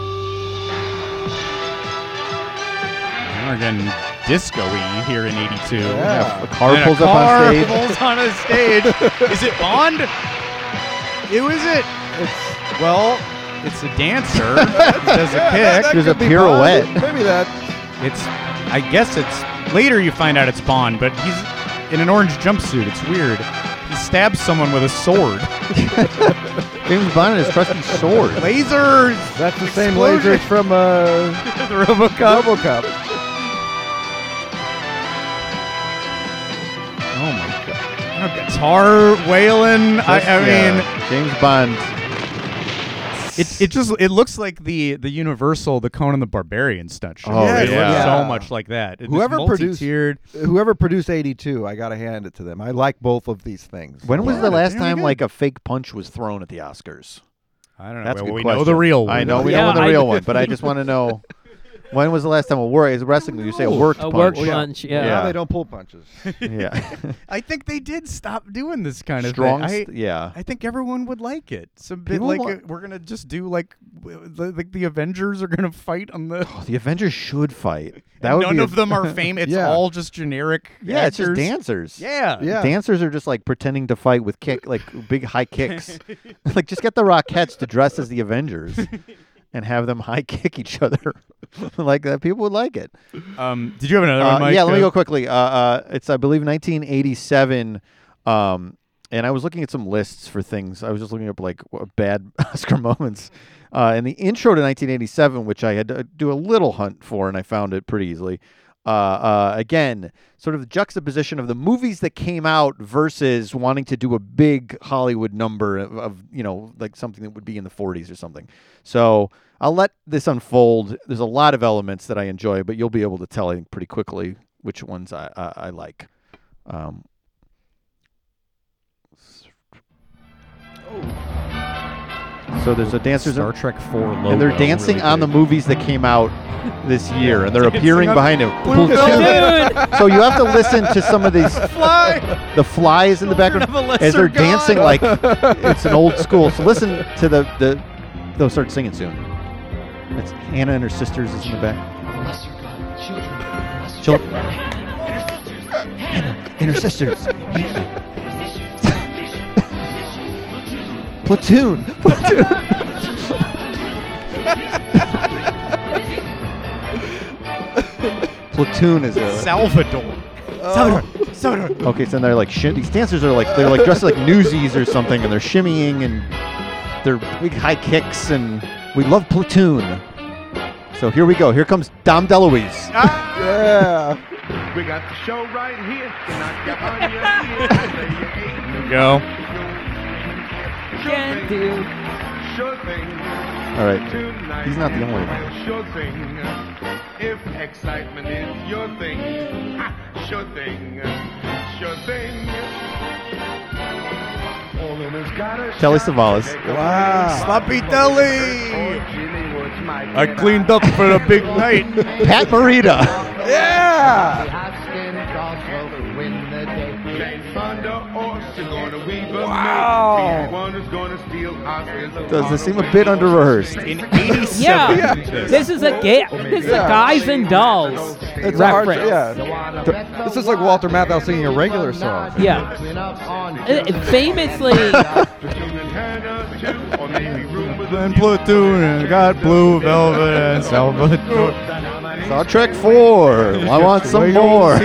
And We're getting disco-y here in '82. Yeah, a car And pulls a up on car stage. Pulls on a stage. is it Bond? Who is it? It's well, it's a dancer. does a kick. There's a pirouette. Maybe that. It's. I guess it's later. You find out it's Bond, but he's in an orange jumpsuit. It's weird. He stabs someone with a sword. James Bond and his trusty sword. Lasers. That's the same Explosion. lasers from uh, the RoboCop. RoboCop. Oh my god. Guitar wailing. I, I mean, James Bond. It, it just it looks like the the Universal, the Conan the Barbarian stunt show. Oh, it yeah. looks so much like that. It- Whoever produced whoever produced 82, I got to hand it to them. I like both of these things. When was Yeah, the last time like a fake punch was thrown at the Oscars? I don't know. That's a good we question. know the real one. I know we Yeah, know the I- real one, but I just want to know when was the last time a work is wrestling? You say a worked A punch. work punch, yeah. Now they don't pull punches. yeah. I think they did stop doing this kind of Strong thing. I, yeah. I think everyone would like it. Some bit People like wa- uh, we're gonna just do like w- the, like the Avengers are gonna fight on the. The Avengers should fight. That would none be a- of them are famous. It's Yeah. all just generic. Yeah, it's just actors. dancers. Yeah. Yeah. Dancers are just like pretending to fight with kick, like big high kicks. like just get the Rockettes to dress as the Avengers and have them high kick each other. like that, people would like it. Um, did you have another Uh, one, Mike? yeah, let me Uh, go quickly. Uh, uh, it's I believe 1987. Um, and I was looking at some lists for things. I was just looking up like bad Oscar moments. Uh, and the intro to 1987, which I had to do a little hunt for, and I found it pretty easily. Uh, uh, again, sort of the juxtaposition of the movies that came out versus wanting to do a big Hollywood number of, of you know like something that would be in the 40s or something. So I'll let this unfold. There's a lot of elements that I enjoy, but you'll be able to tell I think pretty quickly which ones I I, I like. Um, So there's a dancers Star Trek 4 logo. and they're dancing really on the movies that came out this year, and they're Dancing appearing behind him. So you have to listen to some of these. Fly. The flies in the background as they're lesser dancing like it's an old school. So listen to the the they'll start singing soon. That's Hannah and her sisters is in the back. Children. Hannah and her sisters. Platoon. Platoon. Platoon is a Salvador. Oh. Salvador. Salvador. Okay, so they're like shim- these dancers are like they're like dressed like newsies or something, and they're shimmying and they're big high kicks, and we love Platoon. So here we go. Here comes Dom DeLuise. Ah! yeah. We got the show right here. Knock you on your ear. Here we go. Can do. Sure thing. All right, Tonight. he's not the only one. Sure thing. If excitement is your thing, ha, sure thing. Sure thing. All in has got a Telly. Savalas. Wow. Sloppy Telly. Or oh, Jimmy Woods might I cleaned up for a big night. Pat Morita. Yeah. Wow. Wonder's gonna steal Does this seem a bit under rehearsed? In 87. Yeah, this is a ga- this is a guys and dolls It's a hard, reference. yeah. This is like Walter Matthau singing a regular song. Yeah. Uh, famously, And Platoon and got Blue Velvet and Salvador. Star Trek 4. I want some more.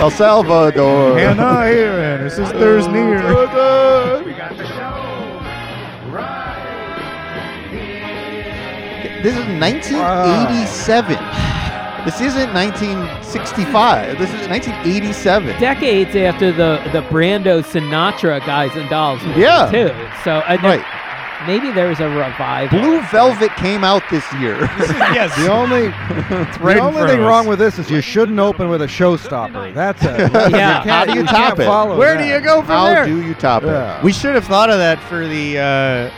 El Salvador. Hannah here and her sister's oh, near. This is 1987. This isn't 1965. This is 1987. decades after the the Brando Sinatra guys and dolls movie Yeah. too. So I know, Right. Maybe there's a revival. Blue Velvet came out this year. yes. The only, right the only thing of wrong with this is you shouldn't open with a showstopper. That's it. Yeah. can't- How do you top it? Where that. do you go from How there? do you top Yeah. We should have thought of that for the uh,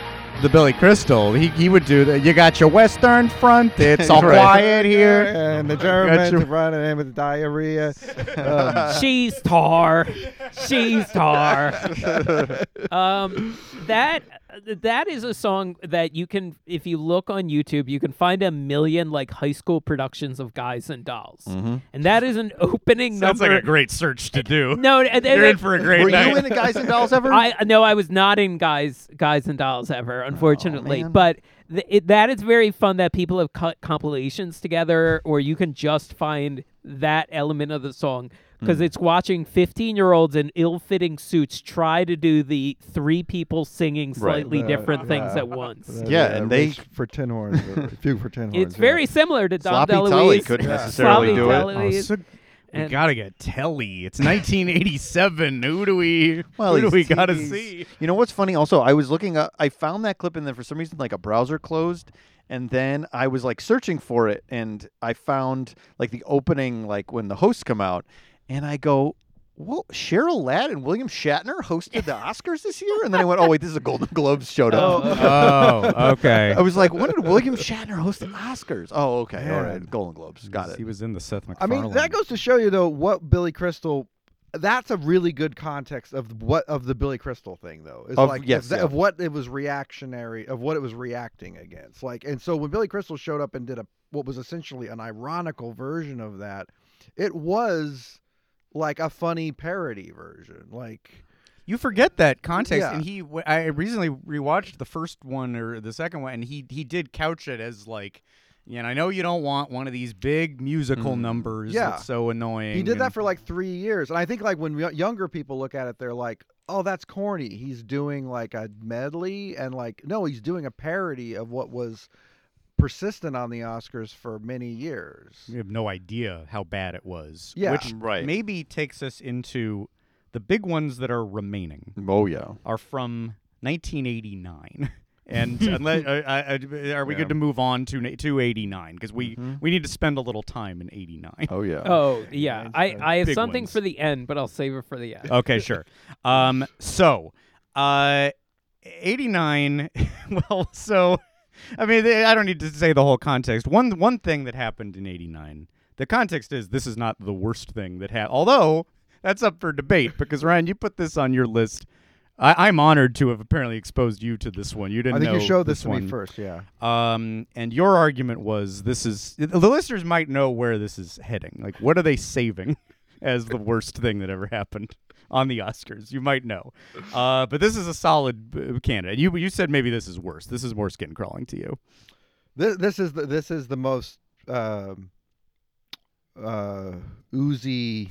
the Billy Crystal. He, he would do that. You got your western front. It's all Right. quiet here. And the Germans your- running in with diarrhea. Um, She's tar. She's tar. um, that that is a song that you can, if you look on YouTube, you can find a million like high school productions of Guys and Dolls, Mhm. and that is an opening Sounds number. like a great search to do. No, and- and- you're in for a great Were night. you in the Guys and Dolls ever? I no, I was not in Guys Guys and Dolls ever, unfortunately. man. but th- it, that is very fun that people have cut compilations together, or you can just find that element of the song because it's watching 15 year olds in ill fitting suits try to do the three people singing Right. slightly Uh, different things yeah. at once. uh, Yeah, and they- race for tin horns. or Fugue for tin horns. It's very similar to Dom Sloppy DeLuise. Tully couldn't necessarily Sloppy do it. Oh, so- we gotta get Telly. It's 1987. Who do we? Well, who do we gotta see? You know what's funny? Also, I was looking up. I found that clip, and then for some reason, like a browser closed, and then I was like searching for it, and I found like the opening, like when the hosts come out, and I go. Well, Cheryl Ladd and William Shatner hosted the Oscars this year, and then I went, "Oh wait, this is a Golden Globes showed up." Oh, okay. Oh, I was like, "When did William Shatner host the Oscars?" Oh, okay, all Yeah. right, Golden Globes, got it. He was in the Seth I mean, that goes to show you though what Billy Crystal. That's a really good context of what of the Billy Crystal thing though. Is Of- like yes, of, th- yeah. of what it was reactionary of what it was reacting against. Like, and so when Billy Crystal showed up and did a what was essentially an ironical version of that, it was like a funny parody version. Like, You forget that context, Yeah. and he. I recently rewatched the first one or the second one, and he he did couch it as like, you know, I know you don't want one of these big musical mm-hmm. numbers. Yeah. that's so annoying. He did that for like three years, and I think like when y- younger people look at it, they're like, "Oh, that's corny." He's doing like a medley, and like, no, he's doing a parody of what was persistent on the Oscars for many years. We have no idea how bad it was. Yeah. which Right. maybe takes us into the big ones that are remaining. Oh yeah. are from 1989. And unless, uh, uh, are we Yeah. good to move on to na- to 89? Because we Mhm. we need to spend a little time in 89. Oh yeah. Oh yeah, I, I have Big something ones. for the end, but I'll save it for the end. Okay, sure. Um, so, uh, 89. Well, so, I mean, they- I don't need to say the whole context. One one thing that happened in 89. The context is this is not the worst thing that happened. Although that's up for debate because Ryan, you put this on your list I, I'm honored to have apparently exposed you to this one. You didn't I think you showed this to me one. first, yeah. Um, and your argument was this is the listeners might know where this is heading. Like, what are they saving as the worst thing that ever happened on the Oscars? You might know. Uh, but this is a solid uh, candidate. You you said maybe this is worse. This is more skin crawling to you. This, this is the this is the most um, uh, oozy.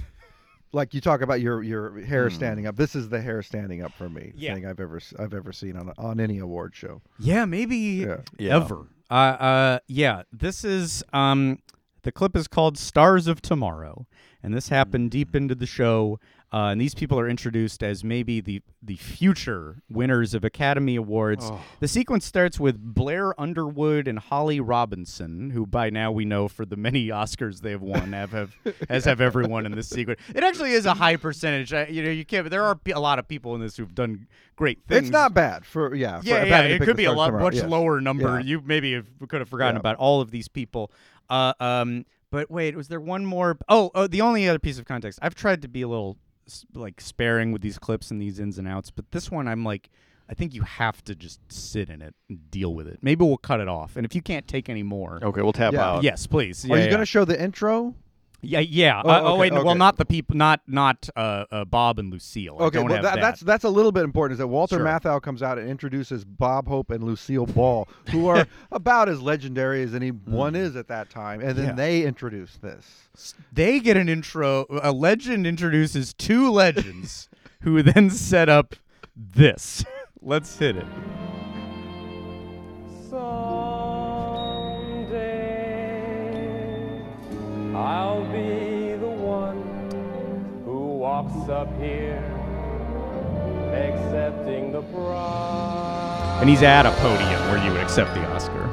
Like you talk about your your hair Hmm. standing up. This is the hair standing up for me. Yeah. Thing I've ever s- I've ever seen on on any award show. Yeah, maybe Yeah. ever. Uh, uh, yeah. This is um, the clip is called "Stars of Tomorrow," and this happened deep into the show. Uh, and these people are introduced as maybe the the future winners of Academy Awards. Oh. The sequence starts with Blair Underwood and Holly Robinson, who by now we know for the many Oscars they've won have, have as have everyone in this sequence. It actually is a high percentage. I, you know, you can't. There are a lot of people in this who've done great things. It's not bad for yeah. for Yeah, Academy yeah, it could be a lot much lower number. Yeah. You maybe have, could have forgotten Yeah. about all of these people. Uh, um, but wait, was there one more? Oh, oh, the only other piece of context. I've tried to be a little like sparing with these clips and these ins and outs, but this one I'm like, I think you have to just sit in it and deal with it. Maybe we'll cut it off, and if you can't take any more, Okay, we'll tap Yeah. out. yes, please. Are you yeah. going to show the intro? Yeah, yeah. Oh, Uh, oh wait, no, well, not the people, not not uh, uh, Bob and Lucille. I Okay, don't well have that, that. that's that's a little bit important. Is that Walter Sure. Matthau comes out and introduces Bob Hope and Lucille Ball, who are about as legendary as anyone is at that time, and then. Yeah. they introduce this. they get an intro. A legend introduces two legends, who then set up this. Let's hit it. I'll be the one who walks up here accepting the prize. And he's at a podium where you would accept the Oscar.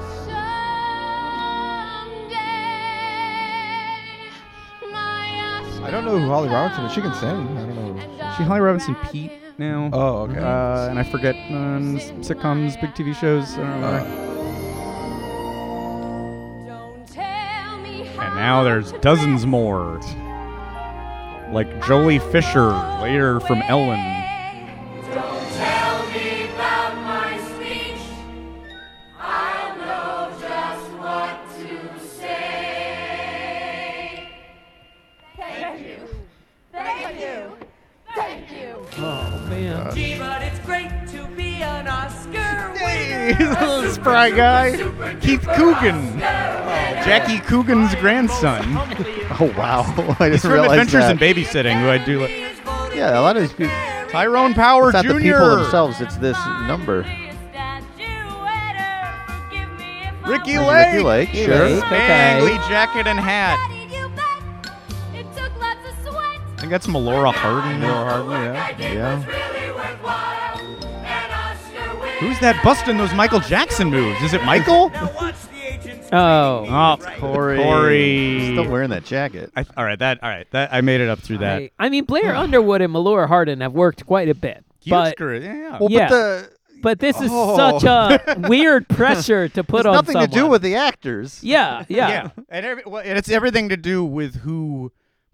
I don't know who Holly Robinson is. She can sing. I don't know. She Holly Robinson Peete now. Oh, okay. Uh, and I forget um, sitcoms, big TV shows. I don't know. and now there's dozens more. Like Joely Fisher later from Ellen. He's a little spry guy. Keith Coogan. Jackie Coogan's grandson. Oh wow! I He's didn't from realize Adventures that. in Babysitting, who I do like. Yeah, a lot of these people. Tyrone Power It's not Jr. the people themselves. It's this number. Ricki Ricki Lake. Lake, sure. Lake, okay. Spangly jacket and hat. I think that's Melora Hardin. Melora Hardin, yeah. Yeah. Who's that busting those Michael Jackson moves? Is it Michael? Oh. Oh, Corey. Corey. Still wearing that jacket. I, all right, that all right. That I made it up through that. I, I mean, Blair Underwood and Melora Hardin have worked quite a bit. But yeah, yeah. Well, yeah, but the but this is Oh. such a weird pressure to put It's on nothing to do with the actors. Yeah, yeah. yeah, and, every, well, and it's everything to do with who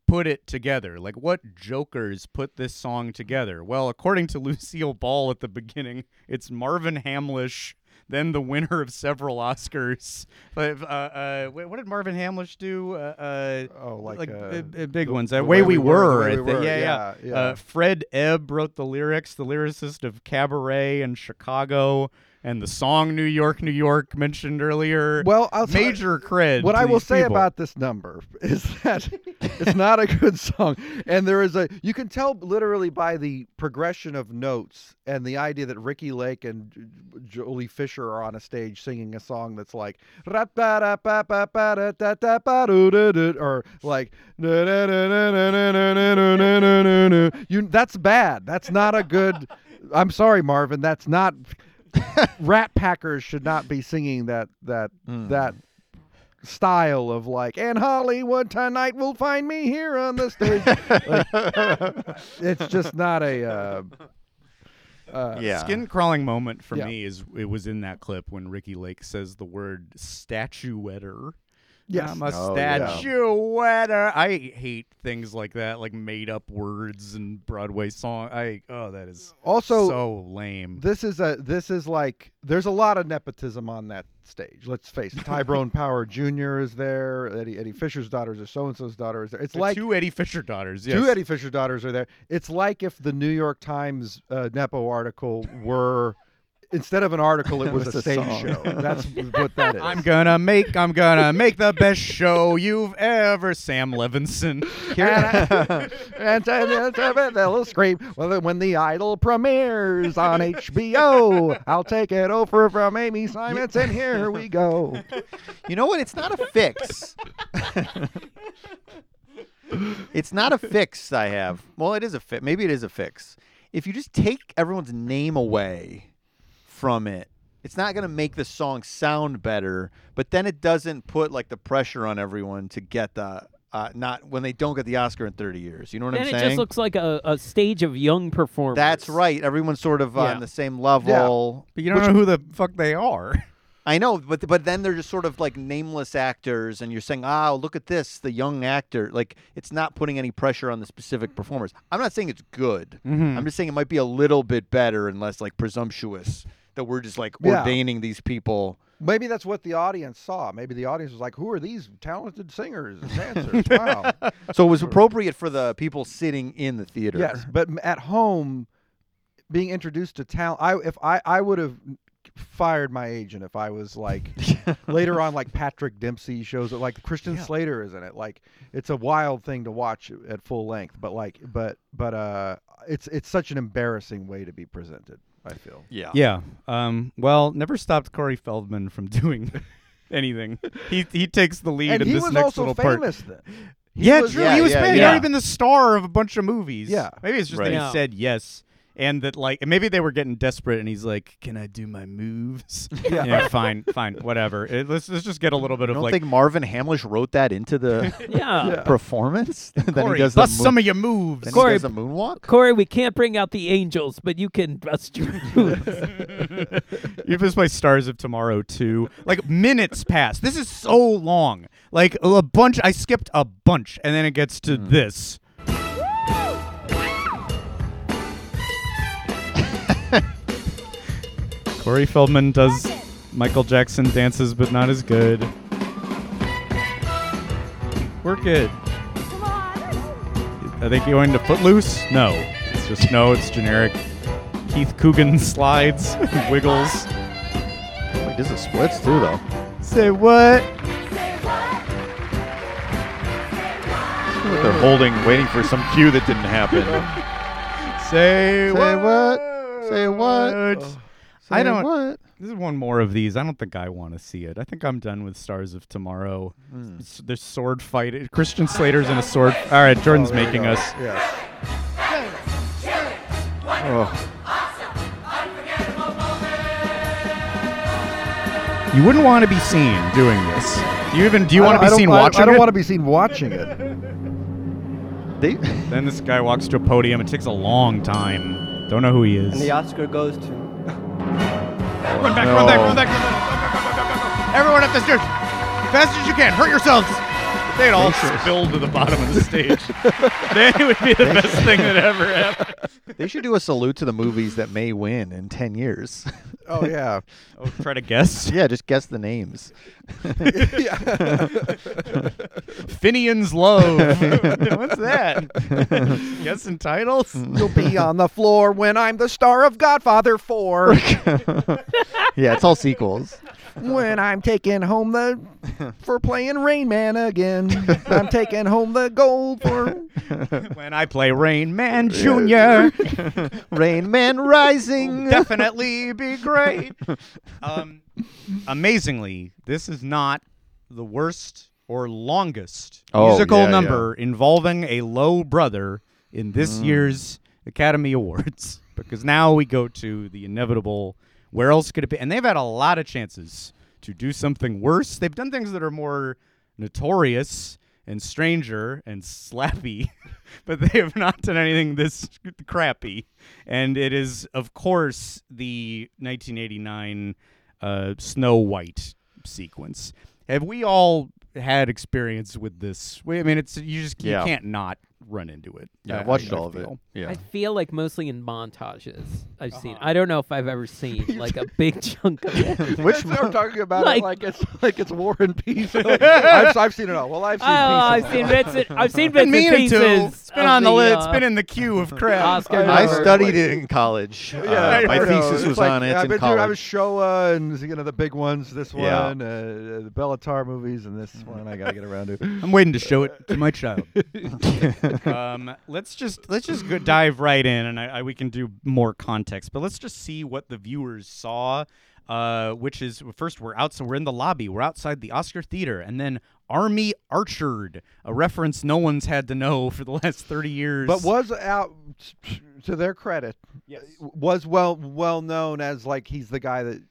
put it together. Like, what jokers put this song together? Well, according to Lucille Ball at the beginning, it's Marvin Hamlisch, then the winner of several Oscars. But uh, uh, what did Marvin Hamlisch do? Uh, uh, Oh, like, like uh, uh, uh, big The- ones. The Uh, way, we were. The Way We. Were, Yeah, yeah. yeah, Uh, yeah. Fred Ebb wrote the lyrics, the lyricist of Cabaret and Chicago and the song New York, New York mentioned earlier. Well, I'll major cred. What I will say people. about this number is that it's not a good song, and there is a you can tell literally by the progression of notes and the idea that Ricki Lake and Joely Fisher are on a stage singing a song that's like or like you that's bad. That's not a good I'm sorry, Marvin. That's not Rat Packers should not be singing that that that style of like and Hollywood tonight will find me here on the stage. Like, it's just not a. Uh, uh, Yeah. Skin crawling moment for Yeah. me is it was in that clip when Ricki Lake says the word statuetter. Yes. I'm a Oh, yeah. statuetter. I hate things like that, like made up words and Broadway song. I oh, that is Also, so lame. This is a this is like there's a lot of nepotism on that stage. Let's face it. Tyrone Power Jr. is there. Eddie Eddie Fisher's daughters or so and so's daughter is there. It's The like two Eddie Fisher daughters. Yes. Two Eddie Fisher daughters are there. It's like if the New York Times uh, Nepo article were instead of an article, it was, was a a stage song. show. That's what that is. I'm gonna make I'm gonna make the best show you've ever Sam Levinson. and, and, and, and they'll scream well, when the Idol premieres on HBO. I'll take it over from Amy Seimetz. Here we go. You know what? It's not a fix. it's not a fix I have. Well, it is a fix. Maybe it is a fix. If you just take everyone's name away from it, it's not going to make the song sound better, but then it doesn't put like the pressure on everyone to get the uh, not when they don't get the Oscar in 30 years. You know what Then I'm saying? it just looks like a, a stage of young performers. That's right. Everyone's sort of uh, Yeah. on the same level. But you don't know who the fuck they are. I know, but but then they're just sort of like nameless actors, and you're saying, "Oh, look at this, the young actor." Like it's not putting any pressure on the specific performers. I'm not saying it's good. Mhm. I'm just saying it might be a little bit better and less like presumptuous that we're just like Yeah. ordaining these people. Maybe that's what the audience saw. Maybe the audience was like, "Who are these talented singers and dancers?" Wow. So it was appropriate for the people sitting in the theater. Yes, but at home, being introduced to talent, I if I I would have fired my agent if I was like later on like Patrick Dempsey shows it like Christian Slater is in it. Like it's a wild thing to watch at full length, but like but but uh it's it's such an embarrassing way to be presented. I feel. Yeah. Yeah. Um, well, never stopped Corey Feldman from doing anything. He he takes the lead And in he this was next also little part. famous then. He yeah, was- true. Yeah, he was yeah, famous. He'd yeah. already been the star of a bunch of movies. Yeah. Maybe it's just Right. that Yeah. he said yes. And that like and maybe they were getting desperate, and he's like, "Can I do my moves?" Yeah. fine, fine, whatever. It- let's let's just get a little bit You of don't like think Marvin Hamlisch wrote that into the Yeah. Yeah. performance? then Corey, he does bust the some of your moves. Then Corey- he does a moonwalk. Corey, we can't bring out the angels, but you can bust your moves. you just play Stars of Tomorrow too. Like minutes pass. This is so long. Like a bunch. I skipped a bunch, and then it gets to mm. this. Corey Feldman does Michael Jackson dances, but not as good. We're good. Are they going to Footloose? No. It's just no. It's generic. Keith Coogan slides, wiggles. Wait, this is splits too, though. Say what? They're holding, waiting for some cue that didn't happen. Say, Say what? Say what? I don't. what? This is one more of these. I don't think I want to see it. I think I'm done with Stars of Tomorrow. Hmm. It's- There's sword fight. Christian Slater's in a sword. All right, Jordan's Oh, making us. Yeah. Oh. You wouldn't want to be seen doing this. Do you even? Do you want to be seen don't- I- watching I don't it? want to be seen watching it. They Then this guy walks to a podium. It takes a long time. Don't know who he is. And the Oscar goes to. Oh, run back, run back, run back, run back, up the stairs. Fast as you can. Hurt yourselves. If they'd all spill to the bottom of the stage, then it would be the best thing that ever happened. They should do a salute to the movies that may win in 10 years. Oh yeah. Oh, try to guess. yeah, just guess the names. Finian's Love. What's that? Guessing titles? You'll be on the floor when I'm the star of Godfather 4. yeah, it's all sequels. When I'm taking home the for playing Rain Man again. I'm taking home the gold for when I play Rain Man Jr. Rain Man Rising. Definitely be great. Um, amazingly, this is not the worst or longest Oh, musical yeah, number involving a Lowe brother in this Mm. year's Academy Awards. Because now we go to the inevitable. Where else could it be? And they've had a lot of chances to do something worse. They've done things that are more notorious and stranger and slappy, but they have not done anything this crappy. And it is, of course, the 1989 uh, Snow White sequence. Have we all had experience with this. I mean, it's you just you Yeah. can't not run into it. Yeah, I- I've watched I all of it. Yeah. I feel like mostly in montages I've seen. Uh-huh. I don't know if I've ever seen like a big chunk of it. Which we're talking about Like- it like it's like it's War and Peace. I've, I've seen it all. Well, I've Oh, seen. I've seen bits. it. I've seen bits and meaning to. pieces. It's been on the, list. uh, It's been in the queue of crap. Oscar I numbers. studied it in college. Uh, my thesis was like, on it yeah, I've in been doing- I was college. Showa and you know the big ones. This one, uh, the Bellatar movies, and this one. I gotta get around to. I'm waiting to show it to my child. Um, let's just let's just go dive right in, and I, I, we can do more context. But let's just see what the viewers saw. Uh, which is first we're out, so we're in the lobby, we're outside the Oscar Theater, and then Army Archerd, a reference no one's had to know for the last thirty years. But was out to their credit. Yes. Was well well known as like he's the guy that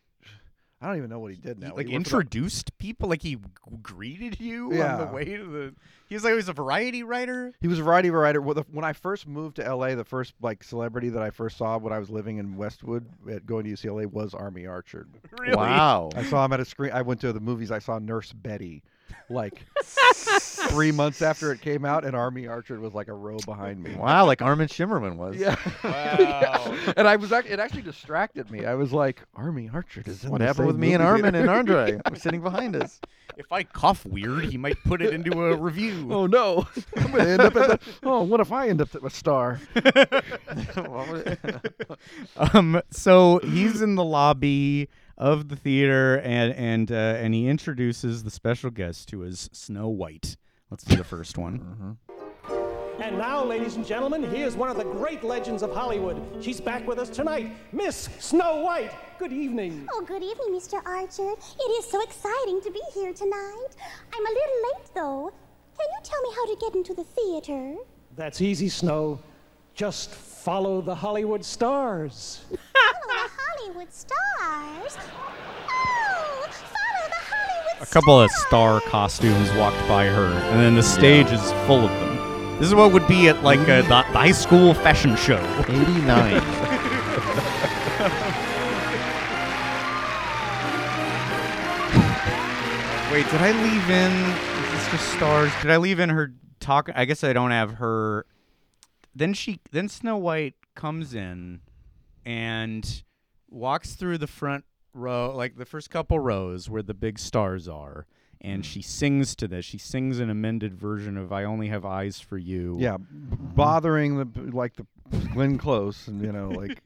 I don't even know what he did now. like He worked for the- introduced people, like he g- greeted you on the way to the. He was like he was a variety writer. He was a variety writer. When I first moved to LA, the first like celebrity that I first saw when I was living in Westwood at going to UCLA was Army Archerd. Really? Wow. I saw him at a screen. I went to the movies. I saw Nurse Betty, like three months after it came out, and Army Archerd was like a row behind me. Wow, like Armin Shimerman was. Yeah. Wow. and I was act- it actually distracted me. I was like, Army Archerd is in What the happened with me and movie Armin and theater." Andre? We're sitting behind us. If I cough weird, he might put it into a review. Oh no! I'm gonna end up at the. Oh, what if I end up at a star? um, so he's in the lobby of the theater, and and uh, and he introduces the special guest who is Snow White. Let's do the first one. And now, ladies and gentlemen, here's one of the great legends of Hollywood. She's back with us tonight, Miss Snow White. Good evening. Oh, good evening, Mr. Archerd. It is so exciting to be here tonight. I'm a little late, though. Can you tell me how to get into the theater? That's easy, Snow. Just follow the Hollywood stars. Follow the Hollywood stars. Oh, follow the Hollywood A couple of star costumes walked by her, and then the stage is full of them. This is what would be at like a, the, the high school fashion show. 89. Wait, did I leave in? Is this just stars? Did I leave in her talk? I guess I don't have her. Then she, then Snow White comes in, and walks through the front row, like the first couple rows where the big stars are, and mm. she sings to this. She sings an amended version of "I Only Have Eyes for You." Yeah, b- bothering the like the Glenn Close, and you know, like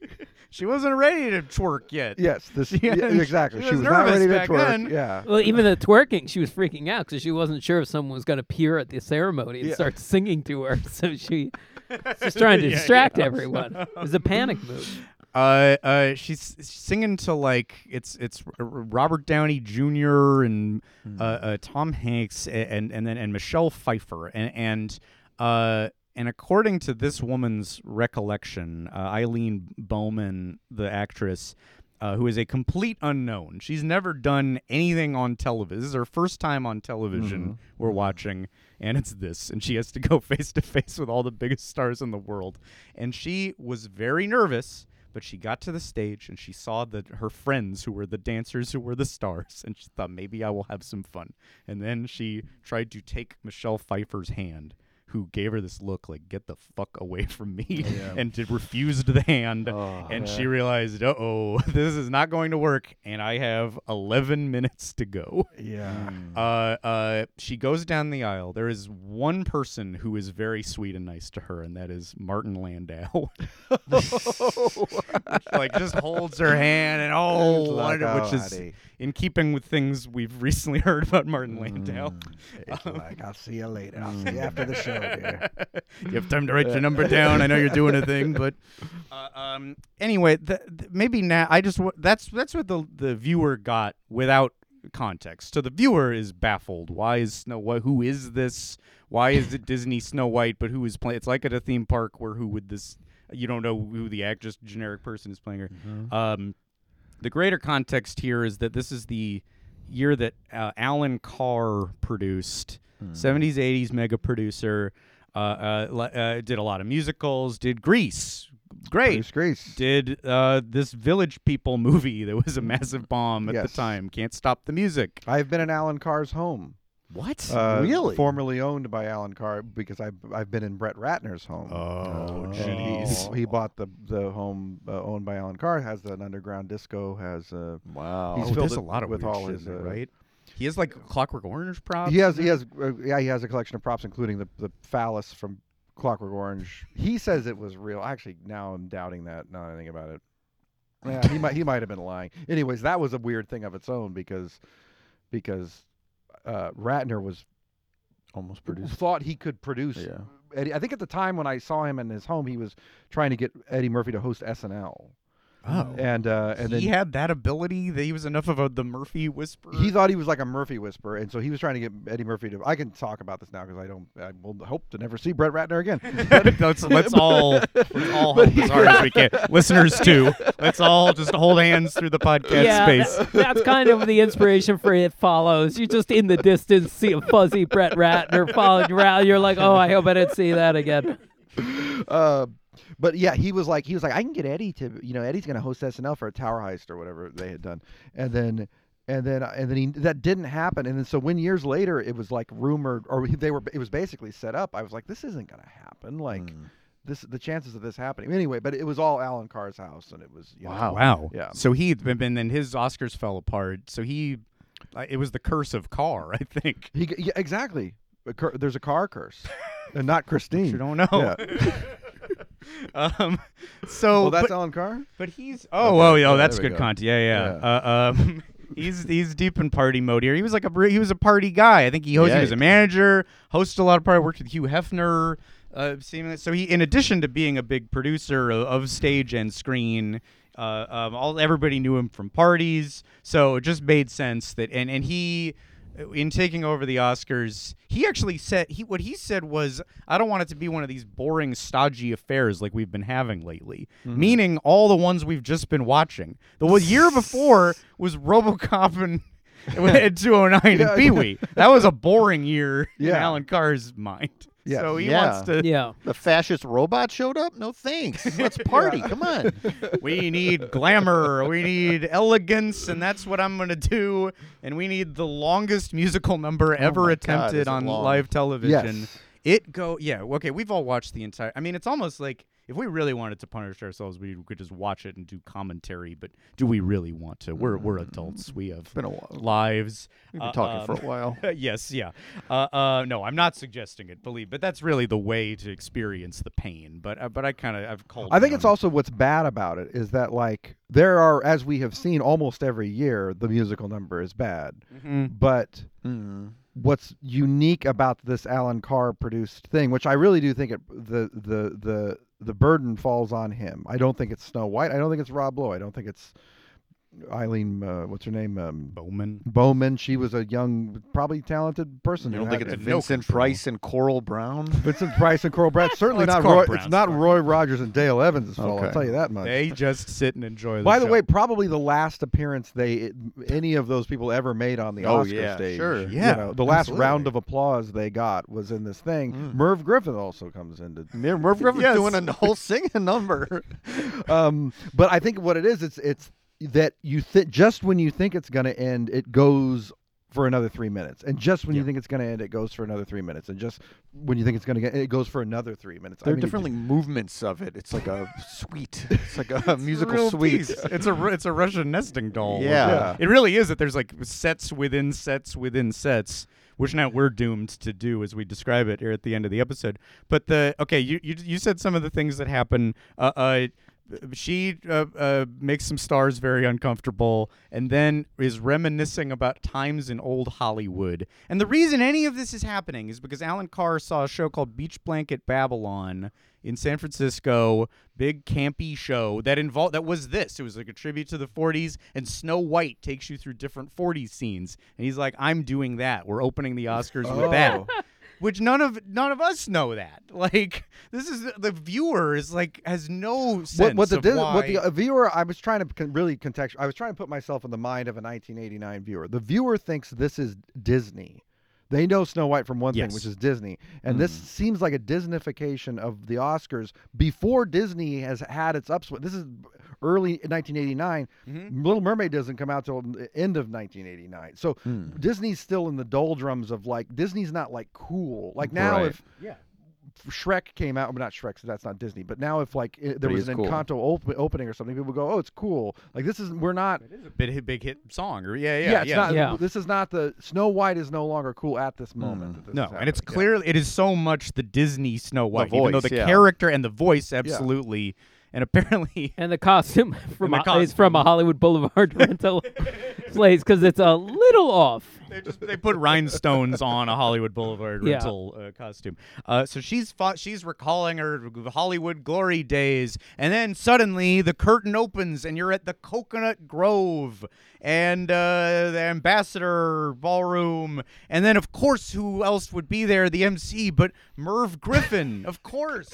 she wasn't ready to twerk yet. yes, this She yeah, hadn't- exactly. she She was was not ready to twerk. then. Yeah. Well, even the twerking, she was freaking out because she wasn't sure if someone was going to appear at the ceremony and Yeah. start singing to her. So she was trying to Yeah, distract yeah. everyone. It was a panic move. Uh, uh, she's singing to like it's it's R- R- Robert Downey Jr. and uh, uh, Tom Hanks and and then and Michelle Pfeiffer and and uh and according to this woman's recollection, uh, Eileen Bowman, the actress. Uh, who is a complete unknown. She's never done anything on television. This is her first time on television we're watching, and it's this. And she has to go face to face with all the biggest stars in the world. And she was very nervous but she got to the stage and she saw that her friends who were the dancers who were the stars and she thought maybe I will have some fun. And then she tried to take Michelle Pfeiffer's hand who gave her this look like get the fuck away from me Yeah. and did refused the hand and she realized uh-oh this is not going to work and I have 11 minutes to go. Yeah. Uh, uh, she goes down the aisle. There is one person who is very sweet and nice to her, and that is Martin Landau. like just holds her hand and oh, It's which oh, is honey. In keeping with things we've recently heard about Martin Landau. It's like I'll see you later. I'll see you after the show, dear. you have time to write your number down. I know you're doing a thing, but uh, um, anyway, the, the, maybe now I just w- that's that's what the the viewer got without context. So the viewer is baffled. Why is Snow White? Who is this? Why is it Disney Snow White? But who is playing? It's like at a theme park where who would this? You don't know who the act, just generic person is playing her. Um, the greater context here is that this is the year that uh, Alan Carr produced, 70s, 80s mega producer. Uh, uh, uh, did a lot of musicals. Did Grease, great. Produced Grease. Did uh, this Village People movie that was a massive bomb at Yes. the time. Can't stop the music. I've been in Alan Carr's home. What? Uh, Really? Formerly owned by Alan Carr because I've I've been in Brett Ratner's home. Oh, jeez. He, he bought the the home uh, owned by Alan Carr. Has an underground disco. Has uh, wow. He's oh, filled it a lot of with all his there, uh, right? He has like Clockwork Orange props. He has he has uh, yeah he has a collection of props, including the the phallus from Clockwork Orange. He says it was real. Actually, now I'm doubting that. Now that I think about it. Yeah, he might he might have been lying. Anyways, that was a weird thing of its own because because uh, Ratner was almost produced. thought he could produce. Yeah. Eddie, I think at the time when I saw him in his home, he was trying to get Eddie Murphy to host SNL. Oh. and uh, and he then had that ability that he was enough of a the Murphy whisperer. he thought he was like a Murphy whisperer, and so he was trying to get Eddie Murphy to. I can talk about this now because I don't. I will hope to never see Brett Ratner again. let's let's all let's all hope as hard as we can. Listeners too. Let's all just hold hands through the podcast yeah, space. that- that's kind of the inspiration for It Follows. You just in the distance see a fuzzy Brett Ratner following you around. You're like, oh, I hope I didn't see that again. uh, but yeah, he was like, he was like, I can get Eddie to, you know, Eddie's going to host SNL for a Tower Heist or whatever they had done, and then. And then, and then he, that didn't happen. And then, so when years later it was like rumored, or they were, it was basically set up. I was like, this isn't going to happen. Like, hmm. this, the chances of this happening. Anyway, but it was all Alan Carr's house, and it was, you know, Wow. yeah. So he and then his Oscars fell apart. So he, it was the curse of Carr, I think. He, yeah, exactly. A cur- there's a car curse, and not Christine. You don't know. Yeah. um, so well, that's but, Alan Carr. But he's oh oh yo, oh that's good go. content. Yeah yeah. Yeah. Uh, um, he's he's deep in party mode here. He was like a he was a party guy. I think he hosted. Yeah, he was a manager, hosted a lot of party. Worked with Hugh Hefner. Uh, seemingly, so he, in addition to being a big producer of, of stage and screen, uh, um, all everybody knew him from parties. So it just made sense that and and he in taking over the Oscars, he actually said he what he said was, "I don't want it to be one of these boring, stodgy affairs like we've been having lately." Mhm. Meaning all the ones we've just been watching. The year before was RoboCop and. and 209 Yeah. and Pee Wee. That was a boring year in Alan Carr's mind. Yeah. So he yeah. wants to. Yeah. The fascist robot showed up? No thanks. Let's party. Come on. we need glamour, we need elegance, and that's what I'm gonna do. And we need the longest musical number oh ever Oh my God, attempted is it on long? live television. Yes. It go yeah okay. We've all watched the entire. I mean, it's almost like if we really wanted to punish ourselves, we could just watch it and do commentary. But do we really want to? We're we're adults. We have been a while. lives. We've been talking for a um, while. yes, yeah. Uh, uh, no, I'm not suggesting it. Believe, but that's really the way to experience the pain. But uh, but I kind of I've called. I think it's also what's bad about it is that like there are, as we have seen almost every year, the musical number is bad. Mhm. But Mm-hmm. what's unique about this Alan Carr produced thing, which I really do think it the the the the burden falls on him. I don't think it's Snow White. I don't think it's Rob Lowe. I don't think it's Eileen. Uh, what's her name? Um, Bowman. Bowman. She was a young, probably talented person. You don't think had- it's Vincent Price and Coral Browne? Vincent Price and Coral Browne. Certainly it's not Roy. Browne's It's not fault. Roy Rogers and Dale Evans' fault. I'll tell you that much. They just sit and enjoy. The By the show. way, probably the last appearance they any of those people ever made on the Oh, Oscar yeah, stage. sure. You Yeah, know, the last absolutely. round of applause they got was in this thing. Mm. Merv Griffin also comes into. Merv Griffin's Yes. doing a whole singing number. um, but I think what it is, it's it's that you think just when you think it's going to end, it goes for another three minutes, and just when you think it's going to end, it goes for another three minutes, and just when you think it's going to get, it goes for another three minutes. I There are mean, it different like, movements of it. It's like a suite. It's like a It's musical real suite. piece. It's a it's a Russian nesting doll. Yeah. Yeah. it really is. That there's like sets within sets within sets, which now we're doomed to do as we describe it here at the end of the episode. But the okay, you you, you said some of the things that happen. Uh, uh, she uh, uh, makes some stars very uncomfortable and then is reminiscing about times in old Hollywood. And the reason any of this is happening is because Alan Carr saw a show called Beach Blanket Babylon in San Francisco, big campy show that involved that was this. It was like a tribute to the 40s and Snow White takes you through different 40s scenes. And he's like, "I'm doing that. We're opening the Oscars with that." Which none of none of us know that. Like this is the viewer is like has no sense what, what the of why. what the viewer I was trying to really contextual I was trying to put myself in the mind of a 1989 viewer. The viewer thinks this is Disney. They know Snow White from one Yes. thing, which is Disney, and this seems like a Disneyfication of the Oscars before Disney has had its upswing. This is early 1989. Mm-hmm. Little Mermaid doesn't come out till the end of 1989. So Hmm. Disney's still in the doldrums of like Disney's not like cool. Like now, Right. if Yeah. Shrek came out, well, not Shrek, so that's not Disney. But now, if like i- there But was an cool. Encanto op- opening or something, people go, "Oh, it's cool." Like this is we're not. Big hit, big hit song, or yeah, yeah, it's yeah. not. Yeah. This is not the Snow White is no longer cool at this moment. Mm. that this No, and it's happening. Yeah. clearly it is so much the Disney Snow White, even though the yeah. character and the voice absolutely, and apparently And the costume from the a, is from a Hollywood Boulevard rental place because it's a little off. they just they put rhinestones on a Hollywood Boulevard Yeah. rental uh, costume. Uh, so she's fought, she's recalling her Hollywood glory days, and then suddenly the curtain opens and you're at the Coconut Grove and uh, the Ambassador Ballroom, and then of course who else would be there? The MC, but Merv Griffin, of course,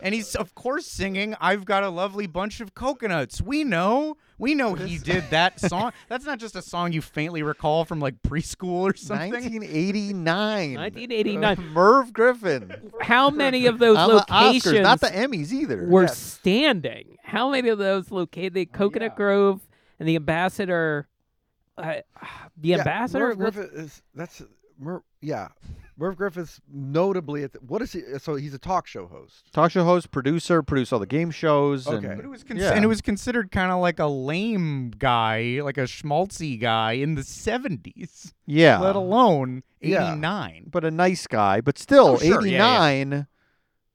and he's of course singing "I've Got a Lovely Bunch of Coconuts." We know. We know he did that song. That's not just a song you faintly recall from like preschool or something. 1989. 1989. Merv Griffin. How many of those On the Oscars, locations? not the Emmys either. Were Yes. standing. How many of those located? The Coconut Grove and the Ambassador. Uh, the Yeah, Ambassador. Merv what's- Griffith is that's Merv, yeah. Merv Griffith's notably at the, what is he? So he's a talk show host. Talk show host, producer, produce all the game shows. Okay. And, But It was cons- yeah. and it was considered kind of like a lame guy, like a schmaltzy guy in the 70s. Yeah. Let alone Yeah. 89. but a nice guy. But still, Oh, sure, yeah, 89.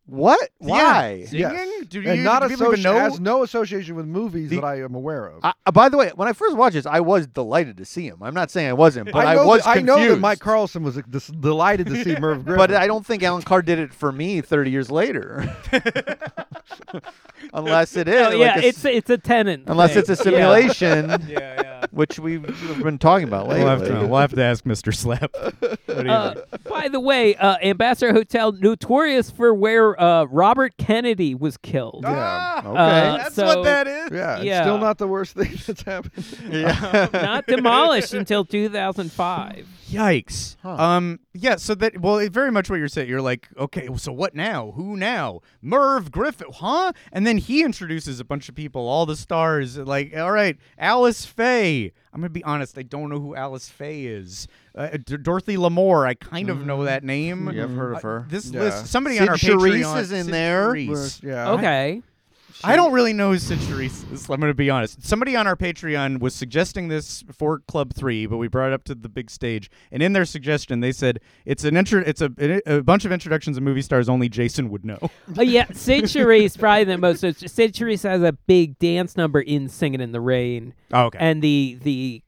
What? Why? Singing? Yes. Do and you- not do people even associ- know? has no association with movies The- that I am aware of. I, uh, by the way, when I first watched this, I was delighted to see him. I'm not saying I wasn't, but I, know was that, I know that Mike Carlson was dis- delighted to see Merv Griffin. But I don't think Alan Carr did it for me 30 years later. unless it is. Oh, like yeah, it's it's a tenant. unless thing. it's a Yeah. simulation, Yeah, yeah. Which we've been talking about lately. We'll have, to, we'll have to ask Mr. Slap. What do you Uh, by the way, uh, Ambassador Hotel, notorious for where uh, Robert Kennedy was killed. yeah, Okay. Uh, That's so- what that is? yeah, it's yeah. still not the worst thing that's happened. yeah. Not demolished until 2005. Yikes. Um. Yeah. So that well, it, very much what you're saying. You're like, okay, so what now? Who now? Merv Griffin, huh? And then he introduces a bunch of people, all the stars. Like, all right, Alice Faye. I'm gonna be honest. I don't know who Alice Faye is. Uh, D- Dorothy Lamour. I kind of know that name. Yeah, I've heard of Uh, her. this Yeah. list. Somebody Cyd on our Charisse Patreon is in Cyd there. Charisse. yeah. Okay. I don't really know is. I'm going to be honest. Somebody on our Patreon was suggesting this for Club Three, but we brought it up to the big stage. And in their suggestion, they said it's an intro. It's a, a bunch of introductions of movie stars only Jason would know. Oh yeah, Cyd Charisse probably the most. Cyd has a big dance number in "Singing in the Rain," Oh, okay. and the the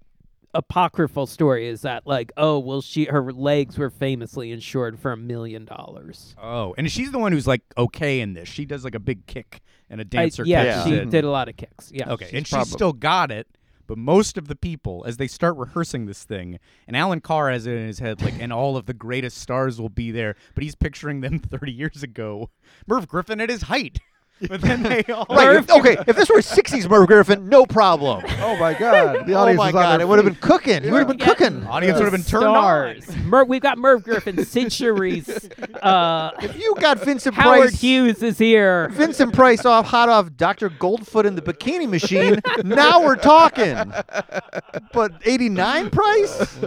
apocryphal story is that like, oh well, she her legs were famously insured for a million dollars. oh, and she's the one who's like okay in this. She does like a big kick and a dancer. yeah, catches she it. did a lot of kicks. Yeah. Okay, and prob- she's still got it. But most of the people, as they start rehearsing this thing, and Alan Carr has it in his head, like, and all of the greatest stars will be there, but he's picturing them 30 years ago. Merv Griffin at his height. But then they all. Right. if- okay. If this were 60s Merv Griffin, no problem. Oh my God! The oh my is on God! their It would have been feet. cooking. You would have been Yeah. cooking. Audience would have been turned on. Stars. Mer- we've got Merv Griffin, centuries. Uh, If you got Vincent Howard Price, Hughes is here. Vincent Price off hot off Dr. Goldfoot in the bikini machine. now we're talking. But 89 Price?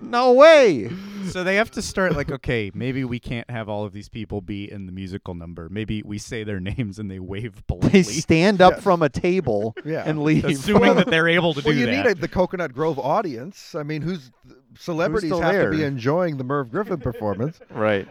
No way. So they have to start like, okay, maybe we can't have all of these people be in the musical number. Maybe we say their names and they wave politely, They stand up from a table Yeah. and leave. assuming that they're able to Well, do you that. You need a, the Coconut Grove audience. I mean, who's celebrities still have there? to be enjoying the Merv Griffin performance. right.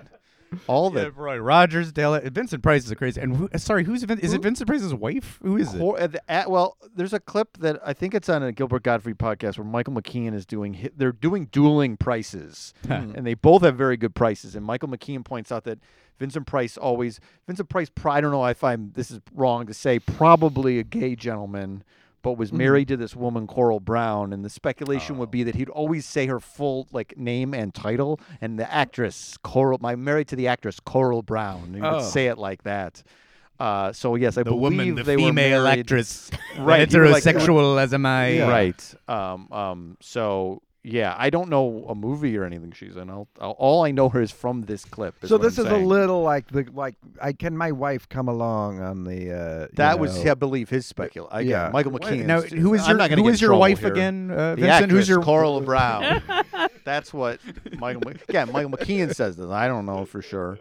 All Yeah, the Roy Rogers, Dale, Vincent Price is a crazy. And who, sorry, who's Vin, is it? Vincent Price's wife? Who is it? Uh, at well, there's a clip that I think it's on a Gilbert Gottfried podcast where Michael McKean is doing. They're doing dueling prices, hmm. and they both have very good prices. And Michael McKean points out that Vincent Price always Vincent Price. I don't know if I'm. This is wrong to say. Probably a gay gentleman. But was married to this woman Coral Browne, and the speculation would be that he'd always say her full like name and title, and the actress Coral. My married to the actress Coral Brown. And he Oh. would say it like that. Uh, so yes, I the believe woman, the they were female married- actress, Right, were like- heterosexual as am I. Right. Um, um, so yeah, I don't know a movie or anything she's in. I'll, I'll, all I know her is from this clip. is So this I'm is saying. a little like the like I can my wife come along on the uh you That was, know- I believe, his speculation. Yeah. Yeah, Michael Wait, McKean. now, who is your- not gonna who get is in your wife here. again, uh, the Vincent? Who's your- Coral Brown? That's what Michael. Yeah, Michael McKean says this. I don't know for sure,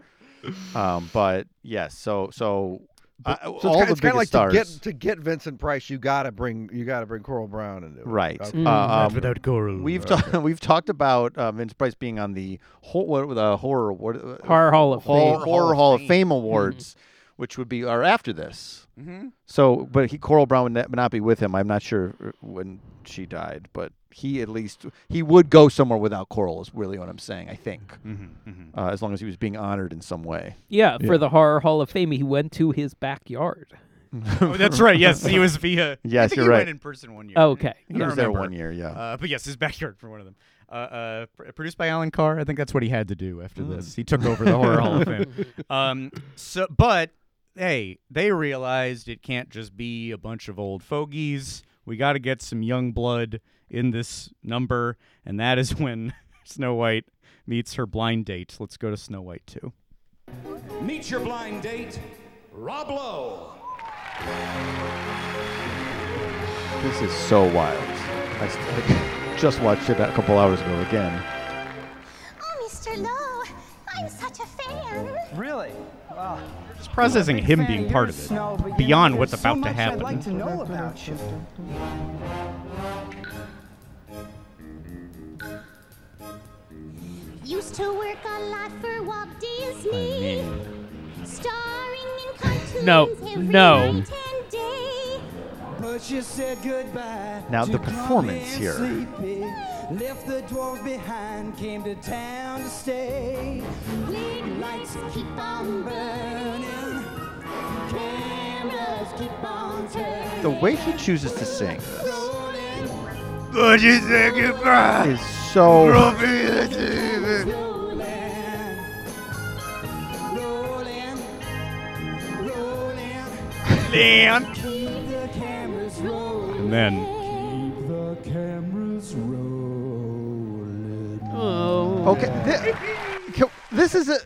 um, but yes. So so. Uh, So it's all the it's kind of like biggest stars. to get to get Vincent Price, you gotta bring you gotta bring Coral Browne into it. Right. Okay. Uh, um, without Coral. We've ta- we've talked about uh, Vince Price being on the whole what, the horror what, uh, Horror Hall of Hall- Fame. Horror Hall of Fame Awards, which would be are after this. Mhm. So, but he Coral Browne would not, would not be with him. I'm not sure uh, when she died, but he at least he would go somewhere without Coral. Is really what I'm saying. I think, Mhm, mhm. Uh, as long as he was being honored in some way. Yeah, for the Horror Hall of Fame, he went to his backyard. Oh, that's right. Yes, he was via. I Yes, think you're he right. went in person one year. Okay. He was there one year, yeah. Uh, but yes, his backyard for one of them. Uh, uh, produced by Alan Carr. I think that's what he had to do after Mm. this. He took over the Horror Hall of Fame. Um, so, but hey, they realized it can't just be a bunch of old fogies. We got to get some young blood in this number, and that is when Snow White meets her blind date. Let's go to Snow White too. Meet your blind date, Rob Lowe. This is so wild. I just watched it a couple hours ago again. Oh, Mr. Lowe, processing him being part of it, beyond what's about to happen. Like to know about you. Used to work a lot for Walt Disney. Starring in cartoons No, every no. night and day. But you said goodbye. Now, the performance here. Sleepy. Left the dwarves behind, came to town to stay. Lights keep on burning. The way he chooses to sing Would you say goodbye? is so. Leon. Keep the cameras rolling. And then Keep the cameras rolling. Oh. Okay, thi- this is a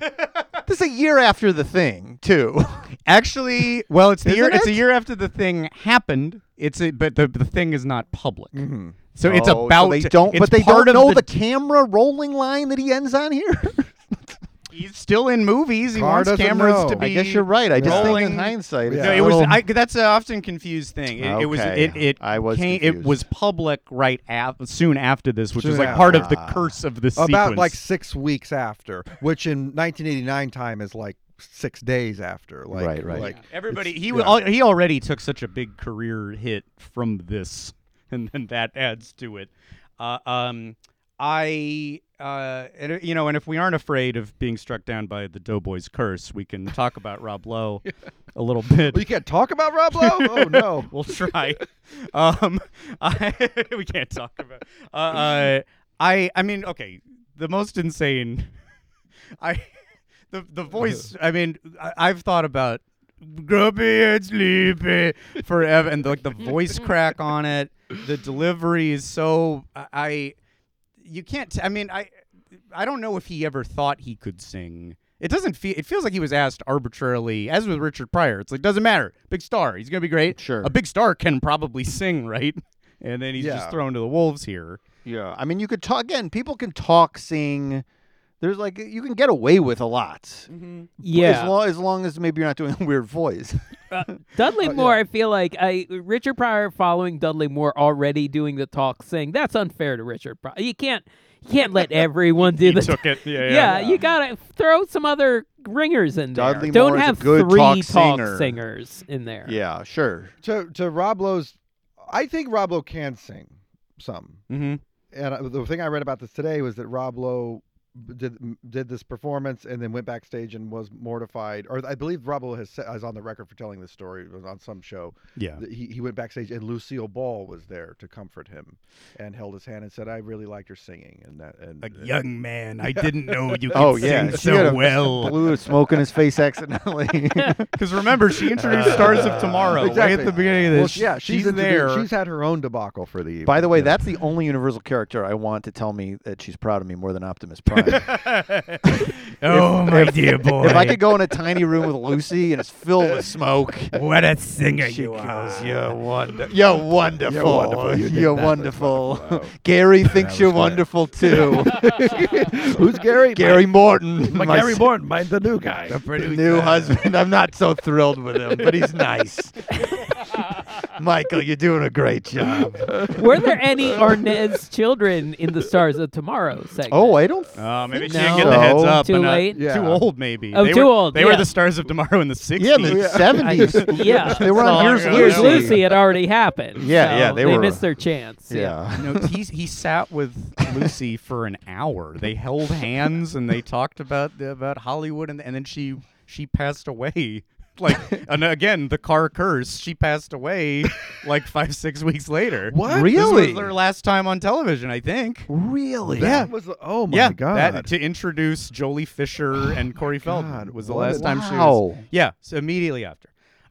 this is a year after the thing too. Actually, well, it's the year. Isn't It's a year after the thing happened. It's a, but the the thing is not public. Mm-hmm. So it's Oh, about. they don't, it's but they part don't of know the, the, camera rolling line that he ends on here. He's still in movies. He Carr wants doesn't cameras know. to be. I guess you're right. I just think rolling. in hindsight, it's No, a it was. little- I, that's an often confused thing. It, it was. Okay. It. It. I was Came, it confused. was public right af- soon after this, which Soon was like after. part of the curse of this About sequence. like six weeks after, which in 1989 time is like six days after. Like, Right, right. Like Everybody, he yeah. al- he already took such a big career hit from this, and then that adds to it. Uh, um, I, uh, and, you know, and if we aren't afraid of being struck down by the Doughboys curse, we can talk about Rob Lowe a little bit. Well, you can't talk about Rob Lowe. Oh no. we'll try. Um, I, we can't talk about. Uh, uh, I, I mean, okay, the most insane. I, the the voice. I mean, I, I've thought about grumpy and sleepy forever, and like the voice crack on it, the delivery is so. I, I you can't. T- I mean, I, I don't know if he ever thought he could sing. It doesn't feel. It feels like he was asked arbitrarily, as with Richard Pryor. It's like doesn't matter. Big star. He's gonna be great. Sure. A big star can probably sing, right? And then he's Yeah. just thrown to the wolves here. Yeah, I mean, you could talk again. People can talk, sing. There's like you can get away with a lot. Yeah. as long as long as maybe you're not doing a weird voice. Dudley Uh, Moore, I feel like I Richard Pryor following Dudley Moore already doing the talk sing. That's unfair to Richard Pryor. You can't you can't let everyone do He the took it. Yeah, yeah. you gotta throw some other ringers in there. Dudley Don't Moore is a have good three talk talk singer. singers in there. yeah, sure. to to Rob Lowe's, I think Rob Lowe can sing some. Mm-hmm. And I, the thing I read about this today was that Rob Lowe did did this performance and then went backstage and was mortified. Or I believe Rob Lowe has sa- is on the record for telling this story it was on some show. Yeah. he he went backstage and Lucille Ball was there to comfort him and held his hand and said, "I really liked your singing." And that and A young man, I didn't know you could Oh yeah, sing she so had a well. Blew a smoke in his face accidentally. Because remember, she introduced Stars of Tomorrow way Exactly. at the beginning of Well, this. yeah, she's, she's there. She's had her own debacle for the evening. By the way, yeah. that's the only Universal character I want to tell me that she's proud of me more than Optimus Prime. oh, my if- dear boy. If I could go in a tiny room with Lucy and it's filled with smoke. What a singer she you goes, are. You're wonderful. You're wonderful. You're wonderful. You did You're that. wonderful. Wow. Gary thinks you're wonderful too. Who's Gary? Gary Morton. My, my Gary s- Morton, my the new guy. The new husband. I'm not so thrilled with him, but he's nice. Michael, you're doing a great job. Were there any Arnaz children in the Stars of Tomorrow segment? Oh, I don't. Oh, maybe she No. didn't get the heads up. Too and, uh, late? Yeah. Too old, maybe. Oh, they too were, old, They were yeah. the Stars of Tomorrow in the 60s. Yeah, in the 70s. yeah. They were on So, Here's Here's Lucy. Lucy had already happened. Yeah, yeah, so they they were- missed their chance. Yeah. Yeah. No, he he sat with Lucy for an hour. They held hands and they talked about the, about Hollywood, and and then she she passed away. Like and again, the car curse. She passed away like five six weeks later. What? This Really? was their last time on television, I think. Really? Yeah. That was the- oh my yeah, god. That, to introduce Joely Fisher and Corey Feldman God, was the what last a- time she Wow. was. Yeah, so immediately after.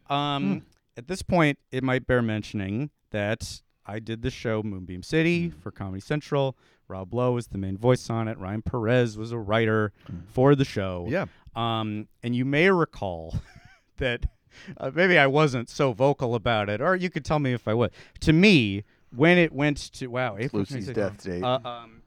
Um, At this point, it might bear mentioning that I did the show Moonbeam City for Comedy Central. Rob Lowe was the main voice on it. Ryan Perez was a writer for the show. Yeah. Um, and you may recall that uh, maybe I wasn't so vocal about it, or you could tell me if I was. To me, when it went to wow, April Lucy's death date. Uh, um,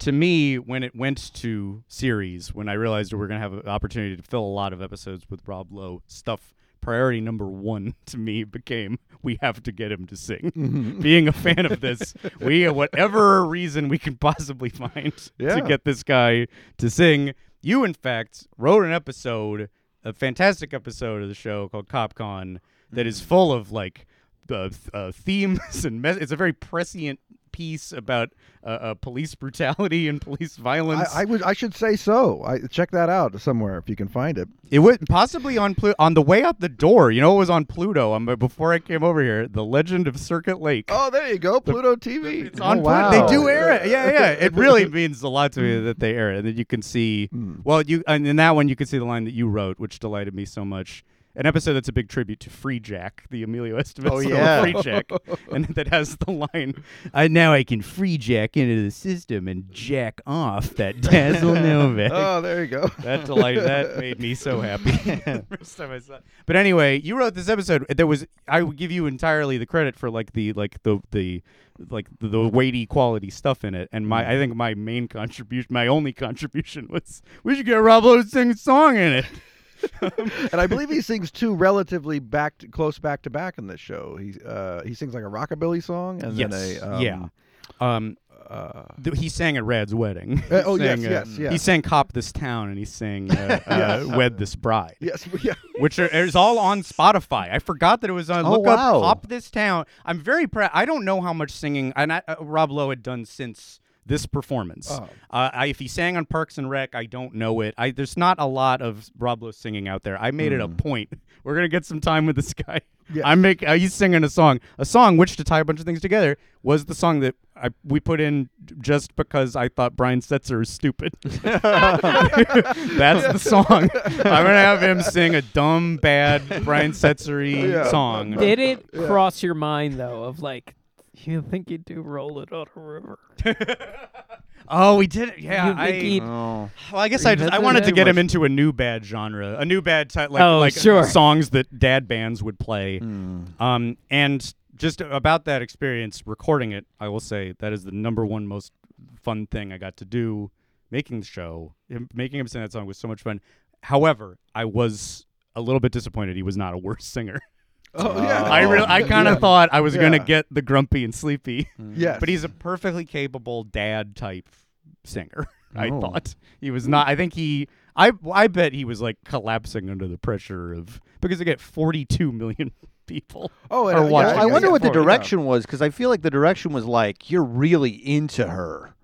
to me, when it went to series, when I realized we are going to have an opportunity to fill a lot of episodes with Rob Lowe stuff, priority number one to me became we have to get him to sing. Mm-hmm. Being a fan of this, we whatever reason we can possibly find Yeah. to get this guy to sing. You, in fact, wrote an episode, a fantastic episode of the show called CopCon that is full of like uh, uh, themes and it's a very prescient piece about uh, uh, police brutality and police violence. I, I would I should say so. I check that out somewhere if you can find it. it would possibly on Plu- on the way out the door. You know, it was on Pluto. Um, before I came over here, The Legend of Circuit Lake. Oh, there you go, Pluto TV. It's on Oh, Pluto. They do air it. Yeah, yeah. It really means a lot to me that they air it, and that you can see. Well, you and in that one you can see the line that you wrote, which delighted me so much. An episode that's a big tribute to Freejack, the Emilio Estevez Oh, yeah. Freejack, and that has the line, "I now I can free Jack into the system and jack off that Dazzle Novak." Oh, there you go. That delight that made me so happy. First time I saw. it. But anyway, you wrote this episode. There was I would give you entirely the credit for like the like the the like the, the weighty quality stuff in it. And my mm. I think my main contribution, my only contribution was we should get Rob Lowe to sing a song in it. and I believe he sings two relatively back to, close back to back in this show. He uh, he sings like a rockabilly song and yes. then a um, yeah. Um, uh, th- he sang at Rad's wedding. Uh, oh, yes, sang, yes, yeah. He sang "Cop This Town" and he sang uh, Yes. uh, "Wed This Bride." Yes, yeah. which are, is all on Spotify. I forgot that it was on. Oh, Look wow. up "Pop This Town." I'm very proud. I don't know how much singing and I, uh, Rob Lowe had done since this performance. Oh. Uh, I, if he sang on Parks and Rec, I don't know it. I, there's not a lot of Rob Lowe singing out there. I made it a point. We're gonna get some time with this guy. Yes. I'm make. Uh, he's singing a song. A song which to tie a bunch of things together was the song that I, we put in just because I thought Brian Setzer is stupid. That's the song. I'm gonna have him sing a dumb, bad Brian Setzery Yeah. song. Did it cross your mind though of like you think you do roll it on a river? Oh, we did it. Yeah, You I. he'd- Oh. Well, I guess I just I Revisit wanted it? to get him into a new bad genre, a new bad type, like Oh, like sure. songs that dad bands would play. Hmm. Um, and just about that experience recording it, I will say that is the number one most fun thing I got to do making the show. Him, making him sing that song was so much fun. However, I was a little bit disappointed he was not a worse singer. Oh, oh yeah. I really, I kind of Yeah. thought I was gonna Yeah. get the grumpy and sleepy. Mm. Yes. But he's a perfectly capable dad type singer. I Oh. thought he was not. I think he. I I bet he was like collapsing under the pressure of because they get 42 million people. Oh, and are I- yeah, watching. I wonder yeah, what the for yeah. direction was because I feel like the direction was like you're really into her.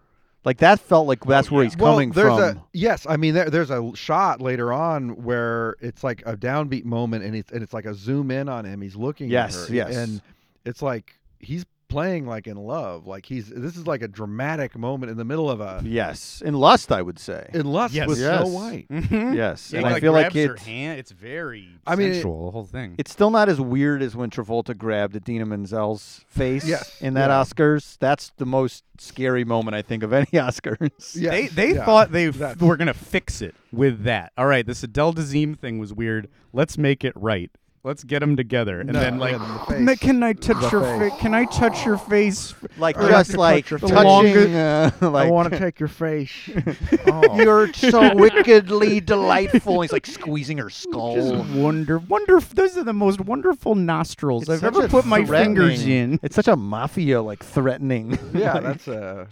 Like that felt like that's oh, where he's Well, coming there's from. a yes. I mean, there, there's a shot later on where it's like a downbeat moment, and it's and it's like a zoom in on him. He's looking Yes, at her, yes. and it's like he's playing like in love. Like he's this is like a dramatic moment in the middle of a yes, in Lust, I would say. in lust Yes. with Yes. Snow White. Mhm. Yes, Yeah, and he, I like, feel like grabs her it's hand. It's very I mean, it- the whole thing. it's still not as weird as when Travolta grabbed Idina Menzel's face Yes, in that yeah. Oscars. That's the most scary moment I think of any Oscars. Yeah. they they yeah, thought they f- were gonna fix it with that. All right, this Adele Dazeem thing was weird. Let's make it right. Let's get them together, and No, then like, yeah, the "Ma- face. can I touch The your face. face? Can I touch your face? Like Or just to like touch your touching, face?" uh, like I want to take your face. oh. You're so wickedly delightful. He's like squeezing her skull. Just wonder, wonder. if Those are the most wonderful nostrils It's I've such ever a put my fingers threatening- in. It's such a mafia like threatening. yeah, like- that's uh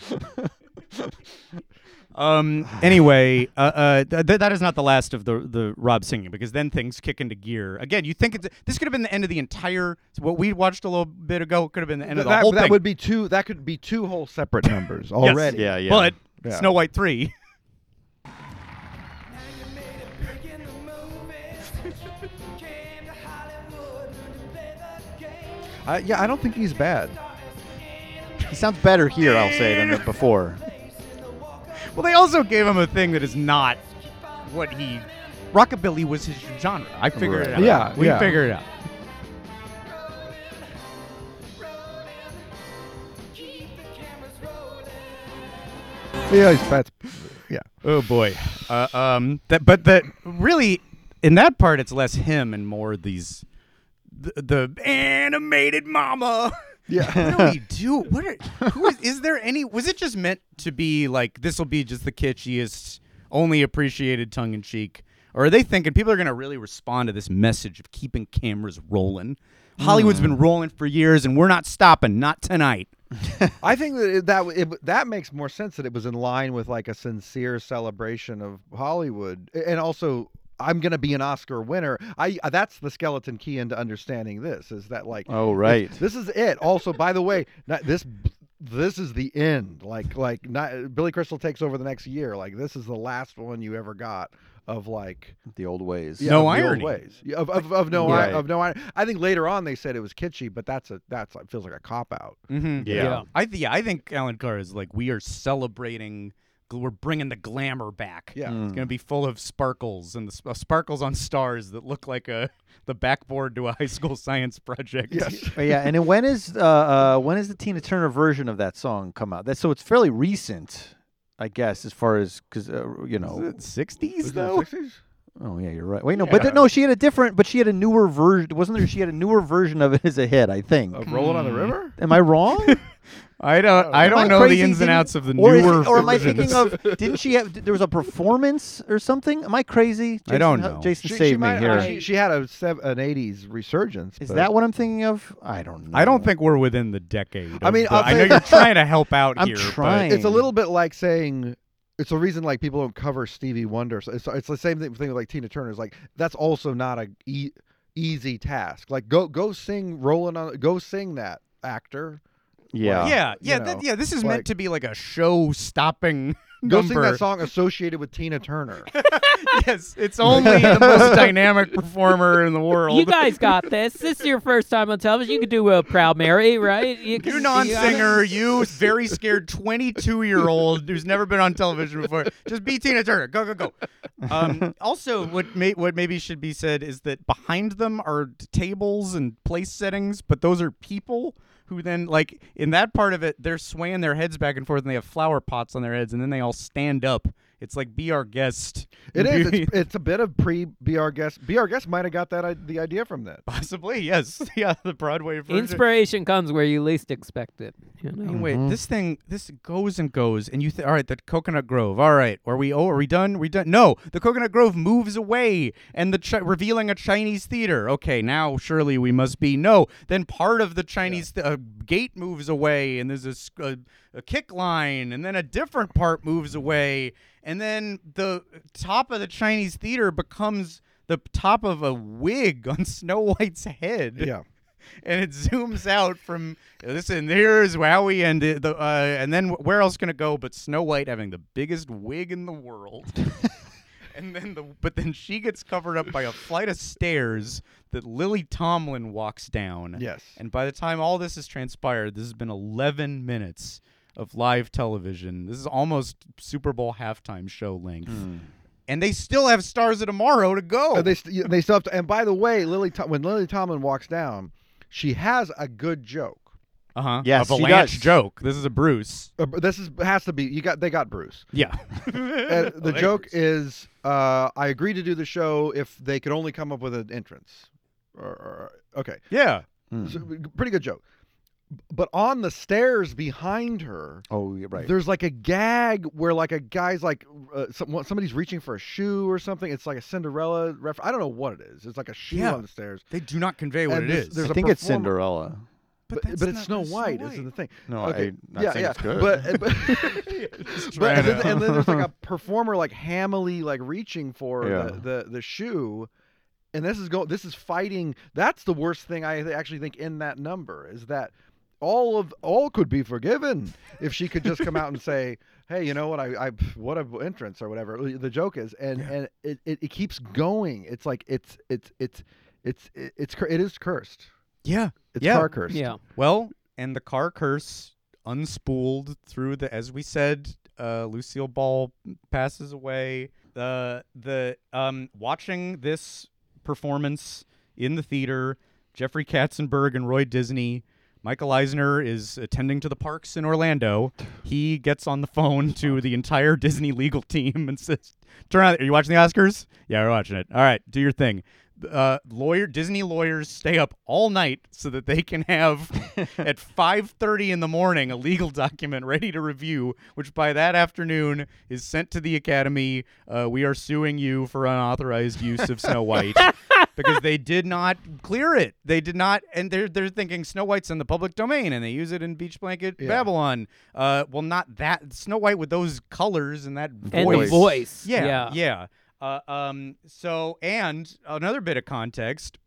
Um. Anyway, uh, uh, th- th- that is not the last of the the Rob singing because then things kick into gear again. You think it's this could have been the end of the entire what we watched a little bit ago could have been the end of the that, whole that thing. would be two. That could be two whole separate numbers Yes. already. Yeah, yeah. But Yeah. Snow White three. I, yeah, I don't think he's bad. he sounds better here, I'll say, than before. Well, they also gave him a thing that is not what he. Rockabilly was his genre. I figured it out. Yeah, we yeah. figured it out. Yeah, he's bad. Yeah. Oh boy. Uh, um. That, but that really, in that part, it's less him and more these, the, the animated mama. Yeah. what do we do? What are, who is, is there any? Was it just meant to be like this? Will be just the kitschiest, only appreciated tongue in cheek, or are they thinking people are going to really respond to this message of keeping cameras rolling? Hollywood's been hmm. rolling for years, and we're not stopping. Not tonight. I think that it, that it, that makes more sense that it was in line with like a sincere celebration of Hollywood, and also I'm gonna be an Oscar winner. I uh, that's the skeleton key into understanding this is that like Oh, right. this is it. Also, by the way, not, this this is the end. Like like not, Billy Crystal takes over the next year. Like this is the last one you ever got of like The old ways. yeah, No of the old irony. ways Yeah, of, of, of no Right. I, of no irony. I think later on they said it was kitschy, but that's a that's like feels like a cop out. Mm-hmm. Yeah. I th- yeah, I think Alan Carr is like we are celebrating. Gl- We're bringing the glamour back. Yeah. It's gonna be full of sparkles and the sp- uh, sparkles on stars that look like a the backboard to a high school science project. Yes. Oh, yeah, and when is uh, uh when is the Tina Turner version of that song come out? That so it's fairly recent, I guess, as far as because uh, you know. Sixties though. 60s? Oh yeah, you're right. Wait, no, but th- no, she had a different, but she had a newer version. Wasn't there? She had a newer version of it as a hit, I think. Of Rolling on the Hmm. River? Am I wrong? I don't. Oh, I don't I know the ins and outs of the or is newer. it- or am I versions. thinking of? Didn't she have? There was a performance or something. Am I crazy? Jason, I don't know. Jason, She, save she me might- here. She, she had a sev- an '80s resurgence. Is but- that what I'm thinking of? I don't know. I don't think we're within the decade. I of mean, the- I'll I know say- you're trying to help out I'm here. but- trying. It's a little bit like saying it's a reason like people don't cover Stevie Wonder. So It's, it's the same thing, thing with like Tina Turner. Is like that's also not a e- easy task. Like go go sing rolling on go sing that actor. Yeah. yeah, you yeah, know, that, yeah. This is like- meant to be like a show-stopping Go number. sing that song associated with Tina Turner. yes, it's only the most dynamic performer in the world. You guys got this. This is your first time on television. You could do a Proud Mary, right? You, You can- non-singer, you very scared 22-year-old who's never been on television before. Just be Tina Turner. Go, go, go. Um, also, what may, what maybe should be said is that behind them are tables and place settings, but those are people who then, like in that part of it, they're swaying their heads back and forth, and they have flower pots on their heads, and then they all stand up. It's like be our guest. It is. It's, it's a bit of pre Be Our Guest. Be Our Guest might have got that i- the idea from that. Possibly, yes. Yeah, the Broadway version. Inspiration comes where you least expect it. You know? Wait, this thing, this goes and goes, and you think, all right, the Coconut Grove. All right, are we? Oh, are we done? we done? No, the Coconut Grove moves away, and the chi- revealing a Chinese theater. Okay, now surely we must be. No, then part of the Chinese th- uh, gate moves away, and there's a, s- a, kick line, and then a different part moves away, and then the top of the Chinese theater becomes the top of a wig on Snow White's head. Yeah. and it zooms out from listen. Here's how we ended the, uh, and then where else can it go but Snow White having the biggest wig in the world. And then the but then she gets covered up by a flight of stairs that Lily Tomlin walks down. Yes. And by the time all this has transpired, this has been 11 minutes of live television. This is almost Super Bowl halftime show length. And they still have Stars of Tomorrow to go. And they st- they still have to. And by the way, Lily Tom- when Lily Tomlin walks down, she has a good joke. Uh huh. Yes, a she Vilanch does. joke. This is a Bruce. Uh, this is has to be you got they got Bruce. Yeah. And the joke is, uh, I agreed to do the show if they could only come up with an entrance. Or, or- okay, Yeah. So, pretty good joke. But on the stairs behind her, Oh, right. there's like a gag where like a guy's like uh, some, somebody's reaching for a shoe or something. It's like a Cinderella reference. I don't know what it is. It's like a shoe Yeah. on the stairs. They do not convey what And it there's- is. there's I a think it's Cinderella. But, that's but it's Snow that's Snow White, White. is the thing. No, okay. I'm not yeah, saying yeah. it's good. But, but, but and, then, and then there's like a performer like hamily like reaching for Yeah. the, the the shoe, and this is go this is fighting. That's the worst thing I actually think in that number is that all of all could be forgiven if she could just come out and say, "Hey, you know what? I, I what a entrance or whatever." The joke is, and and it, it, it keeps going. It's like it's it's it's it's it's, it's it is cursed. Yeah. It's yeah. car cursed. Yeah. Well, and the car curse unspooled through the as we said, uh, Lucille Ball passes away. The the um watching this performance in the theater, Jeffrey Katzenberg and Roy Disney. Michael Eisner is attending to the parks in Orlando. He gets on the phone to the entire Disney legal team and says, "Turn on. Are you watching the Oscars? Yeah, we're watching it. All right, do your thing." Uh, lawyer Disney lawyers stay up all night so that they can have at 5:30 in the morning a legal document ready to review, which by that afternoon is sent to the Academy. Uh, we are suing you for unauthorized use of Snow White because they did not clear it. They did not, and they're they're thinking Snow White's in the public domain, and they use it in Beach Blanket Yeah. Babylon. Uh, well, not that Snow White with those colors and that voice. And the voice. Yeah, Yeah. yeah. Uh, um. So, and another bit of context.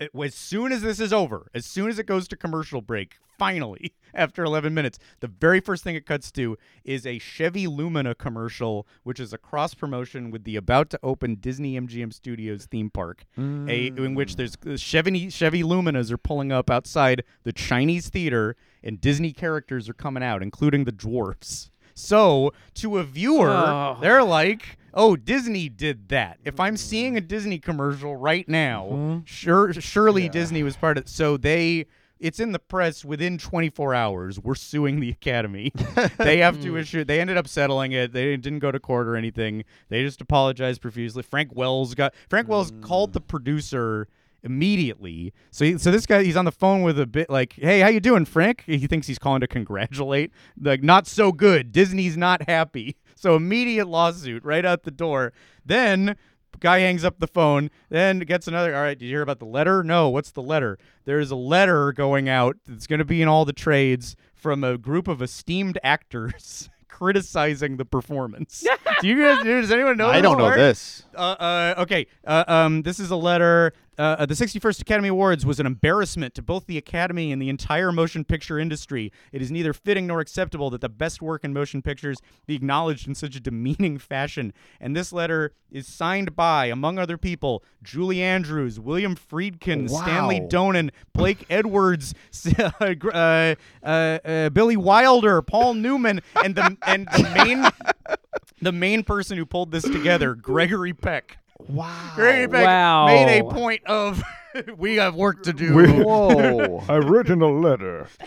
it- as soon as this is over, as soon as it goes to commercial break, finally, after 11 minutes, the very first thing it cuts to is a Chevy Lumina commercial, which is a cross promotion with the about to open Disney MGM Studios theme park, a, in which there's uh, Chevy Chevy Luminas are pulling up outside the Chinese theater, and Disney characters are coming out, including the dwarfs. So, to a viewer, Oh. they're like, "Oh, Disney did that." If I'm seeing a Disney commercial right now, mm-hmm. sure, surely Disney was part of. it. So they, it's in the press within 24 hours. We're suing the Academy. they have to hmm. issue. They ended up settling it. They didn't go to court or anything. They just apologized profusely. Frank Wells got. Frank Wells hmm. called the producer immediately. So he, so this guy he's on the phone with a bit like, "Hey, how you doing, Frank?" He thinks he's calling to congratulate. Like, not so good. Disney's not happy. So immediate lawsuit right out the door. Then guy hangs up the phone, then gets another. All right, did you hear about the letter? No, what's the letter? There's a letter going out that's going to be in all the trades from a group of esteemed actors criticizing the performance. Do you guys? Does anyone know? I don't know part? this. Uh, uh, okay. Uh, um, this is a letter. Uh, the 61st Academy Awards was an embarrassment to both the Academy and the entire motion picture industry. It is neither fitting nor acceptable that the best work in motion pictures be acknowledged in such a demeaning fashion. And this letter is signed by, among other people, Julie Andrews, William Friedkin, Stanley Donen, Blake Edwards, uh, uh, uh, uh, Billy Wilder, Paul Newman, and the and the main the main person who pulled this together, Gregory Peck. Wow. Gregory Peck Wow. made a point of we have work to do. Whoa. I've written a letter.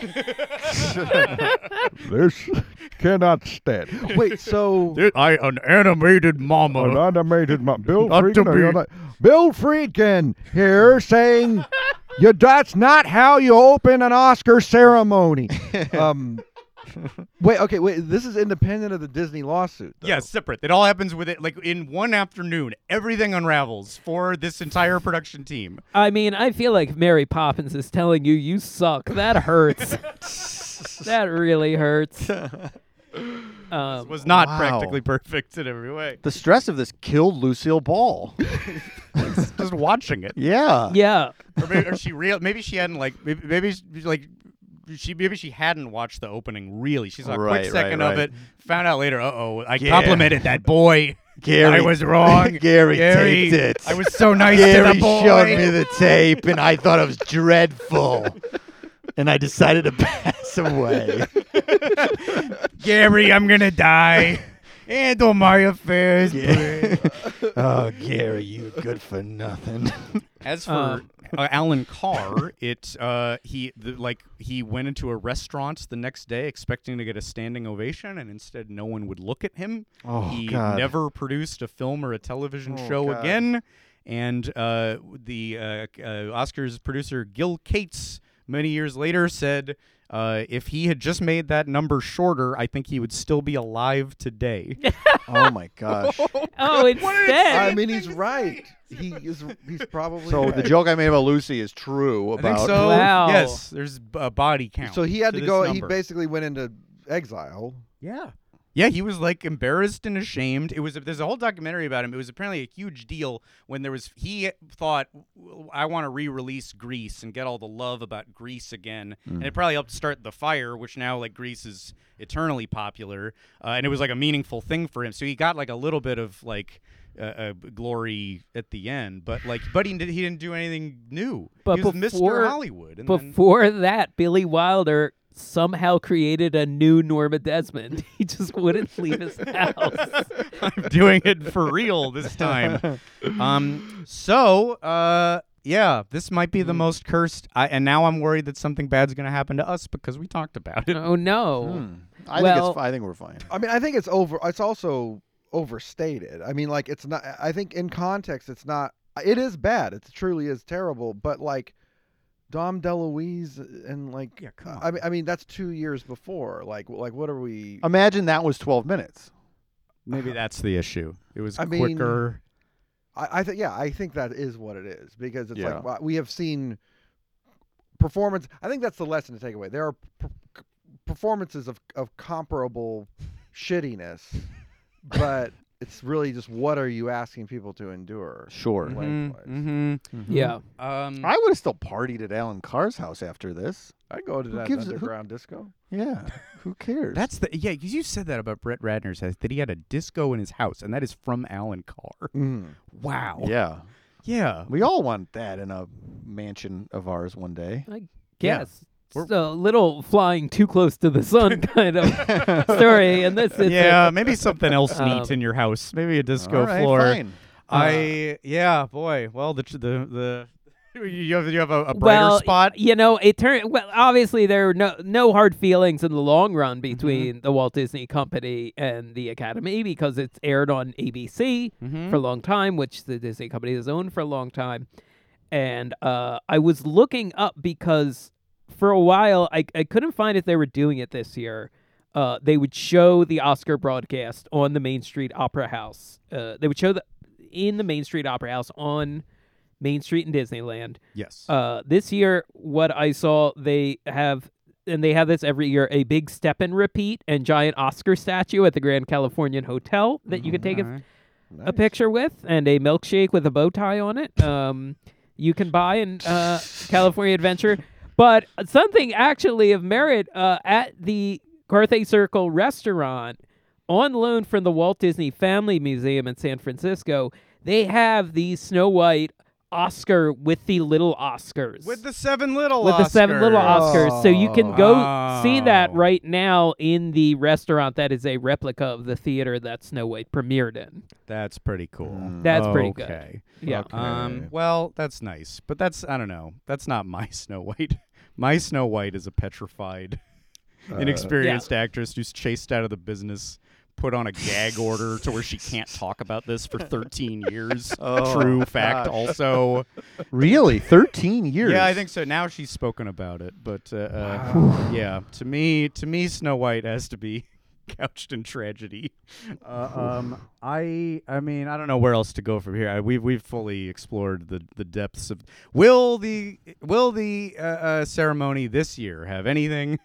this cannot stand. Wait, so I an animated mama. an animated mo- Bill Not Friedkin. be- not- Bill Friedkin here saying, "You that's not how you open an Oscar ceremony." um, wait, okay, wait. This is independent of the Disney lawsuit. though. Yes, separate. It all happens with it like in one afternoon. Everything unravels for this entire production team. I mean, I feel like Mary Poppins is telling you you suck. That hurts. that really hurts. Um, was not Wow. practically perfect in every way. The stress of this killed Lucille Ball. Just watching it. Yeah. Yeah. or, maybe, or she real maybe she hadn't like maybe, maybe she- like she maybe she hadn't watched the opening really. She saw a Right, quick right, second of it, found out later. Uh oh, I Yeah. complimented that boy. Gary, I was wrong. Gary, Gary taped it. I was so nice Gary to the boy. showed me the tape, and I thought it was dreadful. and I decided to pass away. Gary, I'm gonna die. Handle my affairs. Yeah. oh, Gary, you good for nothing. As for Um, uh, Alan Carr, it uh, he the, like he went into a restaurant the next day expecting to get a standing ovation, and instead no one would look at him. Oh, he God. never produced a film or a television Oh, show God. again. And uh, the uh, uh, Oscars producer Gil Cates many years later said. Uh, if he had just made that number shorter, I think he would still be alive today. oh my gosh! Oh, it's instead. I mean, he's right. He is. He's probably. So right. the joke I made about Lucy is true I think so. Wow. Yes, there's a body count. So he had to, this go. He basically went into exile. Yeah. Yeah, he was like embarrassed and ashamed. It was there's a whole documentary about him. It was apparently a huge deal when there was he thought I want to re-release Grease and get all the love about Grease again, and it probably helped start the fire, which now like Grease is eternally popular, uh, and it was like a meaningful thing for him. So he got like a little bit of like uh, uh, glory at the end, but like but he did, he didn't do anything new. But he was before Mr. Hollywood. And then- before that, Billy Wilder somehow created a new Norma Desmond. He just wouldn't leave his house. I'm doing it for real this time. Um, so, uh, yeah, this might Hmm. be the most cursed. I, and now I'm worried that something bad's going to happen to us because we talked about it. Oh no. Hmm. I well, think it's. fi- I think we're fine. I mean, I think it's over. It's also overstated. I mean, like it's not. I think in context, it's not. It is bad. It truly is terrible. But like. Dom DeLuise and like Yeah, come I mean I mean that's two years before like like what are we Imagine that was 12 minutes. Maybe that's the issue. It was I mean, quicker. I, I think yeah, I think that is what it is because it's Yeah. like well, we have seen performance. I think that's the lesson to take away. There are p- c- performances of of comparable shittiness, but it's really just what are you asking people to endure? Sure. lengthwise. Mm-hmm. Yeah. Um, I would have still partied at Alan Carr's house after this. I'd go to Who that gives a- who- underground disco. Yeah. Who cares? that's the yeah. 'cause you said that about Brett Ratner's house that he had a disco in his house, and that is from Alan Carr. Mm. Wow. yeah. Yeah. We all want that in a mansion of ours one day. I Yeah. guess. It's a little flying too close to the sun kind of story, and this is yeah, maybe something else neat Um, in your house. Maybe a disco All right, floor. fine. I yeah, boy. Well, the the the you have you have a, a brighter well, spot. You know, it turned well. Obviously, there are no no hard feelings in the long run Mm-hmm. between the Walt Disney Company and the Academy because it's aired on ABC Mhm. for a long time, which the Disney Company has owned for a long time. And uh, I was looking up because for a while I I couldn't find if they were doing it this year. Uh, they would show the Oscar broadcast on the Main Street Opera House. Uh, they would show the in the Main Street Opera House on Main Street in Disneyland. Yes. Uh, this year, what I saw, they have, and they have this every year, a big step and repeat and giant Oscar statue at the Grand Californian Hotel that you can take a, Alright. a picture with, and a milkshake with a bow tie on it. Um, you can buy in uh, California Adventure. But something actually of merit uh, at the Carthay Circle restaurant on loan from the Walt Disney Family Museum in San Francisco, they have the Snow White Oscar with the little Oscars. With the seven little with the seven little Oscars. So you can go see that Oh. right now in the restaurant that is a replica of the theater that Snow White premiered in. That's pretty cool. That's pretty good. Okay. Yeah. Um. Well, that's nice, but that's I don't know. That's not my Snow White. My Snow White is a petrified, inexperienced actress who's chased out of the business, put on a gag order to where she can't talk about this for 13 years. Oh, True fact. gosh. Also. Really? 13 years? Yeah, I think so. Now she's spoken about it, but uh, uh, yeah, to me, to me, Snow White has to be couched in tragedy. Uh, um, I, I mean, I don't know where else to go from here. I, we've we've fully explored the the depths of. Will the will the uh, uh, ceremony this year have anything?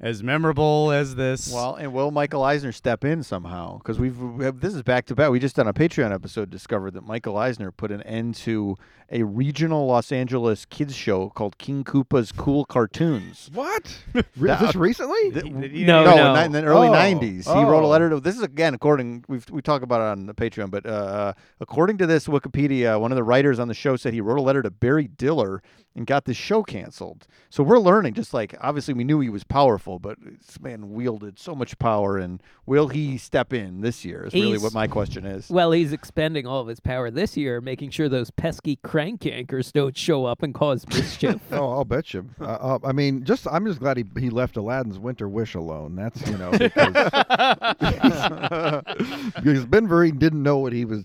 As memorable as this. Well, and will Michael Eisner step in somehow? Because we've we have, this is back to back. We just on a Patreon episode discovered that Michael Eisner put an end to a regional Los Angeles kids show called King Koopa's Cool Cartoons. What? Re- That- this recently? No, no, no. In, in the early Oh, '90s, he wrote a oh. letter to. This is again according we we talk about it on the Patreon, but uh, according to this Wikipedia, one of the writers on the show said he wrote a letter to Barry Diller and got the show canceled. So we're learning, just like obviously we knew he was powerful, but this man wielded so much power, and will he step in this year? Is really what my question is. Well, he's expending all of his power this year, making sure those pesky crank anchors don't show up and cause mischief. Oh, I'll bet you. Uh, uh, I mean, just I'm just glad he he left Aladdin's Winter Wish alone. That's you know because, because Ben Vereen didn't know what he was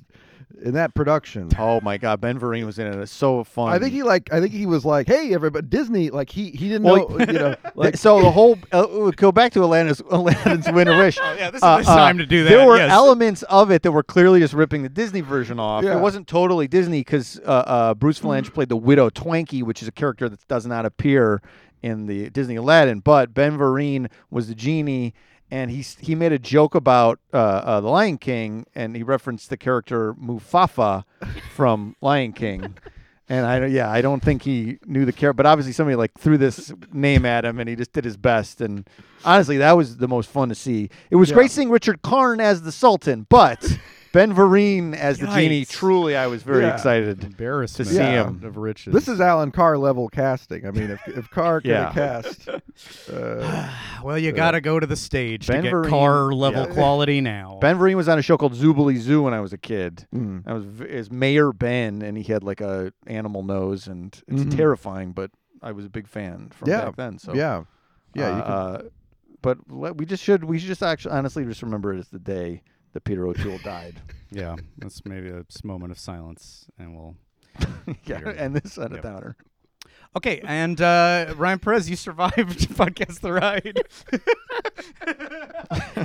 in that production. Oh my God, Ben Vereen was in it. It's so fun. I think he like I think he was like, hey everybody, Disney like he he didn't Well, know you know like so the whole uh, go back to Aladdin's Aladdin's Winter Wish. Oh, yeah, this is the time to do that. There were yes. elements of it that were clearly just ripping the Disney version off. Yeah. It wasn't totally Disney because uh, uh, Bruce Vilanch played the widow Twankey, which is a character that does not appear in the Disney Aladdin. But Ben Vereen was the genie. And he he made a joke about uh, uh, the Lion King, and he referenced the character Mufafa from Lion King. And I don't- yeah, I don't think he knew the character, but obviously somebody like threw this name at him, and he just did his best. And honestly, that was the most fun to see. It was Yeah. great seeing Richard Karn as the Sultan, but Ben Vereen as the genie. Truly, I was very Yeah. excited to Embarrassment see Yeah. him. of riches. this is Alan Carr level casting. I mean, if if Carr could Yeah. have cast, uh, well, you got to go to the stage Ben to get Vereen- car level yeah. quality now. Ben Vereen was on a show called Zoobilee Zoo when I was a kid. Mm. I was v- as Mayor Ben, and he had like a animal nose, and it's Mhm. terrifying. But I was a big fan from yeah, back then. So yeah, yeah. you can- uh, but le- we just should we should just actually honestly just remember it as the day that Peter O'Toole died. yeah, that's maybe a moment of silence, and we'll. yeah, Peter. and this on a Yep. downer. Okay, and uh, Ryan Perez, you survived podcast the ride.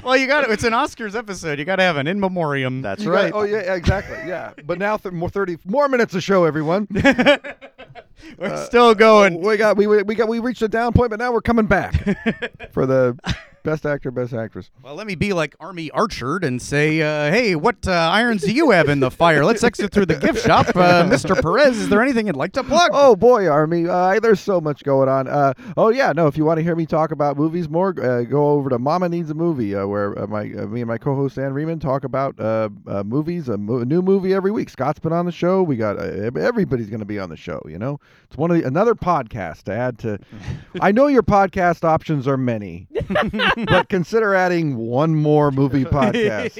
well, you got it. It's an Oscars episode. You got to have an in memoriam. That's You got- right. oh yeah, exactly. Yeah, but now th- more thirty more minutes of show, everyone. We're still going. We got we we got we reached a down point, but now we're coming back for the best actor, best actress. Well, let me be like Army Archerd and say, uh, hey, what uh, irons do you have in the fire? Let's exit through the gift shop. Uh, Mr. Perez, is there anything you'd like to plug? Oh boy, Army! Uh, there's so much going on. Uh, oh yeah, no. If you want to hear me talk about movies more, uh, go over to Mama Needs a Movie, uh, where uh, my uh, me and my co-host Ann Riemann talk about uh, uh, movies, a, mo- a new movie every week. Scott's been on the show. We got uh, everybody's going to be on the show. You know, it's one of the, another podcast to add to. I know your podcast options are many, but consider adding one more movie podcast.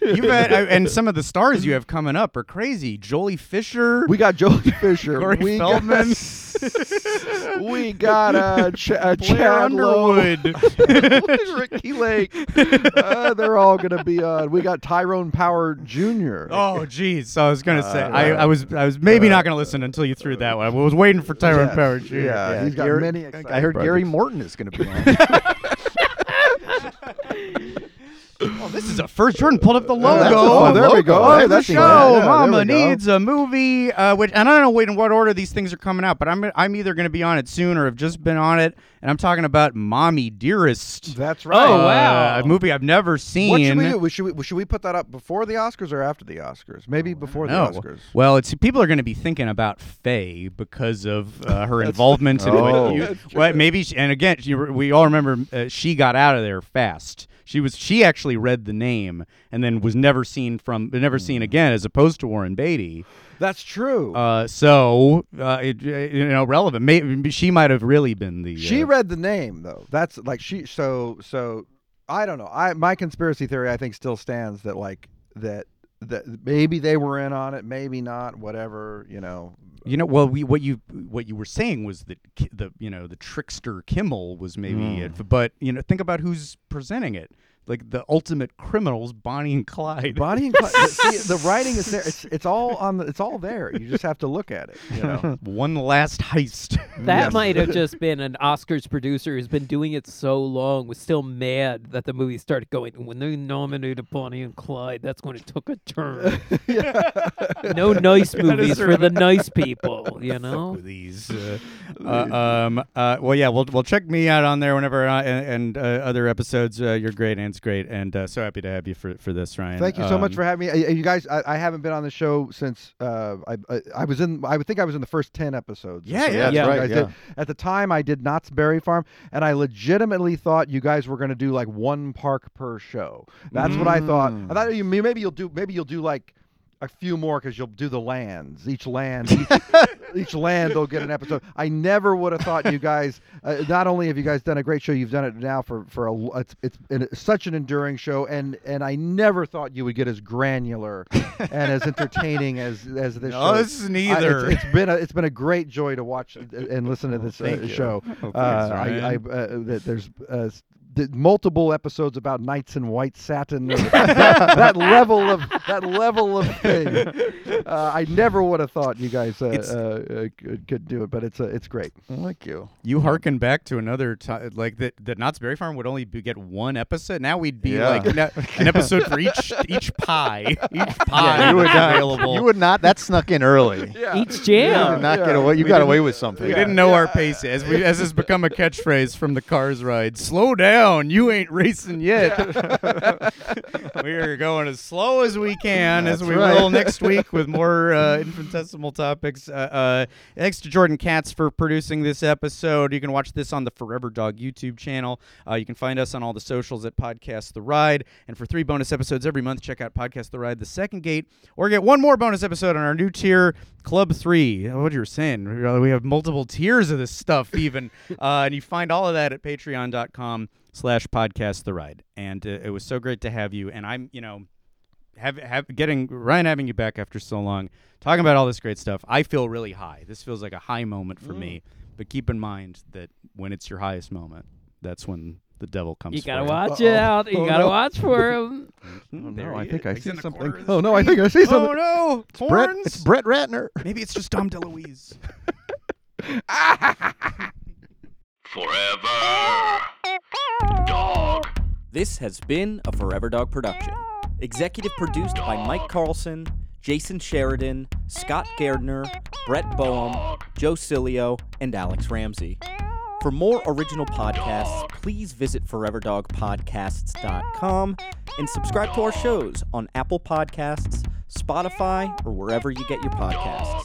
You've had, uh, and some of the stars you have coming up are crazy. Joely Fisher. We got Joely Fisher. Corey we Feldman. Got, we got uh, Ch- uh, Chad Lowe. Underwood. Ricki Lake. Uh, they're all gonna be on. We got Tyrone Power Jr. Oh, geez. So I was gonna say, Uh, I, I was, I was maybe not gonna listen until you threw that one. I was waiting for Tyrone Yes. Power Jr. Yeah, he's got Gary- many I exciting heard Gary. Morton is going to be on. Oh, this is a first. Jordan pulled up the logo. that's- oh, there we go. of Hey, the show. right. Yeah, there Mama we go. needs a movie. Uh, which, and I don't know wait, in what order these things are coming out, but I'm I'm either going to be on it soon or have just been on it, and I'm talking about Mommy Dearest. That's right. Oh, wow. Uh, a movie I've never seen. What should we do? Should we, should we put that up before the Oscars or after the Oscars? Maybe before No. the Oscars. Well, it's people are going to be thinking about Faye because of uh, her involvement in Oh. what you. Well, maybe, she, and again, she, we all remember uh, she got out of there fast. She was she actually read the name and then was never seen from never Hmm. seen again, as opposed to Warren Beatty. That's true. Uh, so uh, it, you know, relevant. Maybe she might have really been the. She uh, read the name though. That's like she. So so I don't know. I my conspiracy theory I think still stands that like that that maybe they were in on it, maybe not. Whatever you know. You know, well, we, what you what you were saying was that Ki- the you know the trickster Kimmel was maybe Mm. it, but you know think about who's presenting it. Like the ultimate criminals, Bonnie and Clyde. Bonnie and Clyde. the, see, the writing is there. It's it's all on the. It's all there. You just have to look at it. You know. One last heist. That Yes. might have just been an Oscars producer who's been doing it so long, was still mad that the movie started going. When they nominated Bonnie and Clyde, that's when it took a turn. no nice movies for the nice people, you know. These, uh, uh, um, uh, well, yeah, well, well, check me out on there whenever, uh, and, and uh, other episodes. Uh, you're great, and great, and uh, so happy to have you for for this, Ryan. Thank you so much Um, for having me. Uh, You guys, I, I haven't been on the show since uh, I, I I was in. I would think I was in the first ten episodes. Yeah, yeah, that's right, yeah. did. At the time, I did Knott's Berry Farm, and I legitimately thought you guys were going to do like one park per show. That's what I thought. I thought you maybe you'll do maybe you'll do like a few more because you'll do the lands. Each land, each, each land they'll get an episode. I never would have thought you guys. Uh, not only have you guys done a great show, you've done it now for for a. It's it's been such an enduring show, and and I never thought you would get as granular and as entertaining as as this No, show. this is I- neither. it's- it's been a it's been a great joy to watch and- listen to this uh, thank you. show. Oh, uh, I, I uh, that there's. Uh, s- th- multiple episodes about knights in white satin that, that level of that level of thing uh, I never would have thought you guys uh, uh, uh, could, could do it but it's uh, it's great thank you You harken back to another time, like that. That Knott's Berry Farm would only be, get one episode. Now we'd be Yeah. like ne- an episode for each each pie. Each pie Yeah, you would not. available. You would not. That snuck in early. Each You jam. did not Yeah. get away. You We got away with something. We didn't know our pace as we as has become a catchphrase from the Cars ride. Slow down, you ain't racing yet. we are going as slow as we can, as we right. will next week with more uh, infinitesimal topics. Uh, uh, thanks to Jordan Katz for producing this episode. You can watch this on the Forever Dog YouTube channel. Uh, you can find us on all the socials at Podcast The Ride. And for three bonus episodes every month, check out Podcast The Ride, The Second Gate, or get one more bonus episode on our new tier, Club Three. What you were saying? We- We have multiple tiers of this stuff, even, uh, and you find all of that at Patreon.com slash Podcast The Ride. And uh, it was so great to have you. And I'm, you know, have, have getting Ryan having you back after so long, talking about all this great stuff. I feel really high. This feels like a high moment for me. But keep in mind that when it's your highest moment, that's when the devil comes. You gotta watch Uh-oh. it out. You Oh, gotta no. watch for him. oh, no I think. I He's see something corner of the oh no I think I see something. Oh something no! Brett, Horns? it's Brett Ratner. Maybe it's just Dom DeLuise. Forever. Dog. This has been a Forever Dog production. Executive produced by Mike Carlson, Jason Sheridan, Scott Gardner, Brett Boehm, Joe Cilio, and Alex Ramsey. For more original podcasts, please visit foreverdogpodcasts.com and subscribe to our shows on Apple Podcasts, Spotify, or wherever you get your podcasts.